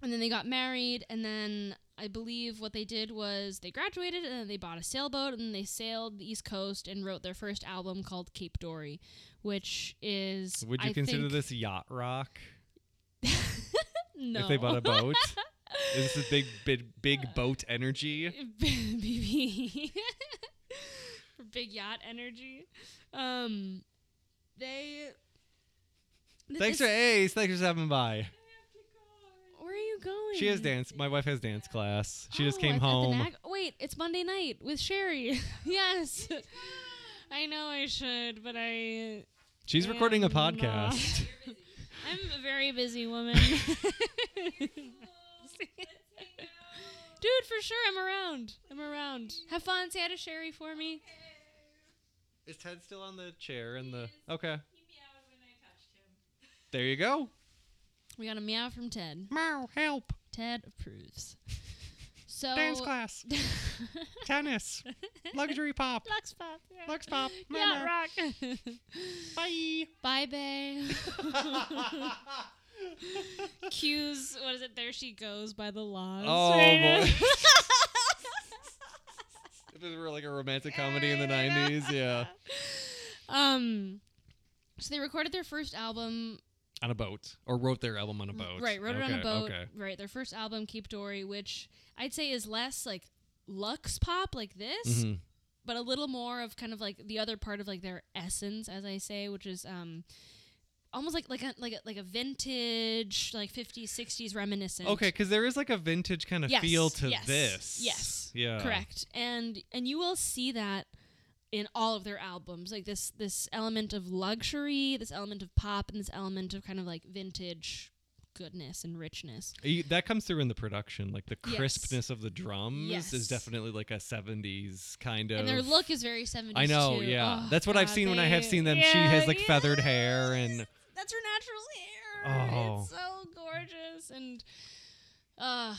And then they got married, and then I believe what they did was they graduated, and then they bought a sailboat, and they sailed the East Coast and wrote their first album called Cape Dory, which is Would you I consider this yacht rock no (laughs) if they bought a boat? (laughs) Is this a big, big, big boat energy? (laughs) BB big yacht energy. Um, they. Thanks for Ace. Thanks for stopping by. Where are you going? She has dance. My wife has dance class. She just Oh, came at the home. Nag- Wait, it's Monday night with Sherry. (laughs) yes. (laughs) I know I should, but I. She's recording a podcast. (laughs) I'm a very busy woman. Dude, for sure, I'm around. I'm around. Have fun. Say hi to Sherry for me. Is Ted still on the chair in the? Okay. There you go. We got a meow from Ted. Meow, help. Ted approves. (laughs) So Dance class. (laughs) Tennis. Luxury pop. Lux pop. Yeah. Lux pop. Yeah, rock. (laughs) Bye. Bye, bae. Cues. What is it? There she goes by the laws. Oh right? boy. if it were like a romantic comedy in the '90s, yeah. Um. So they recorded their first album On a boat, or wrote their album on a boat. Right, wrote it on a boat. Okay. Right, their first album, Cape Dory, which I'd say is less like Lux pop like this, Mhm. but a little more of kind of like the other part of like their essence, as I say, which is um almost like like a like a, like a vintage like 50s 60s reminiscent. Okay, because there is like a vintage kind of Yes, feel to yes, this. Yes. Yeah. Correct. And and you will see that in all of their albums. Like this this element of luxury, this element of pop, and this element of kind of like vintage goodness and richness. You- That comes through in the production, like the Yes. crispness of the drums Yes. is definitely like a '70s kind of. And their look is very 70s I know, too. yeah. Oh, That's what I've God, seen when I have seen them. she has like feathered hair and That's her natural hair. Oh. It's so gorgeous and uh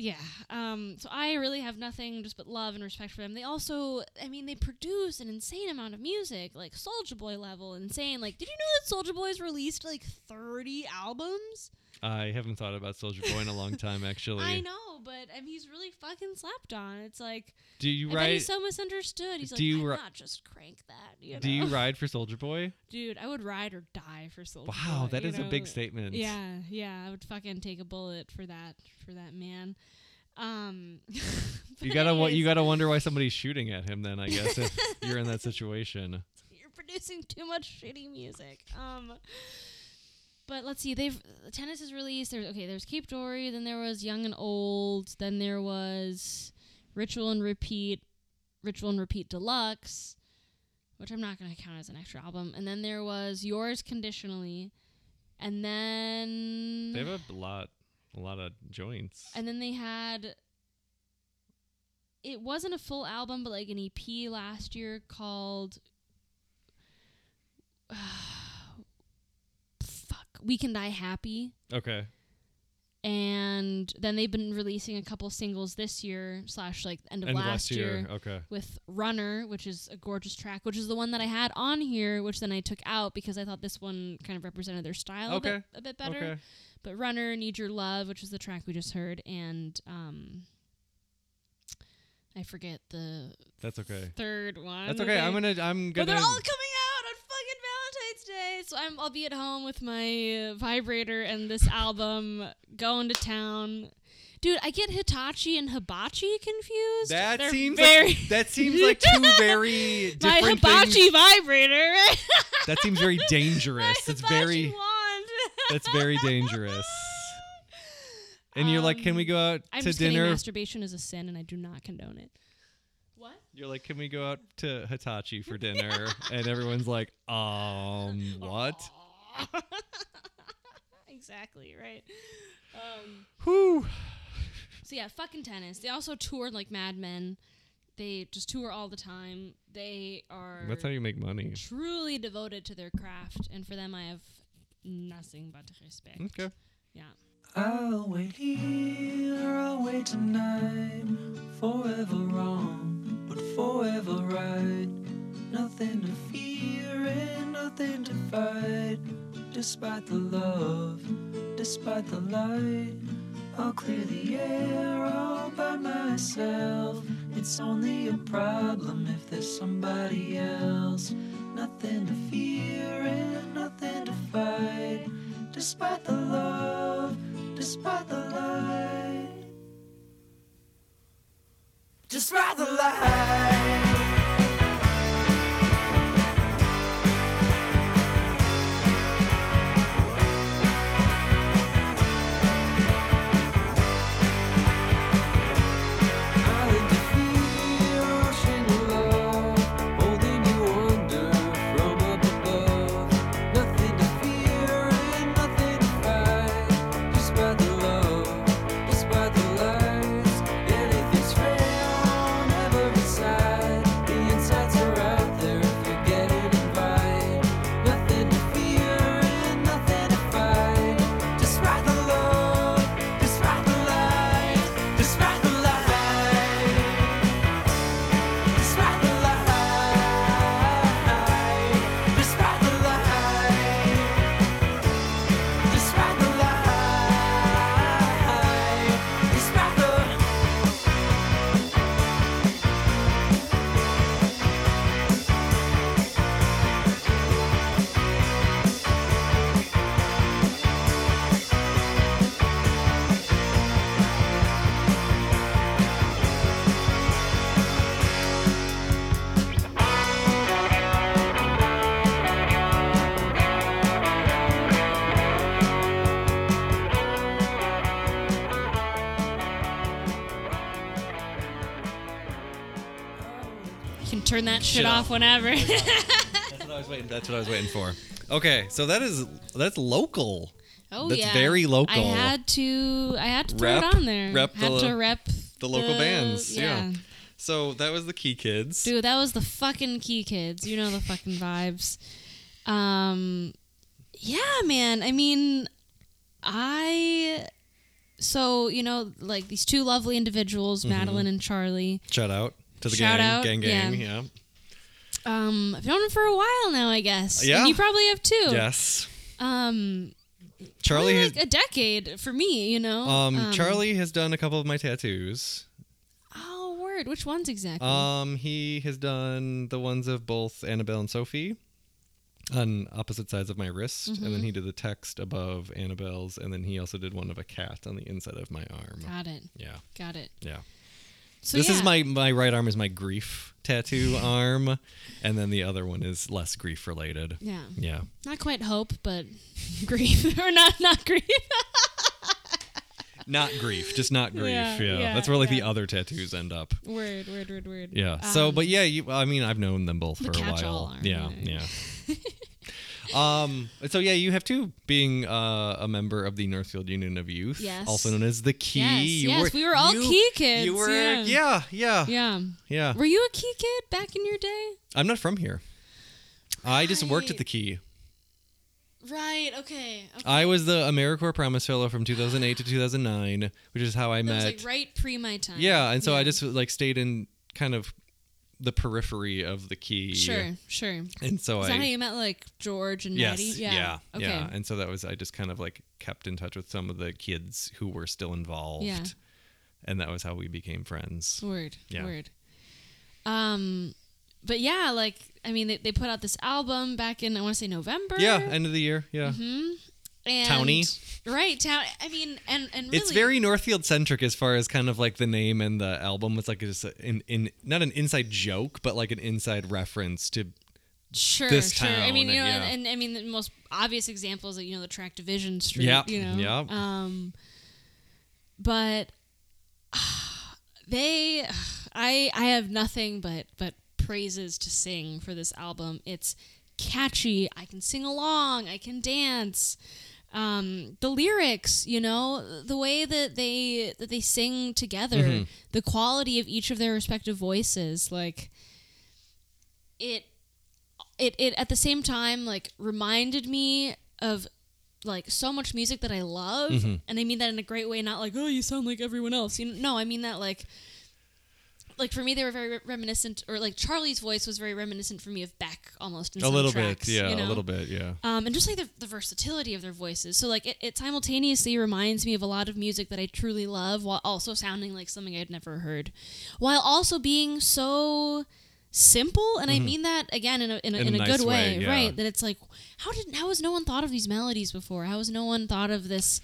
yeah. Um so I really have nothing just but love and respect for them. They also I mean they produce an insane amount of music, like Soulja Boy level, insane. Like did you know that Soulja Boy's released like 30 albums? I haven't thought about Soulja Boy in a long time, actually. I know, but I mean, he's really fucking slept on. It's like Do you I ride? he's so misunderstood. He's Do like, you ri- not just crank that. You know? Do you ride for Soulja Boy? Dude, I would ride or die for Soulja Wow, Boy, that is a big statement. Yeah, yeah, I would fucking take a bullet for that for that man. Um, (laughs) You gotta wa- you gotta wonder why somebody's shooting at him. Then I guess if (laughs) you're in that situation. (laughs) You're producing too much shitty music. Um, but let's see. They've tennis is released. There's okay. There's Cape Dory. Then there was Young and Old. Then there was Ritual in Repeat. Ritual in Repeat Deluxe, which I'm not gonna count as an extra album. And then there was Yours Conditionally. And then They have a lot, a lot of joints. And then they had it wasn't a full album, but like an EP last year called (sighs) fuck, We Can Die Happy. Okay. And then they've been releasing a couple singles this year slash like end of End of last, last year. year Okay. with Runner, which is a gorgeous track, which is the one that I had on here, which then I took out because I thought this one kind of represented their style a, Okay. bit, a bit better. Okay. But Runner, Need Your Love, which is the track we just heard, and um, I forget the That's okay. third one. That's that okay. I'm gonna. I'm gonna. But they're all coming out on fucking Valentine's Day, so I'm, I'll be at home with my vibrator and this album, going to town. Dude, I get Hitachi and Hibachi confused. that They're seems very like, that seems (laughs) like two very (laughs) different my Hibachi things. vibrator. (laughs) That seems very my dangerous. It's very. That's very dangerous. And you're like, can we go out Um, I'm to just kidding. dinner? Masturbation is a sin, and I do not condone it. What? You're like, can we go out to Hitachi for dinner? (laughs) and everyone's like, um, what? (laughs) exactly right. Um, Whew. so yeah, fucking tennis. They also toured like Mad Men. They just tour all the time. They are That's how you make money. truly devoted to their craft, and for them, I have nothing but respect. Okay. Yeah. I'll wait here, I'll wait tonight. Forever wrong, but forever right. Nothing to fear and nothing to fight. Despite the love, despite the light. I'll clear the air all by myself. It's only a problem if there's somebody else. Nothing to fear and nothing to fight. Despite the love, despite the light. Despite the light. Turn that shit, Shit off off. whenever. That's what I was (laughs) waiting. That's what I was waiting for. Okay, so that is that's local. oh That's yeah, very local. I had to. I had to throw Rep- it on there. rep had the- to rep the local bands, yeah. Yeah. So that was the Key Kids. Dude, that was the fucking key kids. You know the fucking vibes. Um yeah, man. I mean, I so, you know, like these two lovely individuals, Mm-hmm. Madeline and Charlie. Shout out to the Shout gang, out, gang, gang. yeah. Yeah. Um I've known them for a while now, I guess. Yeah. And you probably have too. Yes. Um Charlie has like a decade for me, you know. um, Charlie has done a couple of my tattoos. Oh, word. Which ones exactly? Um he has done the ones of both Annabelle and Sophie on opposite sides of my wrist and Mm-hmm. then he did the text above Annabelle's and then he also did one of a cat on the inside of my arm. Got it. Yeah. Got it. Yeah. So this is my my right arm is my grief tattoo arm and then the other one is less grief related. Yeah. Yeah. Not quite hope, but (laughs) grief (laughs) or not not grief. Not grief, just not grief. Yeah, Yeah. yeah, That's where like the other tattoos end up. word, word, word, word. Yeah. so, Um, but yeah, you, I mean, I've known them both for a while. arm, yeah, yeah. (laughs) um. So yeah, you have too being uh, a member of the Northfield Union of Youth, Yes. also known as the Key. Yes, You yes, we were all you- Key kids, You were, yeah. yeah, yeah, Yeah. yeah. Were you a key kid back in your day? I'm not from here. I just worked at the Key. Right. Okay. okay. I was the AmeriCorps Promise Fellow from 2008 to 2009, which is how I that met. was like right pre my time. Yeah, and so I just like stayed in kind of the periphery of the Key. Sure. Sure. And so Is I that how you met like George and Yes. Maddie? Yeah. Yeah. Yeah. Okay. And so that was I just kind of like kept in touch with some of the kids who were still involved. Yeah. And that was how we became friends. Word. Yeah. Word. Um, but yeah, like I mean, they, they put out this album back in I want to say November. Yeah, end of the year. Yeah. Mm-hmm. And, Towny. Right. Town. I mean, and and really, It's very Northfield centric as far as kind of like the name and the album. It's like just in in not an inside joke, but like an inside reference to sure. this sure. I mean, town, you know, yeah. and, and I mean, the most obvious example is like you know the track Division Street. Yeah, You know. yep. Um. But (sighs) they, (sighs) I I have nothing but but praises to sing for this album. It's catchy. I can sing along. I can dance. Um, the lyrics, you know, the way that they that they sing together, Mm-hmm. the quality of each of their respective voices, like it it it at the same time like reminded me of like so much music that I love, Mm-hmm. and I mean that in a great way, not like oh you sound like everyone else. You know, no, I mean that like like for me they were very re- reminiscent, or like Charlie's voice was very reminiscent for me of Beck almost. In a some little tracks, bit, yeah, you know? a little bit, yeah. um, and just like the, the versatility of their voices. So like it, it simultaneously reminds me of a lot of music that I truly love, while also sounding like something I'd never heard, while also being so simple. And I mean that again in a in a, Mm-hmm. In in a a nice good way, way, yeah. right? That it's like how did how has no one thought of these melodies before? How has no one thought of this?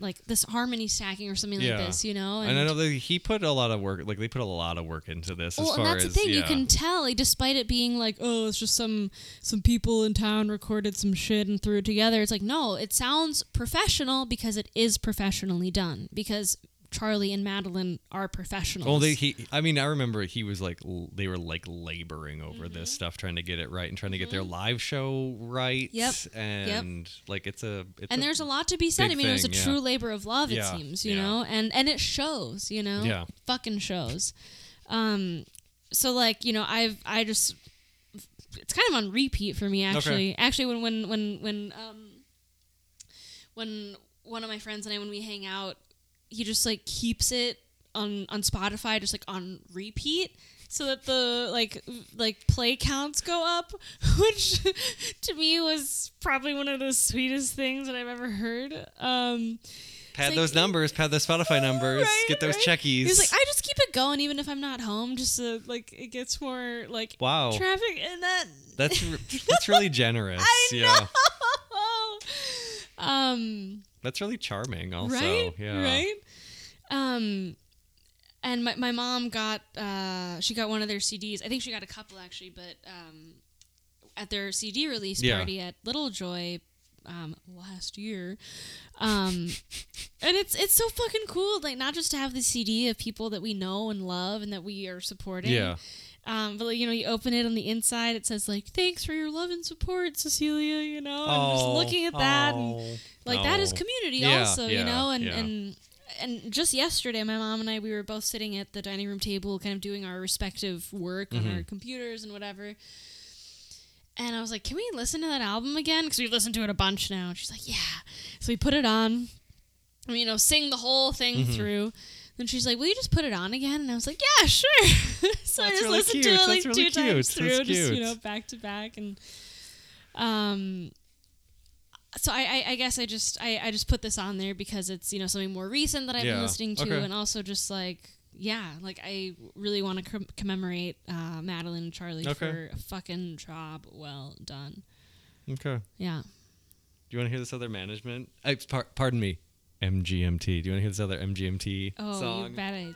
Like this harmony stacking or something Yeah. like this, you know? And I know that he put a lot of work, like they put a lot of work into this. Well, as and that's as, the thing. You can tell, like, despite it being like, oh, it's just some some people in town recorded some shit and threw it together. It's like, no, it sounds professional because it is professionally done. Because Charlie and Madeline are professionals. Well, they, he, I mean, I remember he was like, l- they were like laboring over Mm-hmm. this stuff, trying to get it right and trying to get their live show right. Yep. And like, it's a, it's and there's a lot to be said. I mean, it was a yeah. true labor of love. It seems, you yeah. know, and and it shows. You know, Yeah. fucking shows. Um, so like you know, I've I just it's kind of on repeat for me actually. Actually, when when when when um when one of my friends and I when we hang out, he just like keeps it on on Spotify just like on repeat so that the like like play counts go up (laughs) which (laughs) to me was probably one of the sweetest things that I've ever heard um pad like- those numbers, pad those Spotify (laughs) numbers, right, get those right. checkies. He's like I just keep it going even if I'm not home just so like it gets more like wow, traffic and that that's that's really generous. I yeah, know. um that's really charming. Also, right yeah, right um and my, my mom got uh she got one of their cds i think she got a couple actually but um at their cd release Yeah. party at little joy um last year um (laughs) and it's it's so fucking cool like not just to have the cd of people that we know and love and that we are supporting Yeah. Um, but like, you know, you open it on the inside, it says like, "Thanks for your love and support, Cecilia." You know, and just Oh, looking at that, and oh, like that is oh. community Yeah, also you know and yeah. and and just yesterday my mom and i we were both sitting at the dining room table kind of doing our respective work on Mm-hmm. our computers and whatever and i was like can we listen to that album again because we've listened to it a bunch now and she's like yeah so we put it on and, you know sing the whole thing Mm-hmm. through then she's like, "Will you just put it on again?" And I was like, "Yeah, sure." (laughs) so I just really listened cute. to it That's like really two cute. times That's through, just you know, back to back, and um, so I, I, I guess I just I, I just put this on there because it's you know something more recent that I've Yeah. been listening to, Okay. and also just like yeah, like I really want to com- commemorate uh, Madeline and Charlie Okay. for a fucking job well done. Okay. Yeah. Do you want to hear this other management? Uh, par- pardon me, MGMT. Do you want to hear this other MGMT Oh, song? you bet I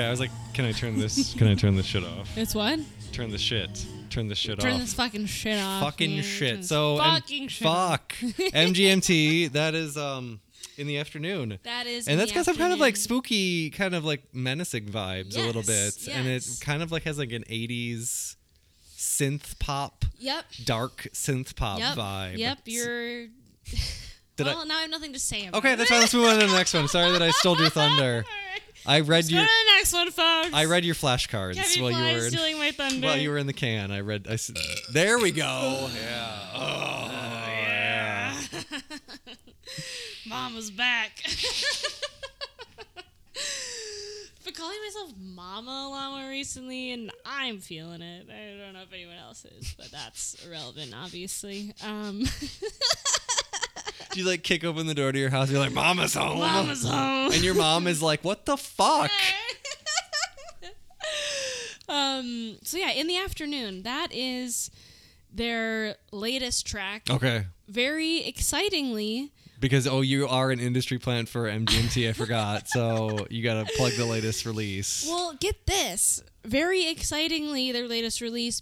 Okay, I was like, can I turn this? Can I turn this shit off? (laughs) It's what? Turn the shit. Turn the shit off. Turn off. this fucking shit off. fucking man. Turn shit. this So and fucking shit off. fuck (laughs) MGMT. That is um in the afternoon. That is. and in that's the got some kind of like afternoon. spooky, kind of like menacing vibes a little bit, Yes, and it yes. kind of like has like an '80s synth pop, Yep. dark synth pop Yep. vibe. Yep. You're. Did (laughs) I- well, now I have nothing to say about Okay, that's fine. Let's move on to the next one. Sorry that I stole your thunder. I read Let's go your to the next one, folks. I read your flashcards Kevin while you Fly were in, stealing my thunder. while you were in the can. I read. I s- there we go. Yeah. Oh, yeah. (laughs) Mama's back. (laughs) Been calling myself Mama a lot more recently, and I'm feeling it. I don't know if anyone else is, but that's irrelevant, obviously. Um, (laughs) Do you like kick open the door to your house? You're like, "Mama's home." Mama's home. And your mom is like, "What the fuck?" (laughs) um. So yeah, in the afternoon, that is their latest track. Okay. Very excitingly, Because oh, you are an industry plant for MGMT. I forgot. So you got to plug the latest release. Well, get this. Very excitingly, their latest release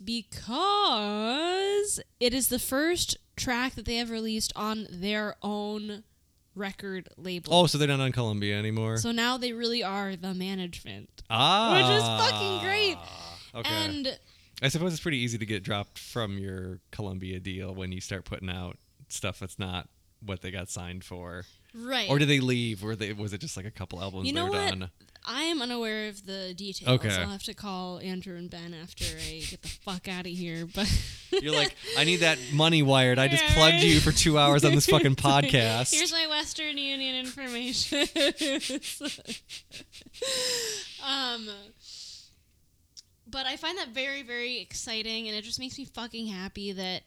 because it is the first track that they have released on their own record label. oh, so they're not on Columbia anymore. So now they really are the management. ah, Which is fucking great. Okay. And I suppose it's pretty easy to get dropped from your Columbia deal when you start putting out stuff that's not what they got signed for. right. Or did they leave? Or they was it just like a couple albums you they know were what? done? I am unaware of the details. Okay. I'll have to call Andrew and Ben after I get the fuck out of here. But (laughs) You're like, I need that money wired. I just plugged right. you for two hours on this fucking (laughs) podcast. Here's my Western Union information. (laughs) um, but I find that very, very exciting, and it just makes me fucking happy that,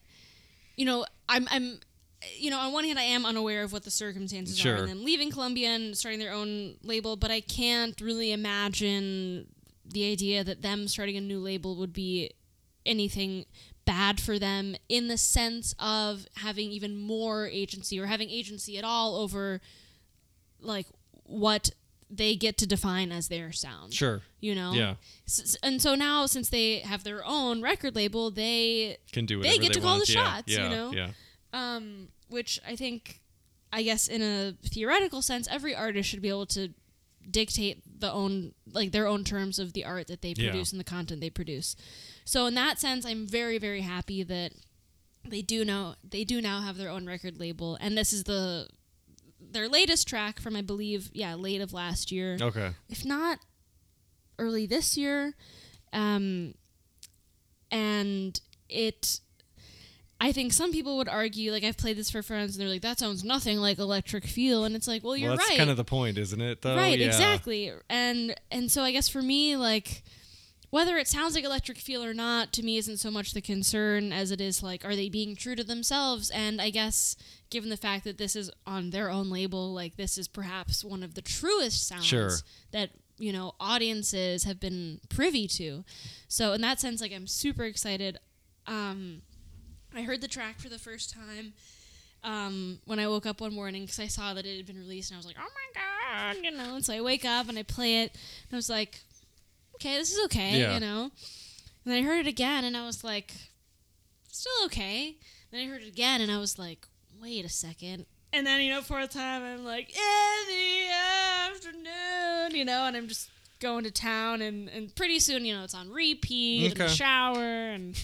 you know, I'm, I'm, you know, on one hand, I am unaware of what the circumstances are Sure. in them leaving Columbia and starting their own label, but I can't really imagine the idea that them starting a new label would be anything bad for them in the sense of having even more agency or having agency at all over like what they get to define as their sound. sure. You know? Yeah. S- and so now since they have their own record label, they Can do They get to call want. the Yeah, shots, you know? Yeah. Um which I think I guess in a theoretical sense every artist should be able to dictate the own like their own terms of the art that they Yeah. produce and the content they produce. So in that sense I'm very very happy that they do know they do now have their own record label and this is the their latest track from I believe yeah late of last year Okay. if not early this year. Um, and it, I think some people would argue, like I've played this for friends, and they're like, "That sounds nothing like Electric Feel," and it's like, "Well, you're well, that's right, kind of the point, isn't it? Though. right, Yeah. exactly." And and so I guess for me, like. Whether it sounds like electric feel or not, to me, isn't so much the concern as it is like, are they being true to themselves? And I guess, given the fact that this is on their own label, like this is perhaps one of the truest sounds Sure. that you know audiences have been privy to. So in that sense, like I'm super excited. Um, I heard the track for the first time um, when I woke up one morning because I saw that it had been released, and I was like, "Oh my god!" You know. And so I wake up and I play it, and I was like, "Okay, this is okay," Yeah. you know. And then I heard it again, and I was like, "Still okay." Then I heard it again, and I was like, "Wait a second. And then you know, for a time, I'm like, "In the afternoon," you know, and I'm just going to town, and and pretty soon, you know, it's on repeat in the shower, and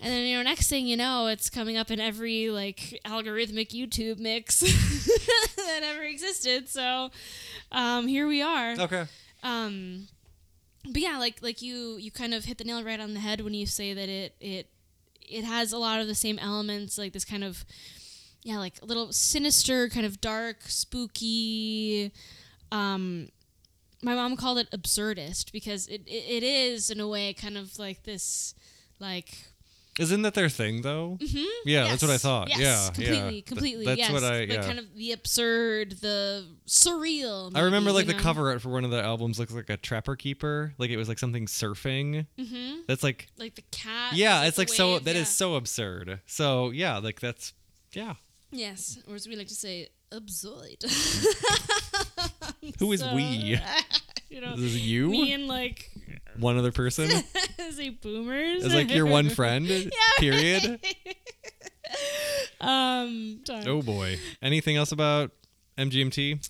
and then you know, next thing you know, it's coming up in every like algorithmic YouTube mix (laughs) that ever existed. So um, here we are. Okay. Um, but yeah, like like you you kind of hit the nail right on the head when you say that it it it has a lot of the same elements, like this kind of yeah, like a little sinister, kind of dark, spooky. Um, my mom called it absurdist because it, it, it is in a way kind of like this like Isn't that their thing though? Mm-hmm. Yeah, that's what I thought. Yes, yeah, completely, yeah. Th- completely. That's yes, what I. the Yeah. kind of the absurd, the surreal. I remember like the know? cover art for one of the albums looks like a trapper keeper. Like it was like something surfing. Mhm. That's like like the cat. yeah, it's like so wave, that is yeah. so absurd. So yeah, like that's yeah. Yes, or as we like to say, absurd. Who is So- we? (laughs) you know, This is you? me and like One other person? (laughs) say boomers. It's like your one friend? (laughs) yeah, Period. (laughs) um, Oh boy. Anything else about MGMT?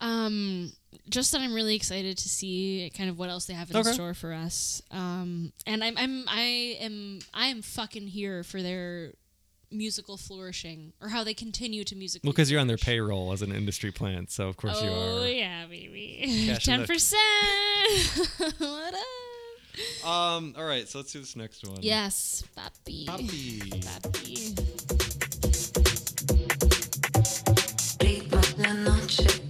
Um, just that I'm really excited to see kind of what else they have in Okay. store for us. Um, and I'm I'm I am I am fucking here for their musical flourishing or how they continue to musically. Well, because you're on their payroll as an industry plant, so of course you are. Oh yeah, baby. Cash ten percent. (laughs) what up? Um. All right. So let's do this next one. Yes, papi. Papi. Papi. Ritmo la noche.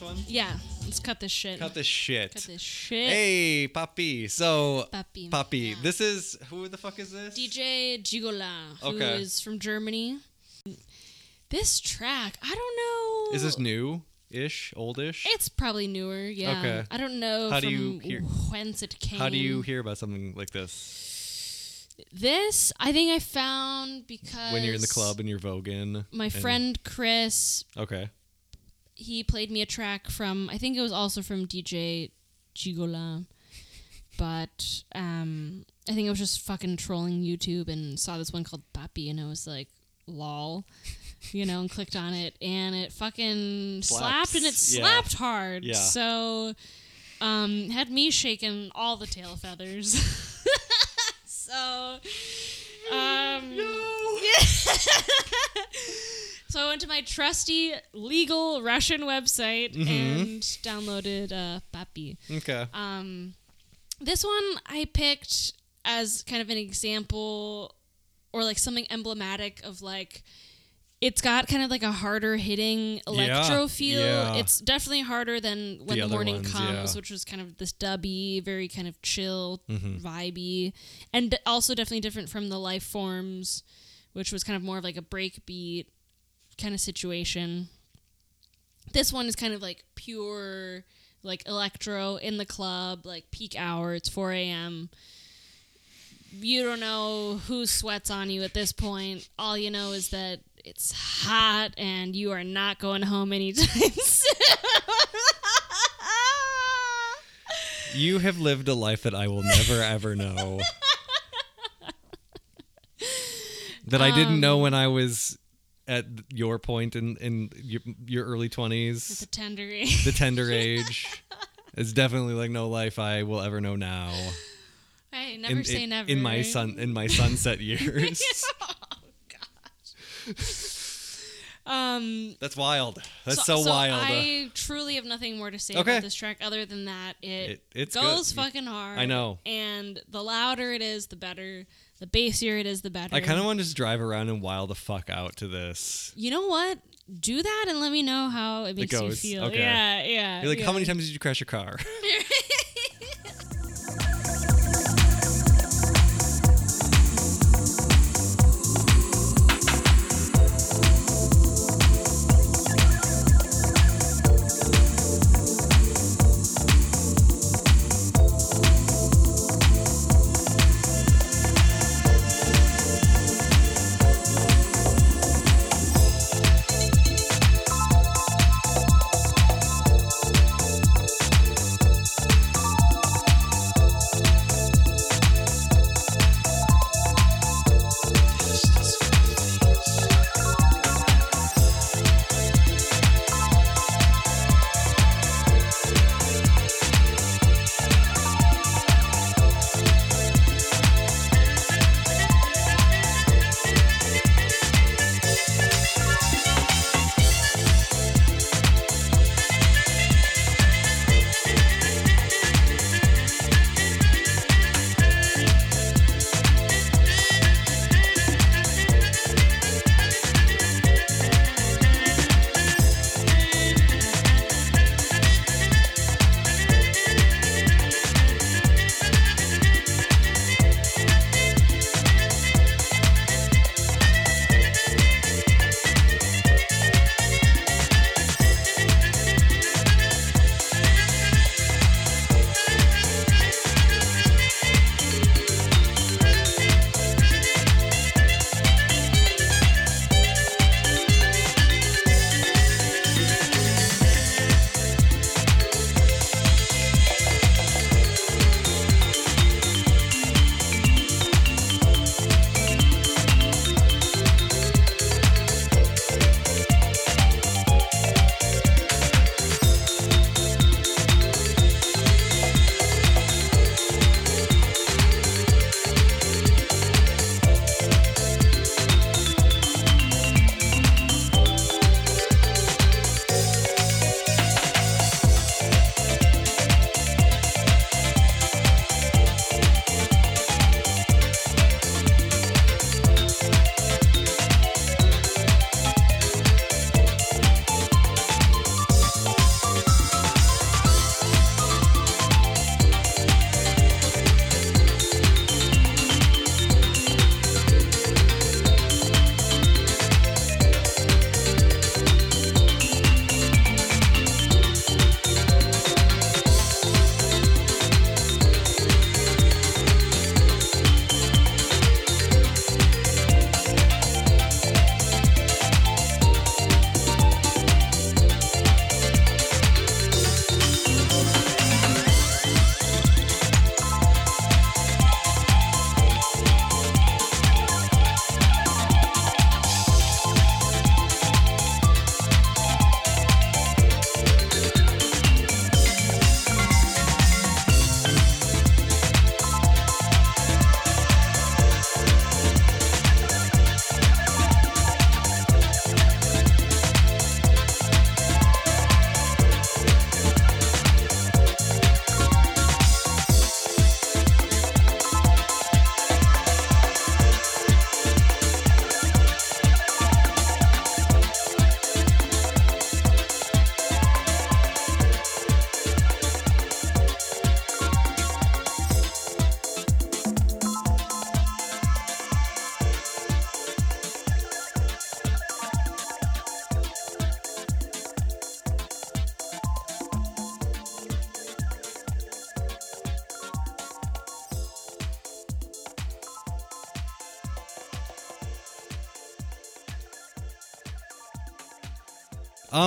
We talk about this one? Yeah, let's cut this shit. Cut this shit. Cut this shit. Hey, Papi. So, Papi. Papi, Yeah. this is who the fuck is this? DJ Gigola, who is Okay. from Germany. This track, I don't know. Is this new? Ish, oldish. It's probably newer. Yeah. Okay. I don't know How do you hear- whence it came. How do you hear about something like this this? I think I found because when you're in the club and you're voguing? My friend Chris, Okay. He played me a track from. I think it was also from DJ Gigola, but um, I think I was just fucking trolling YouTube and saw this one called Papi, and I was like, lol. You know, and clicked on it, and it fucking slapped, and it Slaps. Yeah. slapped hard. Yeah. So, um, had me shaking all the tail feathers. (laughs) so, um, (laughs) so I went to my trusty legal Russian website Mm-hmm. and downloaded uh, Papi. Okay. Um, this one I picked as kind of an example or like something emblematic of like it's got kind of like a harder hitting electro Yeah, feel. yeah. It's definitely harder than when The the, morning ones, comes, yeah. which was kind of this dubby, very kind of chill, Mm-hmm. vibey, and d- also definitely different from the life forms, which was kind of more of like a breakbeat kind of situation. This one is kind of like pure, like electro in the club, like peak hour. It's 4 a.m. You don't know who sweats on you at this point. All you know is that it's hot and you are not going home anytime (laughs) soon. You have lived a life that I will never ever know. that I didn't Um, know when I was at your point in in your, your early the tender age. the tender (laughs) age. It's definitely like no life I will ever know now. Hey, never in, say in, never. in my sun in my (laughs) sunset years. Um, That's wild. That's so, wild. I truly have nothing more to say Okay. about this track other than that it, It- goes good. fucking hard. I know. And the louder it is, the better. The bassier it is, the better. I kind of want to just drive around and wild the fuck out to this. You know what? Do that and let me know how it makes you goes. feel. Okay. Yeah, yeah. You're like, how many times did you crash your car? (laughs) (laughs)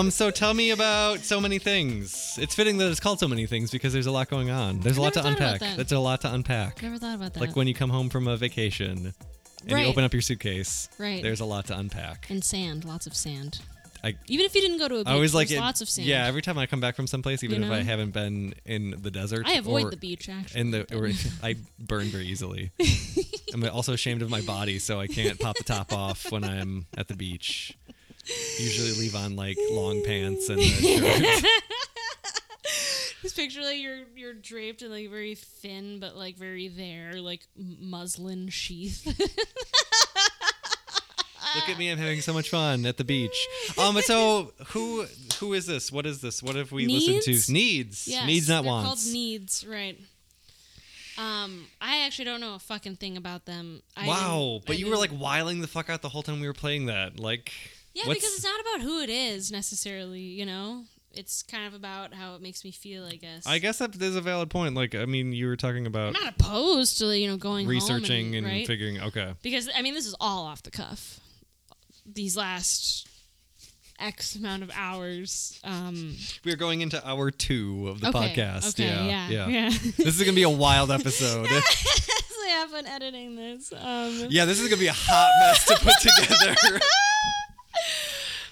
Um, so tell me about so many things. It's fitting that it's called so many things because there's a lot going on. There's a lot to Never thought about unpack. that. That's a lot to unpack. Never thought about that. Like when you come home from a vacation and Right. you open up your suitcase. Right. There's a lot to unpack. and sand, lots of sand. I Even if you didn't go to a beach, I always like there's it. lots of sand. Yeah, every time I come back from someplace, even You if I haven't been in the desert, I avoid or the beach actually. In the, or (laughs) I burn very easily. (laughs) I'm also ashamed of my body, so I can't pop the top off when I'm at the beach. Usually leave on like long pants and a (laughs) shirt. Just picture like you're you're draped in like very thin but like very there like muslin sheath. Look at me, I'm having so much fun at the beach. (laughs) Um, so who who is this? What is this? What have we listened to? Needs. yes, Needs not they're wants. Called needs, right? Um, I actually don't know a fucking thing about them. I wow, but I you were like wiling the fuck out the whole time we were playing that. Like, yeah, what's- because it's not about who it is necessarily. You know, it's kind of about how it makes me feel. I guess. I guess that is a valid point. Like, I mean, you were talking about I'm not opposed to you know going home researching and, right? figuring. Okay, because I mean this is all off the cuff. These last X amount of hours. Um, we are going into hour two of the okay, podcast. Okay, yeah, yeah, yeah. (laughs) this is gonna be a wild episode. (laughs) I have fun editing this. Um, yeah, this is gonna be a hot mess to put together. (laughs)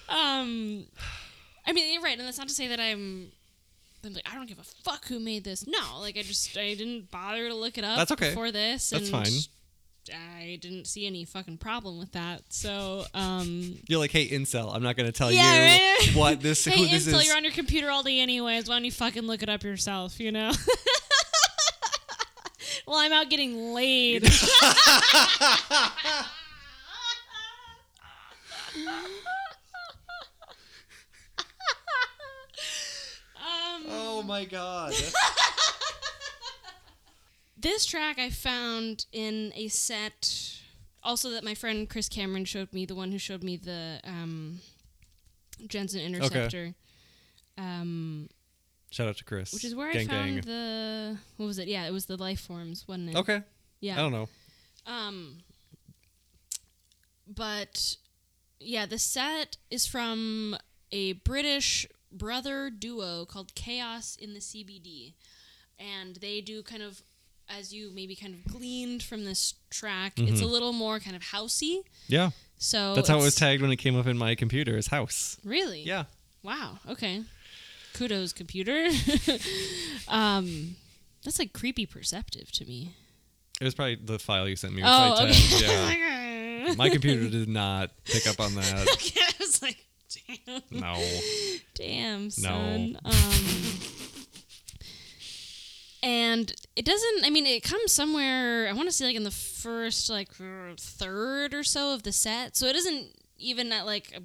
um, I mean, you're right, and that's not to say that I'm. I'm like, I don't give a fuck who made this. No, like I just I didn't bother to look it up. That's okay. Before this, That's and fine. I didn't see any fucking problem with that. So, um, You're like, hey, incel. I'm not gonna tell Yeah, you right. (laughs) what this hey, who this Intel, is. you're on your computer all day anyways. Why don't you fucking look it up yourself? You know. (laughs) well, I'm out getting laid. (laughs) oh my god. (laughs) this track I found in a set, also that my friend Chris Cameron showed me, the one who showed me the um, Jensen Interceptor. Um, Shout out to Chris. which is where gang, I found gang. the what was it? Yeah, it was the life forms, wasn't it? Okay. Yeah. I don't know. Um, but yeah, the set is from a British brother duo called Chaos in the CBD, and they do kind of, as you maybe kind of gleaned from this track, it's a little more kind of housey. Yeah. So Mm-hmm. That's how it was tagged when it came up in my computer as house. Really? Yeah. Wow. Okay. Kudos, computer. (laughs) um, that's like creepy perceptive to me. It was probably the file you sent me. Oh, okay. (laughs) Yeah. Okay. my computer (laughs) did not pick up on that. I was like, (laughs) damn. No. Damn, son. (laughs) Um, and it doesn't. I mean, it comes somewhere. I want to say like in the first like third or so of the set. So it isn't even at like. A,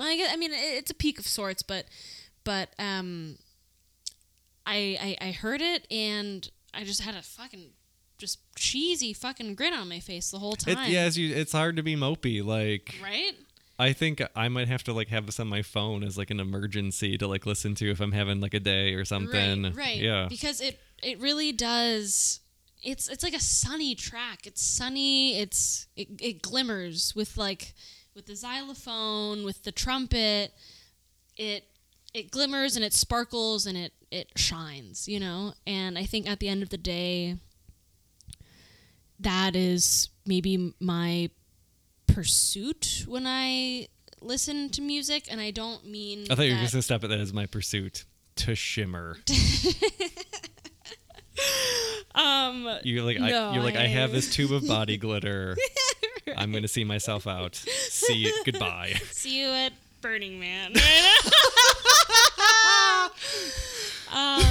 I guess- I mean, it's a peak of sorts, but but um, I I, I heard it and I just had a fucking just cheesy fucking grin on my face the whole It, time. yeah, it's, it's hard to be mopey. Like, Right. I think I might have to like have this on my phone as like an emergency to like listen to if I'm having like a day or something. Right, right. Yeah. Because it it really does. It's it's like a sunny track. It's sunny. It's it, it glimmers with like with the xylophone, with the trumpet. It it glimmers and it sparkles and it it shines. You know. And I think at the end of the day, that is maybe my pursuit when I listen to music, and I don't mean. I thought you were just gonna stop at that as my pursuit to shimmer. (laughs) Um, You're like, No, I, you're like, I have this tube of (laughs) body glitter. (laughs) I'm gonna see myself out. See you. Goodbye. see you at Burning Man. um,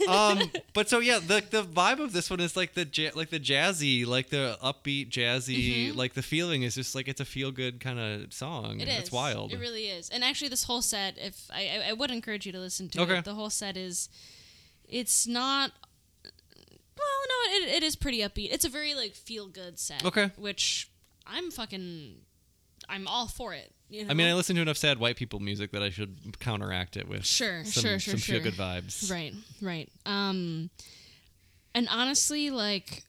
(laughs) um, but so yeah, the the vibe of this one is like the ja- like the jazzy, like the upbeat jazzy, like the feeling is just like it's a feel good kind of song. it It's is. wild. It really is. And actually, this whole set, if I, I, I would encourage you to listen to Okay. it. The whole set is, it's not. Well, no, it, it is pretty upbeat. It's a very like feel good set. Okay. Which I'm fucking, I'm all for it. You know? I mean, I listen to enough sad white people music that I should counteract it with Sure, some, sure, sure, some sure. feel good vibes. Right, right. Um, and honestly, like,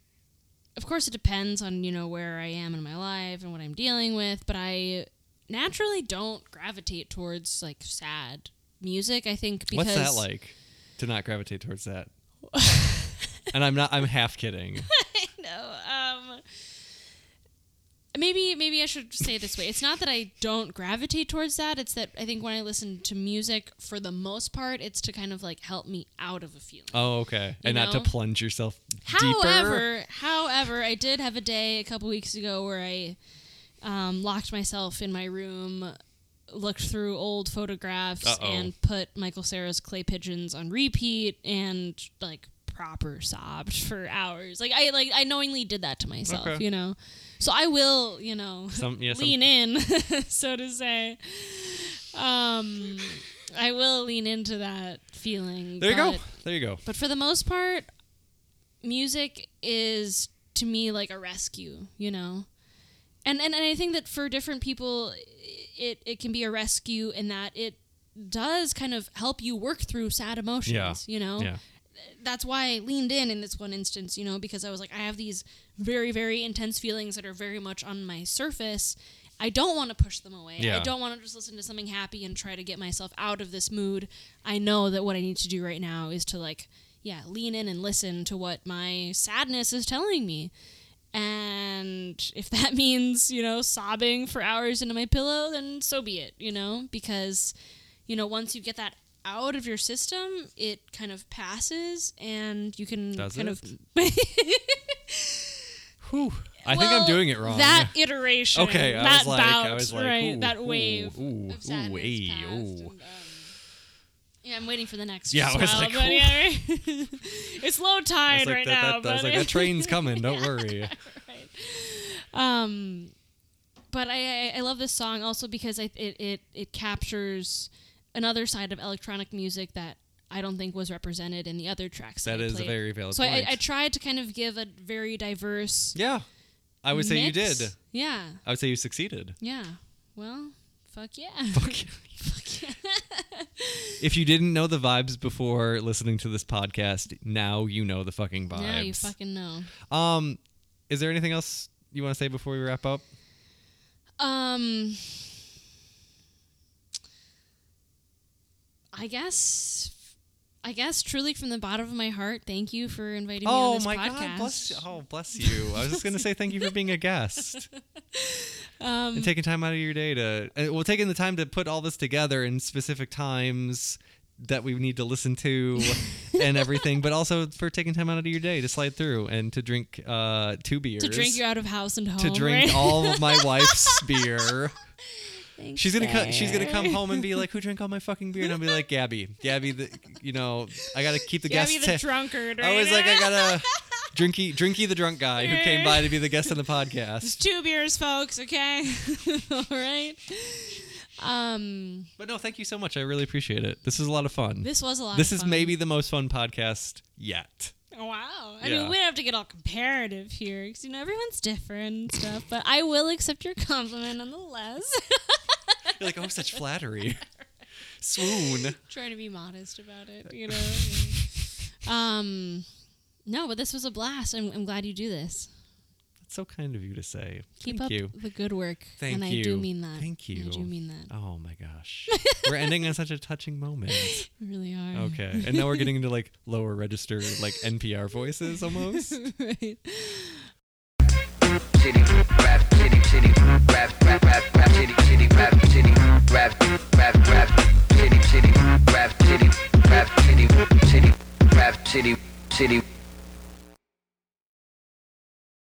of course, it depends on you know where I am in my life and what I'm dealing with. But I, naturally don't gravitate towards like sad music. I think because What's that like to not gravitate towards that? (laughs) and I'm not. I'm half kidding. (laughs) no. Um, maybe maybe I should say it this way. It's not that I don't gravitate towards that. It's that I think when I listen to music, for the most part, it's to kind of like help me out of a feeling. Oh, okay. And not to plunge yourself deeper. However, however, I did have a day a couple weeks ago where I um, locked myself in my room, looked through old photographs, Uh-oh. and put Michael Cera's clay pigeons on repeat, and like proper sobbed for hours. Like I like I knowingly did that to myself, Okay. you know. So I will, you know, Some- yeah, lean in, (laughs) so to say. Um, I will lean into that feeling. There you go. There you go. but for the most part, music is to me like a rescue, you know? And and, and I think that for different people it it can be a rescue in that it does kind of help you work through sad emotions, Yeah. you know? Yeah. That's why I leaned in in this one instance, you know, because I was like I have these very very intense feelings that are very much on my surface. I don't want to push them away. Yeah. I don't want to just listen to something happy and try to get myself out of this mood. I know that what I need to do right now is to like, yeah, lean in and listen to what my sadness is telling me. And if that (laughs) means, you know, sobbing for hours into my pillow, then so be it, you know, because, you know, once you get that out of your system, it kind of passes and you can Does kind it? of (laughs) Whew. I think I'm doing it wrong. That iteration. Okay, I that was like- bout, I was like, right, ooh, that wave ooh, of sadness ooh, passed, ooh. and, um, yeah, I'm waiting for the next. Yeah, I was like, but yeah, right? (laughs) it's low I tide like, right that, now. that, I but was like, that (laughs) train's coming. Don't worry. right. Um, but I, I I love this song also because I, it it it captures another side of electronic music that I don't think was represented in the other tracks. That I is a very valid So I. I tried to kind of give a very diverse. Yeah. I would say you did. Yeah, I would say you succeeded. yeah. Well, fuck yeah. (laughs) Fuck. Yeah. (laughs) (laughs) If you didn't know the vibes before listening to this podcast, now you know the fucking vibes. Yeah, you fucking know. Um, is there anything else you want to say before we wrap up? Um, I guess, I guess, truly from the bottom of my heart, thank you for inviting me on this podcast. Oh God! Bless, oh, bless (laughs) you. I was just gonna say thank you for being a guest (laughs) Um, and taking time out of your day to, uh, well, taking the time to put all this together in specific times that we need to listen to (laughs) and everything, but also for taking time out of your day to slide through and to drink uh, two beers. to drink you out of house and home. to drink right? all of my wife's beer. Thanks, She's gonna co- she's gonna come home and be like, "Who drank all my fucking beer?" And I'll be like, "Gaby, Gaby, the, you know, I gotta keep the Gabby guests." the ta- (laughs) drunkard. I was like, I gotta (laughs) drinky drinky the drunk guy who came by to be the guest on the (laughs) podcast. Two beers, folks. Okay, all right. Um, But no, thank you so much. I really appreciate it. This is a lot of fun. this was a lot. This is fun. maybe the most fun podcast yet. Wow. I Yeah. mean, we don't have to get all comparative here because, you know, everyone's different and stuff, but I will accept your compliment nonetheless. (laughs) You're like, oh, such flattery. (laughs) Swoon. Trying to be modest about it, you know? um, no, but this was a blast. I'm, I'm glad you do this. That's so kind of you to say. Keep Thank up you. the good work. Thank and I do mean that. Thank you. I do mean that. Oh my gosh. We're ending on such a touching moment. (laughs) We really are. Okay. And now we're getting into like lower register, like NPR voices almost. (laughs) right. city, rap, city, city, rap, rap, rap, rap, city, city, rap, city, rap, rap, rap, city, city, rap, city, rap, city, city, rap, city, city.